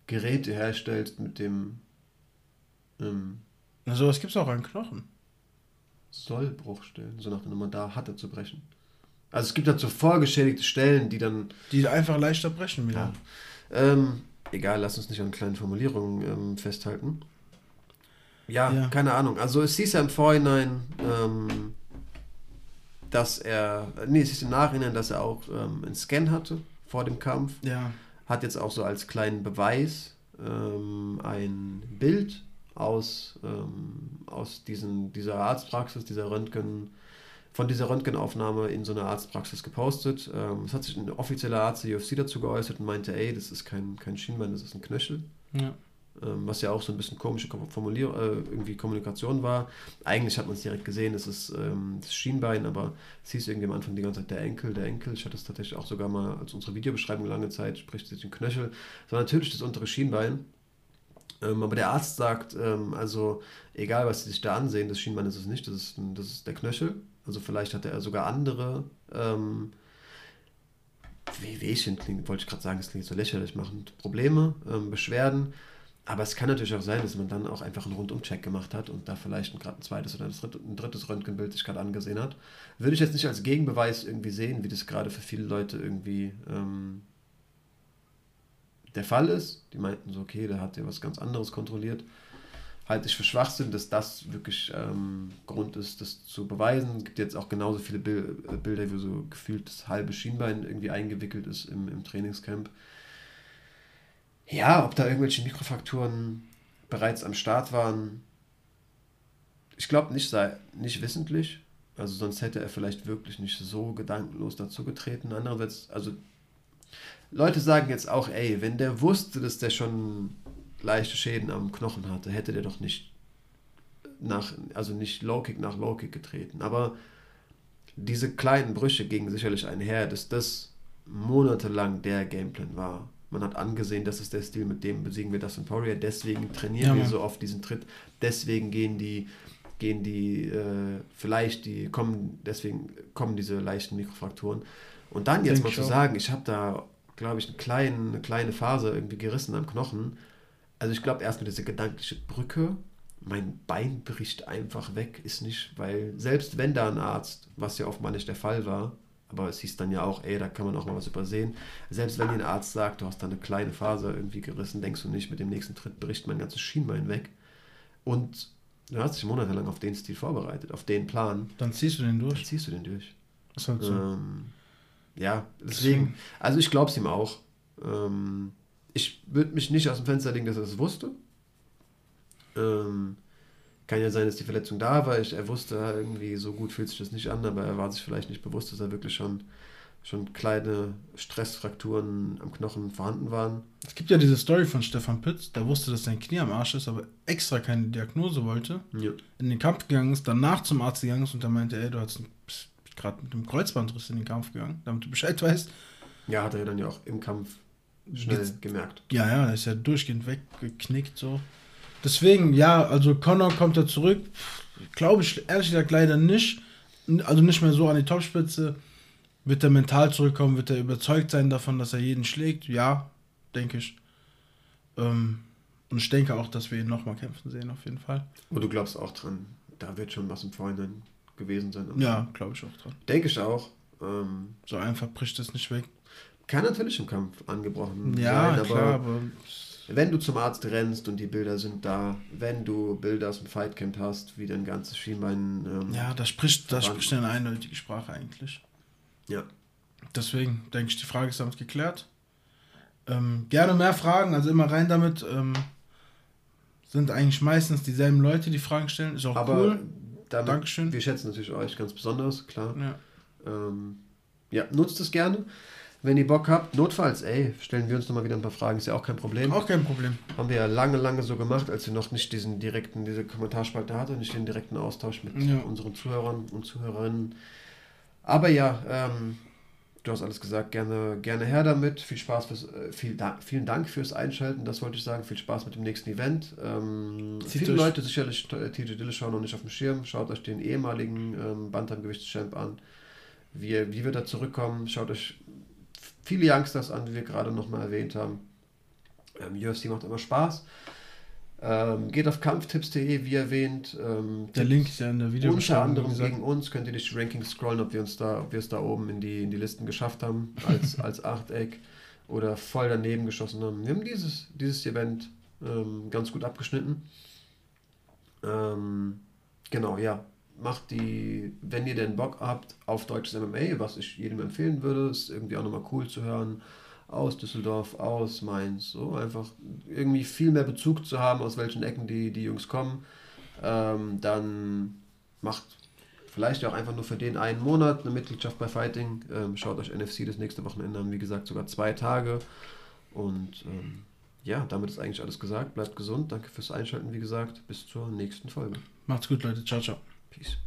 Geräte herstellst mit dem. Ähm, Na, sowas gibt es auch an Knochen. Sollbruchstellen, so nach der Nummer da hatte zu brechen. Also es gibt halt so vorgeschädigte Stellen, die dann. Die einfach leichter brechen wieder. Ja. Ähm, egal, lass uns nicht an kleinen Formulierungen ähm, festhalten. Ja, ja, keine Ahnung. Also es hieß ja im Vorhinein, ähm, dass er, nee, es hieß im Nachhinein, dass er auch ähm, einen Scan hatte vor dem Kampf. Ja. Hat jetzt auch so als kleinen Beweis ähm, ein Bild aus, ähm, aus diesen, dieser Arztpraxis, dieser Röntgen, von dieser Röntgenaufnahme in so einer Arztpraxis gepostet. Ähm, es hat sich ein offizieller Arzt der UFC dazu geäußert und meinte, ey, das ist kein, kein Schienbein, das ist ein Knöchel. Ja. Ähm, was ja auch so ein bisschen komische Formulier äh, irgendwie Kommunikation war. Eigentlich hat man es direkt gesehen, es ist ähm, das Schienbein, aber es hieß irgendwie am Anfang die ganze Zeit der Enkel, der Enkel. Ich hatte es tatsächlich auch sogar mal als unsere Videobeschreibung lange Zeit, spricht sich den Knöchel. War natürlich das untere Schienbein. Ähm, aber der Arzt sagt, ähm, also egal was sie sich da ansehen, das Schienbein ist es nicht, das ist, das ist der Knöchel. Also vielleicht hatte er sogar andere ähm, Wehwehchen, klingt, wollte ich gerade sagen, es klingt so lächerlich machend, Probleme, ähm, Beschwerden. Aber es kann natürlich auch sein, dass man dann auch einfach einen Rundumcheck gemacht hat und da vielleicht gerade ein zweites oder ein drittes Röntgenbild sich gerade angesehen hat. Würde ich jetzt nicht als Gegenbeweis irgendwie sehen, wie das gerade für viele Leute irgendwie ähm, der Fall ist. Die meinten so, okay, der hat ja was ganz anderes kontrolliert halte ich für Schwachsinn, dass das wirklich ähm, Grund ist, das zu beweisen. Es gibt jetzt auch genauso viele Bil äh, Bilder, wie so gefühlt das halbe Schienbein irgendwie eingewickelt ist im, im Trainingscamp. Ja, ob da irgendwelche Mikrofrakturen bereits am Start waren, ich glaube nicht, sei nicht wissentlich. Also sonst hätte er vielleicht wirklich nicht so gedankenlos dazu getreten. Andererseits, also Leute sagen jetzt auch, ey, wenn der wusste, dass der schon leichte Schäden am Knochen hatte, hätte der doch nicht nach, also nicht Low Kick nach Low Kick getreten. Aber diese kleinen Brüche gingen sicherlich einher, dass das monatelang der Gameplan war. Man hat angesehen, das ist der Stil, mit dem besiegen wir das in Poirier, deswegen trainieren ja, wir so oft diesen Tritt, deswegen gehen die, gehen die, äh, vielleicht die, kommen, deswegen kommen diese leichten Mikrofrakturen. Und dann jetzt mal zu sagen, ich habe da, glaube ich, eine kleine, eine kleine Phase irgendwie gerissen am Knochen, also ich glaube erstmal diese gedankliche Brücke, mein Bein bricht einfach weg, ist nicht, weil selbst wenn da ein Arzt, was ja oftmals nicht der Fall war, aber es hieß dann ja auch, ey, da kann man auch mal was übersehen, selbst wenn dir ein Arzt sagt, du hast da eine kleine Phase irgendwie gerissen, denkst du nicht, mit dem nächsten Tritt bricht mein ganzes Schienbein weg. Und du hast dich monatelang auf den Stil vorbereitet, auf den Plan. Dann ziehst du den durch. Dann ziehst du den durch. Ist halt so. Ähm, ja, deswegen, also ich glaube es ihm auch. Ähm, ich würde mich nicht aus dem Fenster legen, dass er das wusste. Ähm, kann ja sein, dass die Verletzung da war. Ich, er wusste irgendwie, so gut fühlt sich das nicht an, aber er war sich vielleicht nicht bewusst, dass er wirklich schon, schon kleine Stressfrakturen am Knochen vorhanden waren. Es gibt ja diese Story von Stefan Pütz, der wusste, dass sein Knie am Arsch ist, aber extra keine Diagnose wollte. Ja. In den Kampf gegangen ist, danach zum Arzt gegangen ist und der meinte, ey, du hast gerade mit dem Kreuzbandriss in den Kampf gegangen, damit du Bescheid weißt. Ja, hat er ja dann ja auch im Kampf schnell Jetzt, gemerkt. Ja, ja, ist ja durchgehend weggeknickt so. Deswegen, ja, also Connor kommt da zurück. Glaube ich ehrlich gesagt leider nicht. Also nicht mehr so an die Topspitze. Wird er mental zurückkommen? Wird er überzeugt sein davon, dass er jeden schlägt? Ja, denke ich. Ähm, und ich denke auch, dass wir ihn nochmal kämpfen sehen, auf jeden Fall. Und du glaubst auch dran, da wird schon was im Vorhinein gewesen sein. Ja, glaube ich auch dran. Denke ich auch. Ähm, so einfach bricht es nicht weg. Kann natürlich im Kampf angebrochen ja, sein, aber, klar, aber wenn du zum Arzt rennst und die Bilder sind da, wenn du Bilder aus dem Fightcamp hast, wie dein ganzes Schienbein. Ähm, ja, da spricht, da spricht eine eindeutige Sprache eigentlich. Ja. Deswegen denke ich, die Frage ist damit geklärt. Ähm, gerne mehr Fragen, also immer rein damit. Ähm, sind eigentlich meistens dieselben Leute, die Fragen stellen. Ist auch aber cool. Damit, Dankeschön. Wir schätzen natürlich euch ganz besonders, klar. Ja, ähm, ja nutzt es gerne. wenn ihr Bock habt, notfalls, ey, stellen wir uns nochmal wieder ein paar Fragen, ist ja auch kein Problem. Auch kein Problem. Haben wir ja lange, lange so gemacht, als wir noch nicht diesen direkten, diese Kommentarspalte hatten, nicht den direkten Austausch mit ja. unseren Zuhörern und Zuhörerinnen. Aber ja, ähm, du hast alles gesagt, gerne, gerne her damit. Viel Spaß fürs, äh, viel vielen Dank fürs Einschalten, das wollte ich sagen. Viel Spaß mit dem nächsten Event. Ähm, viele durch. Leute sicherlich TJ Dillashaw noch nicht auf dem Schirm. Schaut euch den ehemaligen ähm, Bantamgewichtschamp an. Wie, wie wir da zurückkommen, schaut euch viele Youngsters an, die wir gerade nochmal erwähnt haben. Ähm, UFC macht immer Spaß. Ähm, geht auf kampftipps.de, wie erwähnt. Ähm, der Link ist ja in der Videobeschreibung. Unter anderem gegen uns könnt ihr durch die Rankings scrollen, ob wir uns da, ob wir es da oben in die, in die Listen geschafft haben, als, als Achteck oder voll daneben geschossen haben. Wir haben dieses, dieses Event ähm, ganz gut abgeschnitten. Ähm, genau, ja macht die, wenn ihr denn Bock habt auf deutsches MMA, was ich jedem empfehlen würde, ist irgendwie auch nochmal cool zu hören, aus Düsseldorf, aus Mainz, so einfach irgendwie viel mehr Bezug zu haben, aus welchen Ecken die, die Jungs kommen, ähm, dann macht vielleicht auch einfach nur für den einen Monat eine Mitgliedschaft bei Fighting. Ähm, schaut euch NFC das nächste Wochenende an, wie gesagt, sogar zwei Tage. Und ähm, ja, damit ist eigentlich alles gesagt. Bleibt gesund. Danke fürs Einschalten, wie gesagt. Bis zur nächsten Folge. Macht's gut, Leute. Ciao, ciao. Peace.